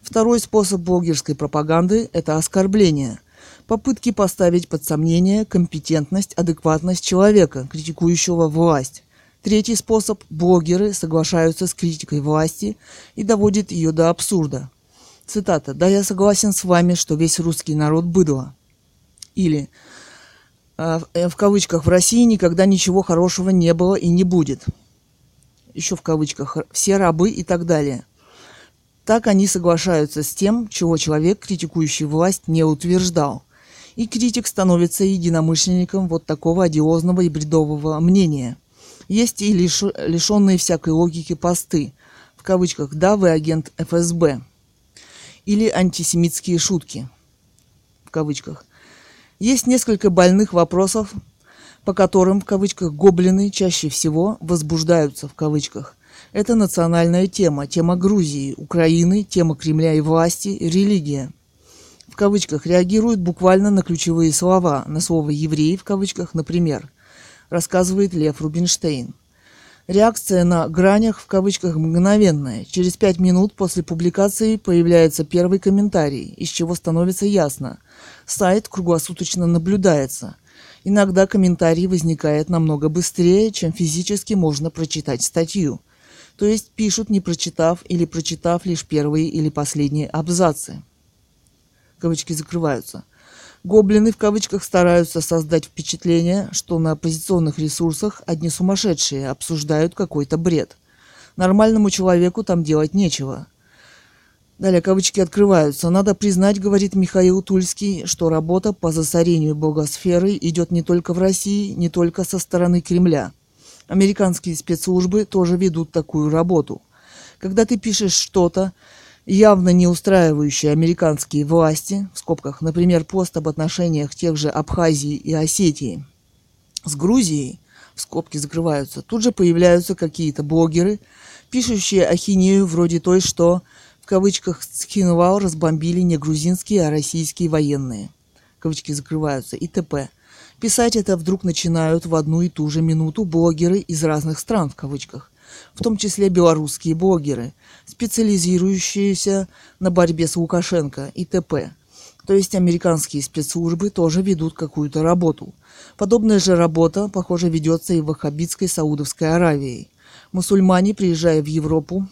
Второй способ блогерской пропаганды – это оскорбление. Попытки поставить под сомнение компетентность, адекватность человека, критикующего власть. Третий способ – блогеры соглашаются с критикой власти и доводят ее до абсурда. Цитата. «Да, я согласен с вами, что весь русский народ быдло». Или «А, э, в кавычках «в России никогда ничего хорошего не было и не будет». Еще в кавычках «все рабы» и так далее – так они соглашаются с тем, чего человек, критикующий власть, не утверждал. И критик становится единомышленником вот такого одиозного и бредового мнения. Есть и лиш... лишенные всякой логики посты, в кавычках «да, вы агент ФСБ», или антисемитские шутки, в кавычках. Есть несколько больных вопросов, по которым, в кавычках, гоблины чаще всего возбуждаются, в кавычках. Это национальная тема, тема Грузии, Украины, тема Кремля и власти, религия. В кавычках реагирует буквально на ключевые слова, на слово «еврей» в кавычках, например, рассказывает Лев Рубинштейн. Реакция на «гранях» в кавычках мгновенная. Через пять минут после публикации появляется первый комментарий, из чего становится ясно. Сайт круглосуточно наблюдается. Иногда комментарий возникает намного быстрее, чем физически можно прочитать статью – то есть пишут, не прочитав или прочитав лишь первые или последние абзацы. Кавычки закрываются. Гоблины в кавычках стараются создать впечатление, что на оппозиционных ресурсах одни сумасшедшие обсуждают какой-то бред. Нормальному человеку там делать нечего. Далее кавычки открываются. Надо признать, говорит Михаил Тульский, что работа по засорению богосферы идет не только в России, не только со стороны Кремля – Американские спецслужбы тоже ведут такую работу. Когда ты пишешь что-то, явно не устраивающее американские власти, в скобках, например, пост об отношениях тех же Абхазии и Осетии с Грузией, в скобки закрываются, тут же появляются какие-то блогеры, пишущие ахинею вроде той, что в кавычках Цхинвал разбомбили не грузинские, а российские военные. Кавычки закрываются и т.п. Писать это вдруг начинают в одну и ту же минуту блогеры из разных стран, в кавычках, в том числе белорусские блогеры, специализирующиеся на борьбе с Лукашенко и т.п. То есть американские спецслужбы тоже ведут какую-то работу. Подобная же работа, похоже, ведется и в Ваххабитской Саудовской Аравии. Мусульмане, приезжая в Европу,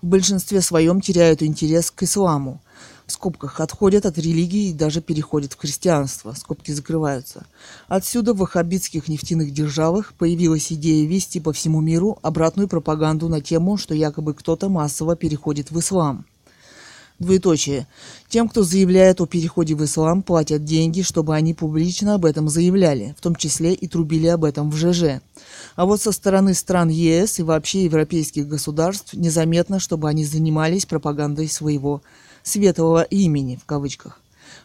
в большинстве своем теряют интерес к исламу, в скобках отходят от религии и даже переходят в христианство, скобки закрываются. Отсюда в ваххабитских нефтяных державах появилась идея вести по всему миру обратную пропаганду на тему, что якобы кто-то массово переходит в ислам. Двоеточие. Тем, кто заявляет о переходе в ислам, платят деньги, чтобы они публично об этом заявляли, в том числе и трубили об этом в ЖЖ. А вот со стороны стран ЕС и вообще европейских государств незаметно, чтобы они занимались пропагандой своего светлого имени, в кавычках.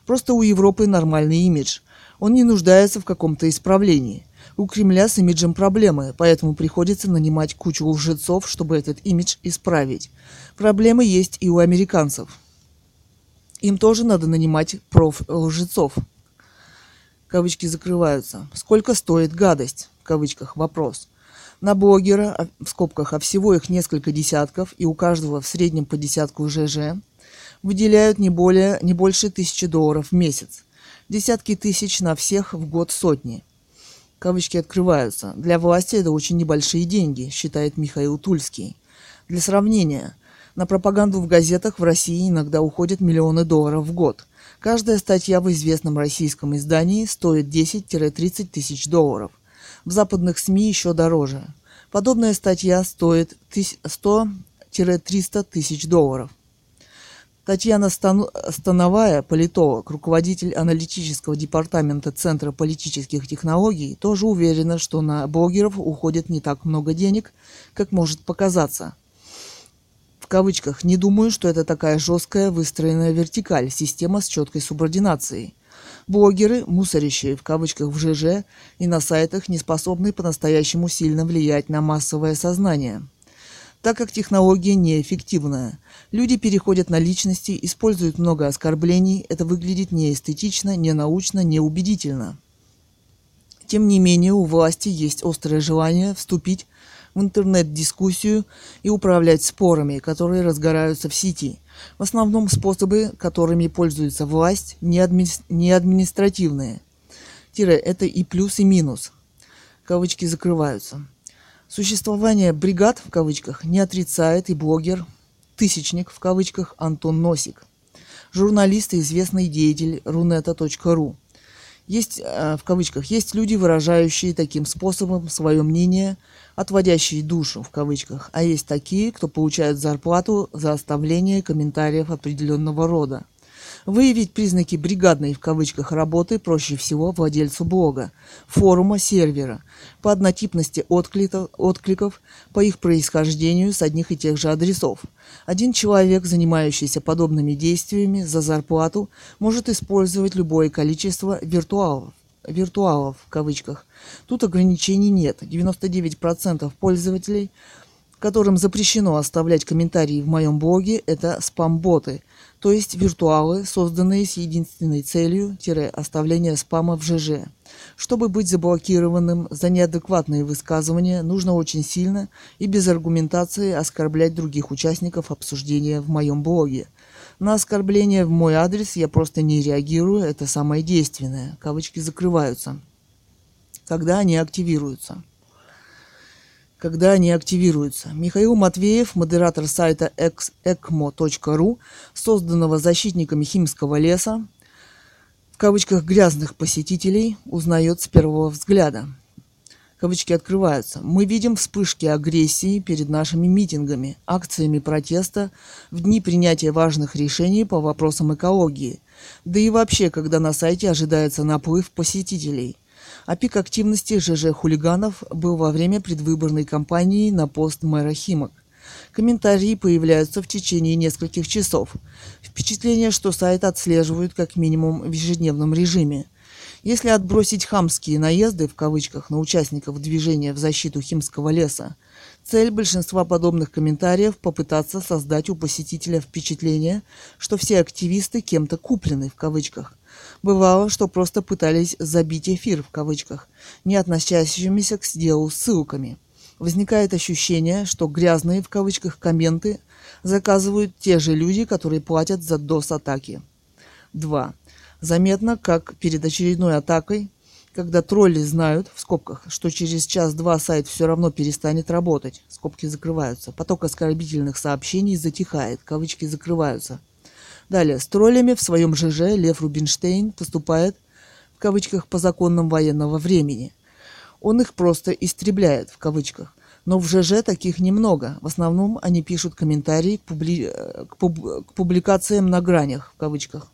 Просто у Европы нормальный имидж. Он не нуждается в каком-то исправлении. У Кремля с имиджем проблемы, поэтому приходится нанимать кучу лжецов, чтобы этот имидж исправить. Проблемы есть и у американцев. Им тоже надо нанимать проф-лжецов. Кавычки закрываются. Сколько стоит гадость? В кавычках вопрос. На блогера, а, в скобках, а всего их несколько десятков, и у каждого в среднем по десятку ЖЖ, выделяют не, более, не больше тысячи долларов в месяц. Десятки тысяч на всех в год сотни. Кавычки открываются. Для власти это очень небольшие деньги, считает Михаил Тульский. Для сравнения, на пропаганду в газетах в России иногда уходят миллионы долларов в год. Каждая статья в известном российском издании стоит 10-30 тысяч долларов. В западных СМИ еще дороже. Подобная статья стоит 100-300 тысяч долларов. Татьяна Становая, политолог, руководитель аналитического департамента Центра политических технологий, тоже уверена, что на блогеров уходит не так много денег, как может показаться. В кавычках «не думаю, что это такая жесткая выстроенная вертикаль, система с четкой субординацией». Блогеры, мусорящие в кавычках в ЖЖ и на сайтах, не способны по-настоящему сильно влиять на массовое сознание – так как технология неэффективная. Люди переходят на личности, используют много оскорблений, это выглядит неэстетично, ненаучно, неубедительно. Тем не менее, у власти есть острое желание вступить в интернет-дискуссию и управлять спорами, которые разгораются в сети. В основном способы, которыми пользуется власть, не, адми... не административные. Тире – это и плюс, и минус. Кавычки закрываются. Существование бригад в кавычках не отрицает и блогер «тысячник» в кавычках Антон Носик, журналист и известный деятель runeta.ru. Есть, э, в кавычках, есть люди, выражающие таким способом свое мнение, отводящие душу, в кавычках, а есть такие, кто получает зарплату за оставление комментариев определенного рода. Выявить признаки бригадной в кавычках работы проще всего владельцу блога, форума, сервера, по однотипности откликов, откликов, по их происхождению с одних и тех же адресов. Один человек, занимающийся подобными действиями за зарплату, может использовать любое количество виртуалов, виртуалов в кавычках. Тут ограничений нет. 99% пользователей которым запрещено оставлять комментарии в моем блоге, это спам-боты – то есть виртуалы, созданные с единственной целью – оставления спама в ЖЖ. Чтобы быть заблокированным за неадекватные высказывания, нужно очень сильно и без аргументации оскорблять других участников обсуждения в моем блоге. На оскорбление в мой адрес я просто не реагирую, это самое действенное. Кавычки закрываются. Когда они активируются когда они активируются. Михаил Матвеев, модератор сайта ecmo.ru, созданного защитниками химского леса, в кавычках грязных посетителей, узнает с первого взгляда. Кавычки открываются. Мы видим вспышки агрессии перед нашими митингами, акциями протеста в дни принятия важных решений по вопросам экологии. Да и вообще, когда на сайте ожидается наплыв посетителей – а пик активности ЖЖ-хулиганов был во время предвыборной кампании на пост мэра Химок. Комментарии появляются в течение нескольких часов. Впечатление, что сайт отслеживают как минимум в ежедневном режиме. Если отбросить хамские наезды в кавычках на участников движения в защиту химского леса, цель большинства подобных комментариев попытаться создать у посетителя впечатление, что все активисты кем-то куплены в кавычках – Бывало, что просто пытались «забить эфир» в кавычках, не относящимися к делу ссылками. Возникает ощущение, что «грязные» в кавычках комменты заказывают те же люди, которые платят за DOS-атаки. 2. Заметно, как перед очередной атакой, когда тролли знают, в скобках, что через час-два сайт все равно перестанет работать, скобки закрываются, поток оскорбительных сообщений затихает, кавычки закрываются – Далее, с троллями в своем ЖЖ Лев Рубинштейн поступает в кавычках по законам военного времени. Он их просто истребляет в кавычках. Но в ЖЖ таких немного. В основном они пишут комментарии к, публи... к, пуб... к публикациям на гранях в кавычках.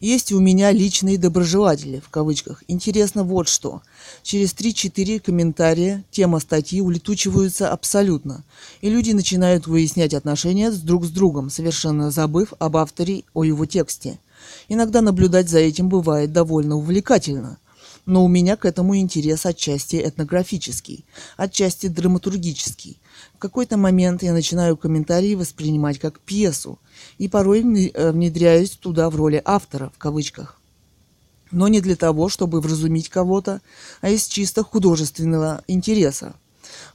Есть у меня личные доброжелатели, в кавычках. Интересно вот что. Через 3-4 комментария тема статьи улетучиваются абсолютно, и люди начинают выяснять отношения с друг с другом, совершенно забыв об авторе, о его тексте. Иногда наблюдать за этим бывает довольно увлекательно – но у меня к этому интерес отчасти этнографический, отчасти драматургический. В какой-то момент я начинаю комментарии воспринимать как пьесу, и порой э, внедряюсь туда в роли автора, в кавычках. Но не для того, чтобы вразумить кого-то, а из чисто художественного интереса.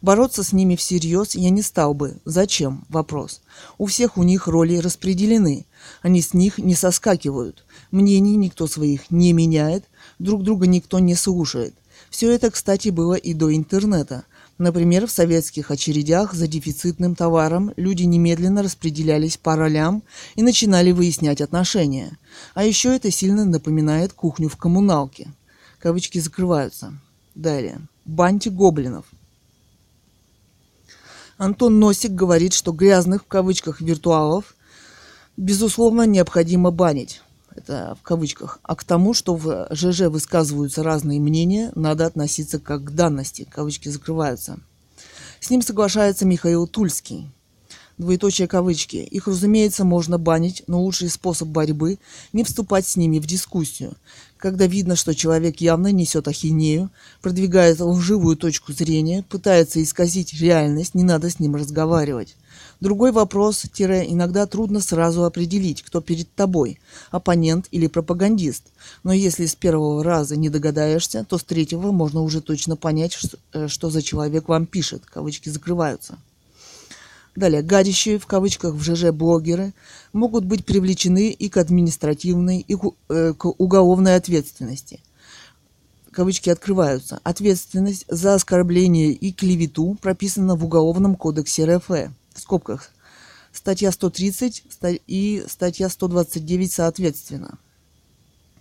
Бороться с ними всерьез я не стал бы. Зачем? Вопрос. У всех у них роли распределены. Они с них не соскакивают. Мнений никто своих не меняет, друг друга никто не слушает. Все это, кстати, было и до интернета. Например, в советских очередях за дефицитным товаром люди немедленно распределялись по ролям и начинали выяснять отношения. А еще это сильно напоминает кухню в коммуналке. Кавычки закрываются. Далее. Банти гоблинов. Антон Носик говорит, что грязных в кавычках виртуалов безусловно необходимо банить это в кавычках, а к тому, что в ЖЖ высказываются разные мнения, надо относиться как к данности, кавычки закрываются. С ним соглашается Михаил Тульский. Двоеточие кавычки. Их, разумеется, можно банить, но лучший способ борьбы – не вступать с ними в дискуссию. Когда видно, что человек явно несет ахинею, продвигает лживую точку зрения, пытается исказить реальность, не надо с ним разговаривать. Другой вопрос, иногда трудно сразу определить, кто перед тобой, оппонент или пропагандист. Но если с первого раза не догадаешься, то с третьего можно уже точно понять, что, э, за человек вам пишет. Кавычки закрываются. Далее, гадящие в кавычках в ЖЖ блогеры могут быть привлечены и к административной, и к, э, к уголовной ответственности. Кавычки открываются. Ответственность за оскорбление и клевету прописана в Уголовном кодексе РФ. В скобках. Статья 130 и статья 129 соответственно.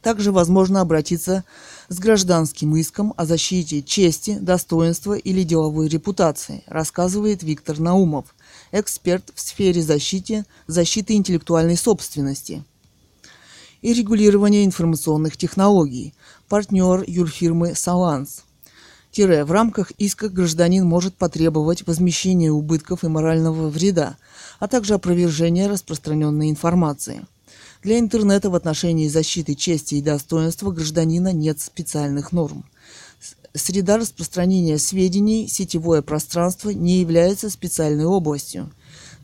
Также возможно обратиться с гражданским иском о защите чести, достоинства или деловой репутации, рассказывает Виктор Наумов, эксперт в сфере защиты, защиты интеллектуальной собственности и регулирования информационных технологий, партнер юрфирмы «Саланс». Тире, в рамках иска гражданин может потребовать возмещения убытков и морального вреда, а также опровержения распространенной информации. Для интернета в отношении защиты чести и достоинства гражданина нет специальных норм. Среда распространения сведений, сетевое пространство не является специальной областью.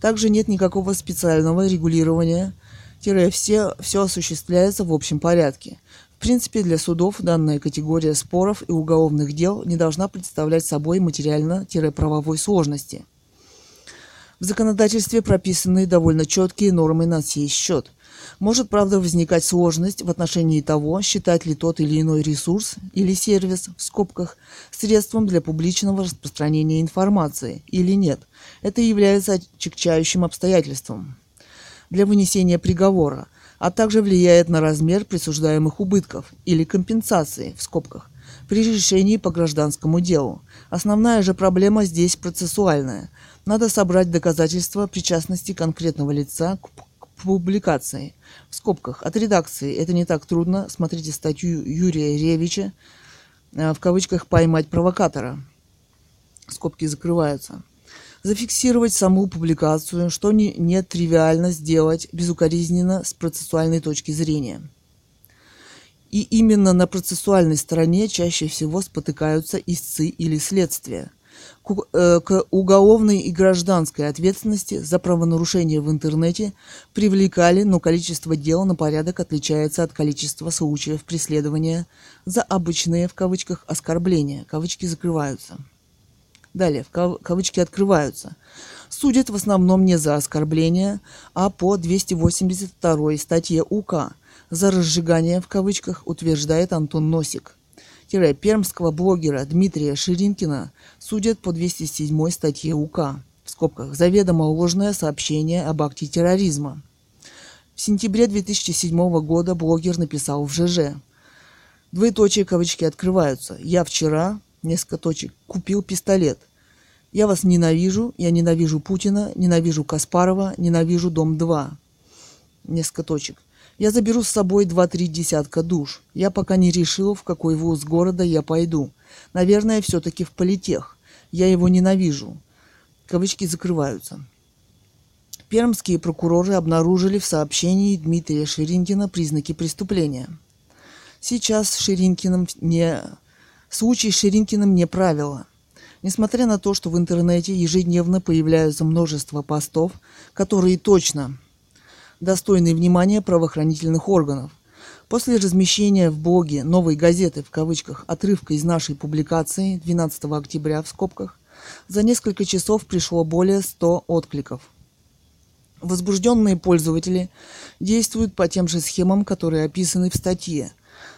Также нет никакого специального регулирования, все, все осуществляется в общем порядке. В принципе, для судов данная категория споров и уголовных дел не должна представлять собой материально-правовой сложности. В законодательстве прописаны довольно четкие нормы на сей счет – может, правда, возникать сложность в отношении того, считать ли тот или иной ресурс или сервис, в скобках, средством для публичного распространения информации или нет. Это является отягчающим обстоятельством для вынесения приговора, а также влияет на размер присуждаемых убытков или компенсации, в скобках, при решении по гражданскому делу. Основная же проблема здесь процессуальная. Надо собрать доказательства причастности конкретного лица к публикации. В скобках. От редакции. Это не так трудно. Смотрите статью Юрия Ревича. Э, в кавычках «поймать провокатора». Скобки закрываются. Зафиксировать саму публикацию, что не, не тривиально сделать безукоризненно с процессуальной точки зрения. И именно на процессуальной стороне чаще всего спотыкаются истцы или следствия – к уголовной и гражданской ответственности за правонарушение в интернете привлекали, но количество дел на порядок отличается от количества случаев преследования за обычные в кавычках оскорбления. Кавычки закрываются. Далее, в кавычки открываются. Судят в основном не за оскорбления, а по 282 статье УК за разжигание в кавычках утверждает Антон Носик пермского блогера Дмитрия Ширинкина судят по 207 статье УК, в скобках, заведомо ложное сообщение об акте терроризма. В сентябре 2007 года блогер написал в ЖЖ. Двоеточие кавычки открываются. Я вчера, несколько точек, купил пистолет. Я вас ненавижу, я ненавижу Путина, ненавижу Каспарова, ненавижу Дом-2. Несколько точек. Я заберу с собой два-три десятка душ. Я пока не решил, в какой вуз города я пойду. Наверное, все-таки в политех. Я его ненавижу. Кавычки закрываются. Пермские прокуроры обнаружили в сообщении Дмитрия Ширинкина признаки преступления. Сейчас Ширинкиным не... Случай с Ширинкиным не правило. Несмотря на то, что в интернете ежедневно появляются множество постов, которые точно достойный внимания правоохранительных органов. После размещения в блоге «Новой газеты» в кавычках отрывка из нашей публикации 12 октября в скобках за несколько часов пришло более 100 откликов. Возбужденные пользователи действуют по тем же схемам, которые описаны в статье.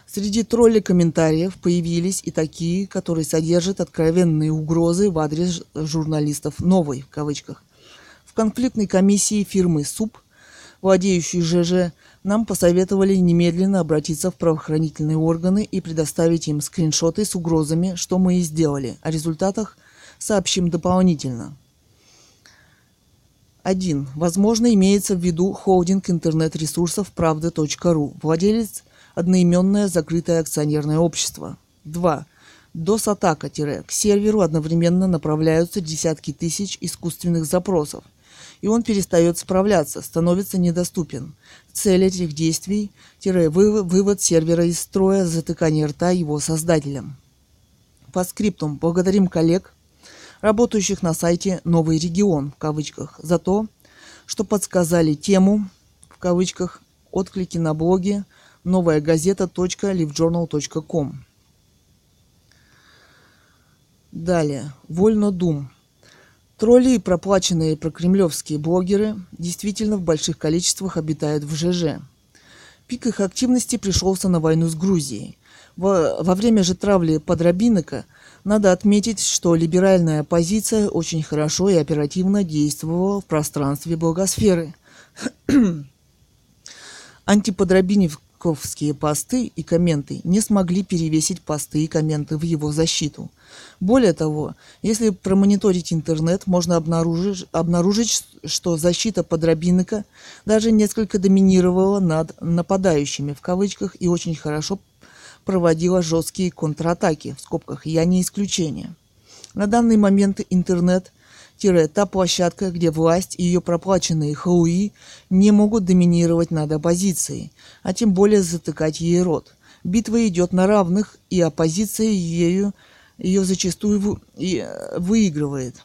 Среди троллей комментариев появились и такие, которые содержат откровенные угрозы в адрес журналистов «новой» в кавычках. В конфликтной комиссии фирмы СУП владеющие ЖЖ, нам посоветовали немедленно обратиться в правоохранительные органы и предоставить им скриншоты с угрозами, что мы и сделали. О результатах сообщим дополнительно. 1. Возможно, имеется в виду холдинг интернет-ресурсов правда.ру, владелец одноименное закрытое акционерное общество. 2. DOS-атака- к серверу одновременно направляются десятки тысяч искусственных запросов – и он перестает справляться, становится недоступен. Цель этих действий – вывод сервера из строя, затыкание рта его создателям. По скриптум благодарим коллег, работающих на сайте «Новый регион» в кавычках, за то, что подсказали тему в кавычках отклики на блоге новая газета.livejournal.com. Далее. Вольно Дум. Тролли и проплаченные прокремлевские блогеры действительно в больших количествах обитают в ЖЖ. Пик их активности пришелся на войну с Грузией. Во, во время же травли подробинника надо отметить, что либеральная оппозиция очень хорошо и оперативно действовала в пространстве благосферы. <clears throat> Антиподробинев Ковские посты и комменты не смогли перевесить посты и комменты в его защиту. Более того, если промониторить интернет, можно обнаружить, обнаружить что защита подробинника даже несколько доминировала над нападающими в кавычках и очень хорошо проводила жесткие контратаки, в скобках «я не исключение». На данный момент интернет та площадка, где власть и ее проплаченные хауи не могут доминировать над оппозицией, а тем более затыкать ей рот. Битва идет на равных, и оппозиция ею, ее зачастую и выигрывает.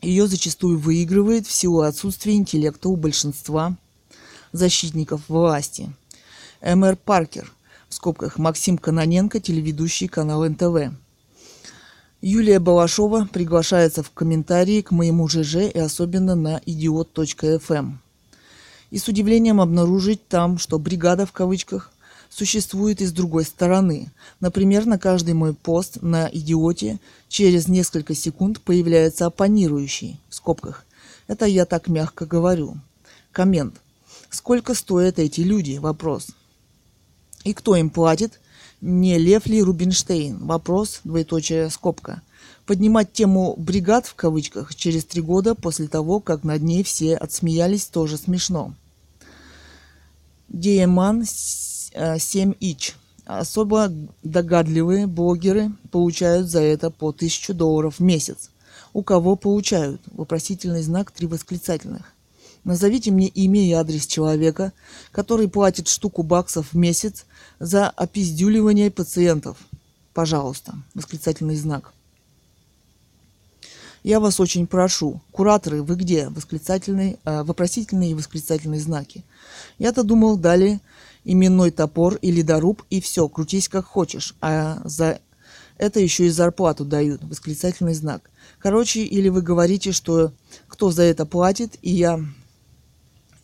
Ее зачастую выигрывает в силу отсутствия интеллекта у большинства защитников власти. М.Р. Паркер, в скобках Максим Каноненко, телеведущий канал НТВ. Юлия Балашова приглашается в комментарии к моему ЖЖ и особенно на. Эм. И с удивлением обнаружить там, что бригада в кавычках существует и с другой стороны. Например, на каждый мой пост на идиоте через несколько секунд появляется оппонирующий, в скобках. Это я так мягко говорю. Коммент. Сколько стоят эти люди? Вопрос. И кто им платит? Не Лев ли Рубинштейн? Вопрос, двоеточие, скобка. Поднимать тему «бригад» в кавычках через три года после того, как над ней все отсмеялись, тоже смешно. Диеман 7 ич. Особо догадливые блогеры получают за это по 1000 долларов в месяц. У кого получают? Вопросительный знак, три восклицательных. Назовите мне имя и адрес человека, который платит штуку баксов в месяц за опиздюливание пациентов. Пожалуйста. Восклицательный знак. Я вас очень прошу. Кураторы, вы где? Восклицательный, э, вопросительные и восклицательные знаки. Я-то думал, дали именной топор или доруб и все, крутись как хочешь. А за это еще и зарплату дают. Восклицательный знак. Короче, или вы говорите, что кто за это платит, и я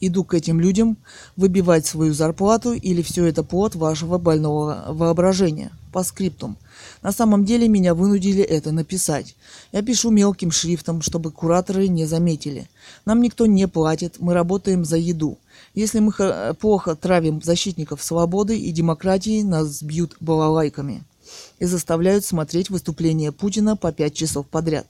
иду к этим людям выбивать свою зарплату или все это плод вашего больного воображения. По скриптум. На самом деле меня вынудили это написать. Я пишу мелким шрифтом, чтобы кураторы не заметили. Нам никто не платит, мы работаем за еду. Если мы плохо травим защитников свободы и демократии, нас бьют балалайками и заставляют смотреть выступления Путина по пять часов подряд.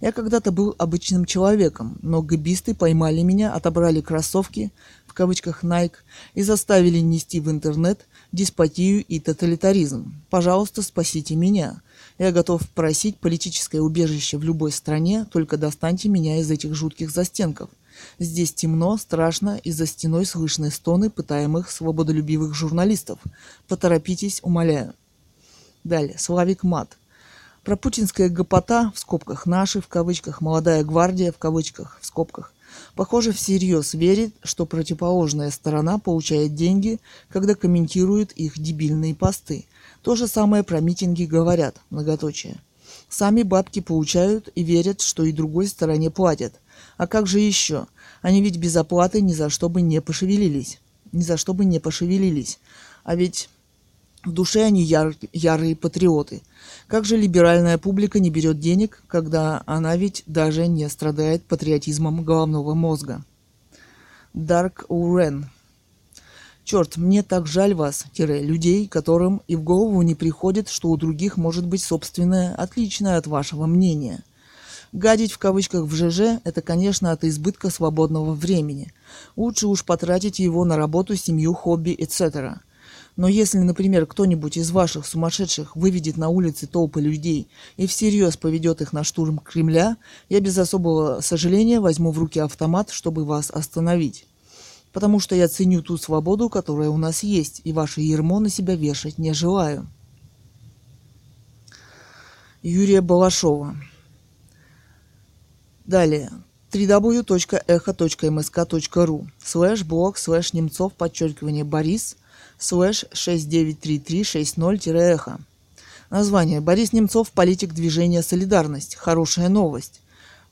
Я когда-то был обычным человеком, но гибисты поймали меня, отобрали кроссовки, в кавычках Nike, и заставили нести в интернет деспотию и тоталитаризм. Пожалуйста, спасите меня. Я готов просить политическое убежище в любой стране, только достаньте меня из этих жутких застенков. Здесь темно, страшно, и за стеной слышны стоны пытаемых свободолюбивых журналистов. Поторопитесь, умоляю. Далее. Славик Мат. Про путинская гопота, в скобках наши, в кавычках, молодая гвардия, в кавычках, в скобках, похоже всерьез верит, что противоположная сторона получает деньги, когда комментирует их дебильные посты. То же самое про митинги говорят, многоточие. Сами бабки получают и верят, что и другой стороне платят. А как же еще? Они ведь без оплаты ни за что бы не пошевелились. Ни за что бы не пошевелились. А ведь в душе они яр, ярые патриоты. Как же либеральная публика не берет денег, когда она ведь даже не страдает патриотизмом головного мозга? Дарк Урен. Черт, мне так жаль вас, тире, людей, которым и в голову не приходит, что у других может быть собственное, отличное от вашего мнения. Гадить в кавычках в ЖЖ – это, конечно, от избытка свободного времени. Лучше уж потратить его на работу, семью, хобби, etc. Но если, например, кто-нибудь из ваших сумасшедших выведет на улицы толпы людей и всерьез поведет их на штурм Кремля, я без особого сожаления возьму в руки автомат, чтобы вас остановить. Потому что я ценю ту свободу, которая у нас есть, и ваше ермо на себя вешать не желаю. Юрия Балашова. Далее www.echo.msk.ru слэш блог слэш немцов подчеркивание Борис слэш 693360-эхо. Название. Борис Немцов, политик движения «Солидарность». Хорошая новость.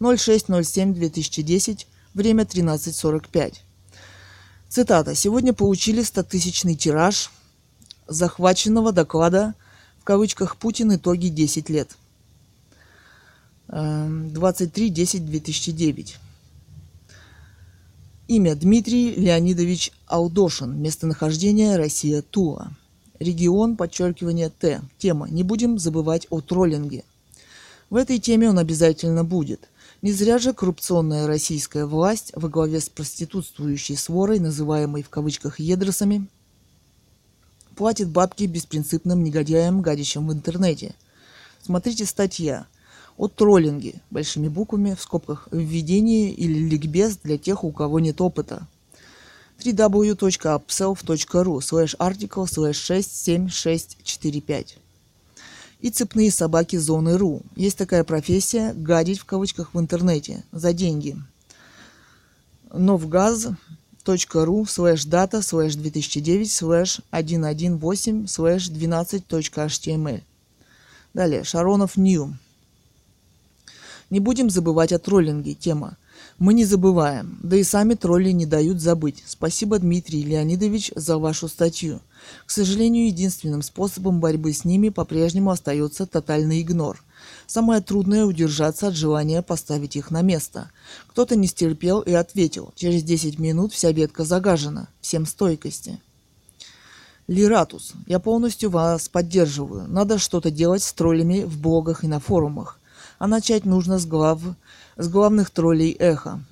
06.07.2010, время 13.45. Цитата. «Сегодня получили стотысячный тираж захваченного доклада в кавычках «Путин. Итоги 10 лет». 23.10.2009. Имя Дмитрий Леонидович Алдошин. Местонахождение Россия Тула. Регион, подчеркивание Т. Тема. Не будем забывать о троллинге. В этой теме он обязательно будет. Не зря же коррупционная российская власть во главе с проститутствующей сворой, называемой в кавычках едросами, платит бабки беспринципным негодяям, гадящим в интернете. Смотрите статья – о троллинге, большими буквами, в скобках, введение или ликбез для тех, у кого нет опыта. www.upself.ru slash article slash 67645 и цепные собаки зоны РУ. Есть такая профессия – гадить в кавычках в интернете за деньги. novgaz.ru слэш data слэш 2009 слэш 118 слэш 12.html. Далее, Шаронов Нью. Не будем забывать о троллинге. Тема. Мы не забываем. Да и сами тролли не дают забыть. Спасибо, Дмитрий Леонидович, за вашу статью. К сожалению, единственным способом борьбы с ними по-прежнему остается тотальный игнор. Самое трудное – удержаться от желания поставить их на место. Кто-то не стерпел и ответил. Через 10 минут вся ветка загажена. Всем стойкости. Лиратус. Я полностью вас поддерживаю. Надо что-то делать с троллями в блогах и на форумах. А начать нужно с, глав, с главных троллей эхо.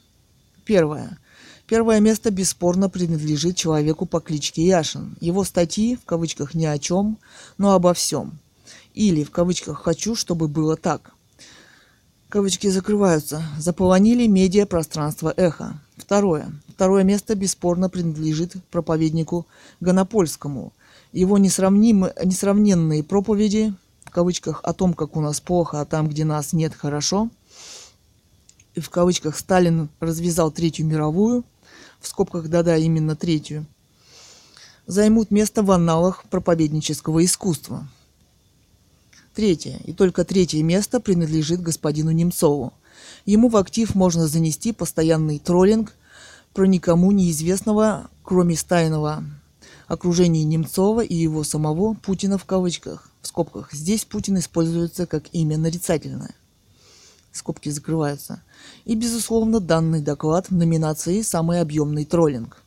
Первое. Первое место бесспорно принадлежит человеку по кличке Яшин. Его статьи, в кавычках, ни о чем, но обо всем. Или, в кавычках, хочу, чтобы было так. Кавычки закрываются. Заполонили медиа пространство эхо. Второе. Второе место бесспорно принадлежит проповеднику Гонопольскому. Его несравним, несравненные проповеди в кавычках о том, как у нас плохо, а там, где нас нет, хорошо. И в кавычках Сталин развязал Третью мировую, в скобках да-да, именно Третью, займут место в анналах проповеднического искусства. Третье, и только третье место принадлежит господину Немцову. Ему в актив можно занести постоянный троллинг про никому неизвестного, кроме стайного окружении Немцова и его самого Путина в кавычках. В скобках. Здесь Путин используется как имя нарицательное. Скобки закрываются. И, безусловно, данный доклад в номинации «Самый объемный троллинг».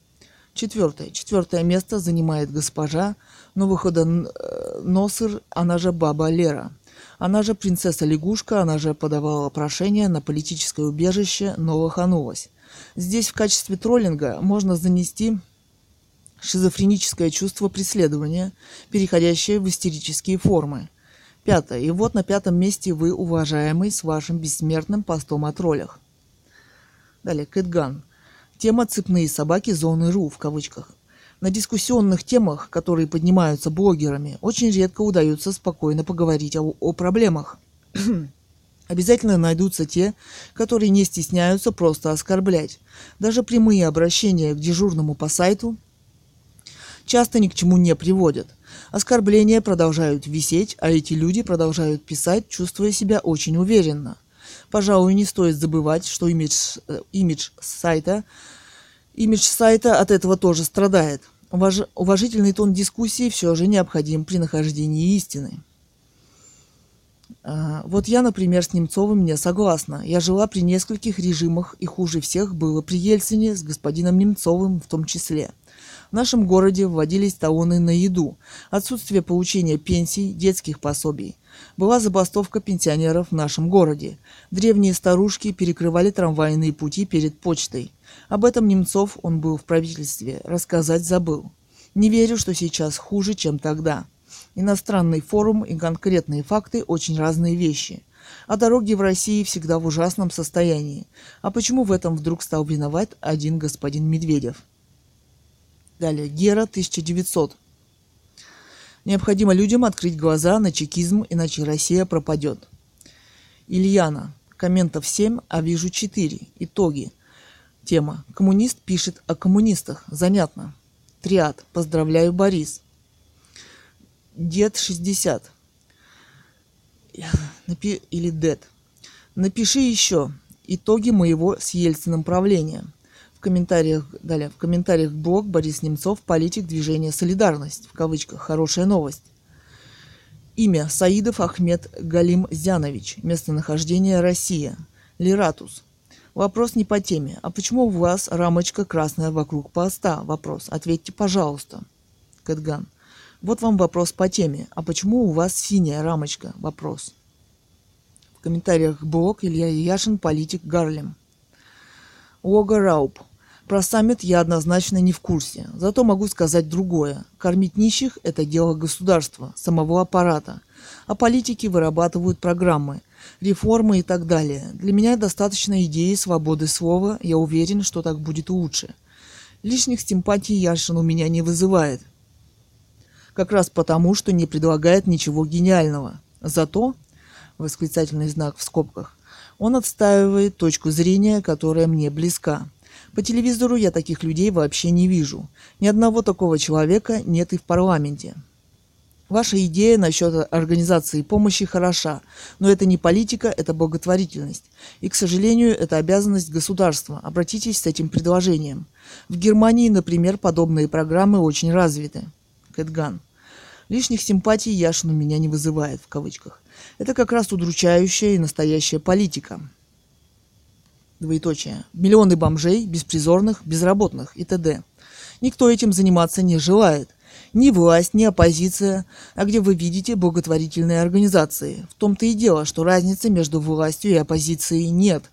Четвертое. Четвертое место занимает госпожа Новоходоносыр, она же Баба Лера. Она же принцесса лягушка, она же подавала прошение на политическое убежище, но лоханулась. Здесь в качестве троллинга можно занести шизофреническое чувство преследования, переходящее в истерические формы. Пятое. И вот на пятом месте вы, уважаемый, с вашим бессмертным постом о троллях. Далее, Кэтган. Тема «Цепные собаки зоны РУ» в кавычках. На дискуссионных темах, которые поднимаются блогерами, очень редко удается спокойно поговорить о, о проблемах. <clears throat> Обязательно найдутся те, которые не стесняются просто оскорблять. Даже прямые обращения к дежурному по сайту часто ни к чему не приводят. Оскорбления продолжают висеть, а эти люди продолжают писать, чувствуя себя очень уверенно. Пожалуй, не стоит забывать, что имидж, э, имидж сайта имидж сайта от этого тоже страдает. Уваж, уважительный тон дискуссии все же необходим при нахождении истины. А, вот я, например, с Немцовым не согласна. Я жила при нескольких режимах, и хуже всех было при Ельцине с господином Немцовым в том числе. В нашем городе вводились талоны на еду, отсутствие получения пенсий, детских пособий. Была забастовка пенсионеров в нашем городе. Древние старушки перекрывали трамвайные пути перед почтой. Об этом Немцов, он был в правительстве, рассказать забыл. Не верю, что сейчас хуже, чем тогда. Иностранный форум и конкретные факты – очень разные вещи. А дороги в России всегда в ужасном состоянии. А почему в этом вдруг стал виноват один господин Медведев? Далее. Гера, 1900. Необходимо людям открыть глаза на чекизм, иначе Россия пропадет. Ильяна. Комментов 7, а вижу 4. Итоги. Тема. Коммунист пишет о коммунистах. Занятно. Триад. Поздравляю, Борис. Дед 60. Напи... Или Дед. Напиши еще итоги моего с Ельциным правления. Комментариях, далее, в комментариях блог Борис Немцов, политик движения «Солидарность», в кавычках, хорошая новость. Имя Саидов Ахмед Галим Зянович. Местонахождение Россия. Лиратус. Вопрос не по теме. А почему у вас рамочка красная вокруг поста? Вопрос. Ответьте, пожалуйста. Кэтган. Вот вам вопрос по теме. А почему у вас синяя рамочка? Вопрос. В комментариях блог Илья Яшин, политик Гарлем. Ога Рауп. Про саммит я однозначно не в курсе. Зато могу сказать другое. Кормить нищих – это дело государства, самого аппарата. А политики вырабатывают программы, реформы и так далее. Для меня достаточно идеи свободы слова. Я уверен, что так будет лучше. Лишних симпатий Яшин у меня не вызывает. Как раз потому, что не предлагает ничего гениального. Зато, восклицательный знак в скобках, он отстаивает точку зрения, которая мне близка – по телевизору я таких людей вообще не вижу. Ни одного такого человека нет и в парламенте. Ваша идея насчет организации помощи хороша, но это не политика, это благотворительность. И, к сожалению, это обязанность государства. Обратитесь с этим предложением. В Германии, например, подобные программы очень развиты. Кэтган. Лишних симпатий Яшин у меня не вызывает, в кавычках. Это как раз удручающая и настоящая политика двоеточие, миллионы бомжей, беспризорных, безработных и т.д. Никто этим заниматься не желает ни власть, ни оппозиция, а где вы видите благотворительные организации. В том-то и дело, что разницы между властью и оппозицией нет.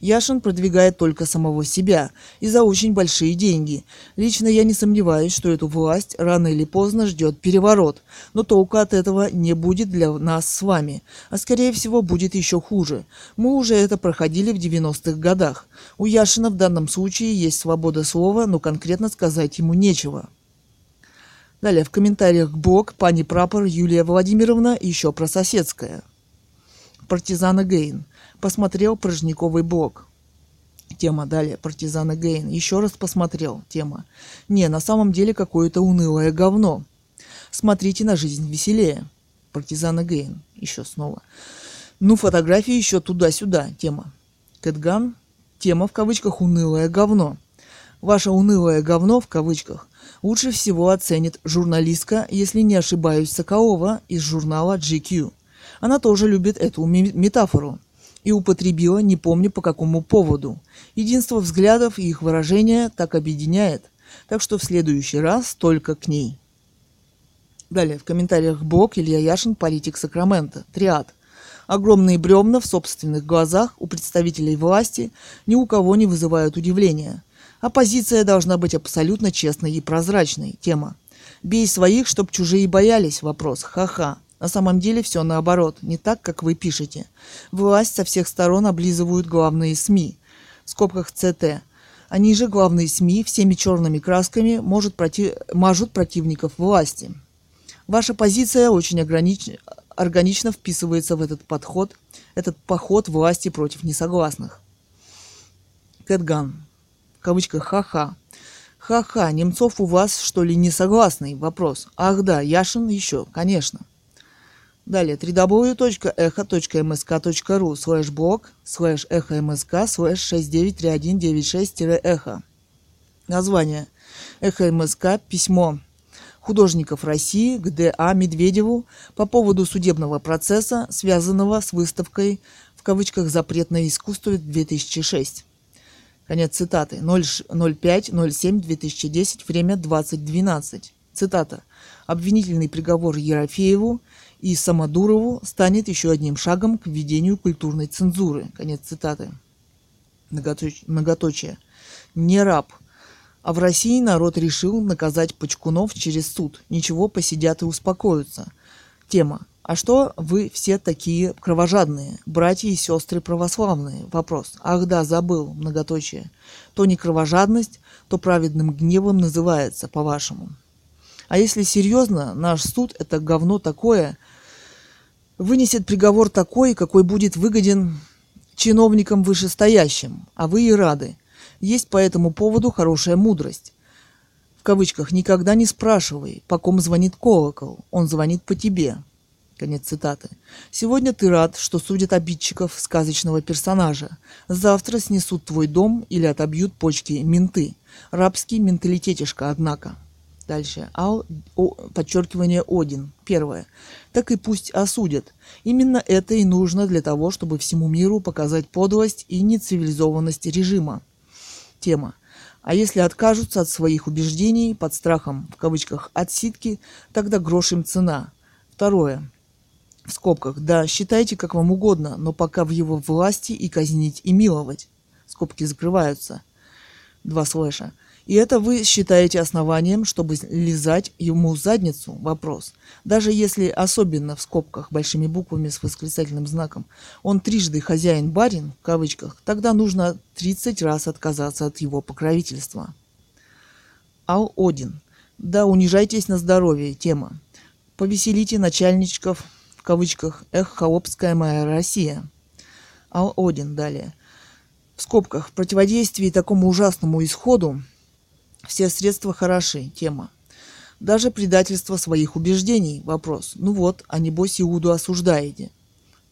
Яшин продвигает только самого себя и за очень большие деньги. Лично я не сомневаюсь, что эту власть рано или поздно ждет переворот, но толка от этого не будет для нас с вами, а скорее всего будет еще хуже. Мы уже это проходили в 90-х годах. У Яшина в данном случае есть свобода слова, но конкретно сказать ему нечего. Далее в комментариях блог пани прапор Юлия Владимировна еще про соседское. Партизана Гейн. Посмотрел Прожниковый блог. Тема далее. Партизана Гейн. Еще раз посмотрел. Тема. Не, на самом деле какое-то унылое говно. Смотрите на жизнь веселее. Партизана Гейн. Еще снова. Ну, фотографии еще туда-сюда. Тема. Кэтган. Тема в кавычках унылое говно. Ваше унылое говно в кавычках лучше всего оценит журналистка, если не ошибаюсь, Соколова из журнала GQ. Она тоже любит эту метафору и употребила, не помню по какому поводу. Единство взглядов и их выражения так объединяет, так что в следующий раз только к ней. Далее в комментариях блог Илья Яшин, политик Сакрамента, триад. Огромные бревна в собственных глазах у представителей власти ни у кого не вызывают удивления – Оппозиция должна быть абсолютно честной и прозрачной. Тема. Бей своих, чтоб чужие боялись. Вопрос. Ха-ха. На самом деле все наоборот, не так, как вы пишете. Власть со всех сторон облизывают главные СМИ. В скобках ЦТ. Они же, главные СМИ, всеми черными красками может против... мажут противников власти. Ваша позиция очень огранич... органично вписывается в этот подход, этот поход власти против несогласных. Кэтган кавычках ха-ха. Ха-ха, Немцов у вас что ли не согласный? Вопрос. Ах да, Яшин еще, конечно. Далее, www.echo.msk.ru слэш блог слэш эхо мск слэш 693196-эхо. Название. Эхо МСК. Письмо художников России к Д.А. Медведеву по поводу судебного процесса, связанного с выставкой в кавычках «Запретное искусство 2006». Конец цитаты. 05.07.2010, время 20.12. Цитата. Обвинительный приговор Ерофееву и Самодурову станет еще одним шагом к введению культурной цензуры. Конец цитаты. Многоточие. Не раб. А в России народ решил наказать почкунов через суд. Ничего, посидят и успокоятся. Тема. А что вы все такие кровожадные, братья и сестры православные? Вопрос. Ах да, забыл, многоточие. То не кровожадность, то праведным гневом называется, по-вашему. А если серьезно, наш суд – это говно такое, вынесет приговор такой, какой будет выгоден чиновникам вышестоящим, а вы и рады. Есть по этому поводу хорошая мудрость. В кавычках «никогда не спрашивай, по ком звонит колокол, он звонит по тебе». Конец цитаты. Сегодня ты рад, что судят обидчиков сказочного персонажа. Завтра снесут твой дом или отобьют почки менты. Рабский менталитетишка, однако. Дальше. Ал, о, подчеркивание Один. Первое. Так и пусть осудят. Именно это и нужно для того, чтобы всему миру показать подлость и нецивилизованность режима. Тема. А если откажутся от своих убеждений под страхом, в кавычках, отсидки, тогда грош им цена. Второе в скобках, да, считайте как вам угодно, но пока в его власти и казнить, и миловать. Скобки закрываются. Два слэша. И это вы считаете основанием, чтобы лизать ему задницу? Вопрос. Даже если, особенно в скобках, большими буквами с восклицательным знаком, он трижды хозяин-барин, в кавычках, тогда нужно 30 раз отказаться от его покровительства. Ал Один. Да, унижайтесь на здоровье. Тема. Повеселите начальничков кавычках «Эх, холопская моя Россия». Ал Один далее. В скобках. В противодействии такому ужасному исходу все средства хороши. Тема. Даже предательство своих убеждений. Вопрос. Ну вот, а небось Иуду осуждаете.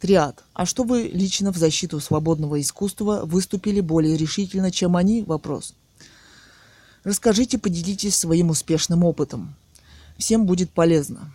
Триад. А что вы лично в защиту свободного искусства выступили более решительно, чем они? Вопрос. Расскажите, поделитесь своим успешным опытом. Всем будет полезно.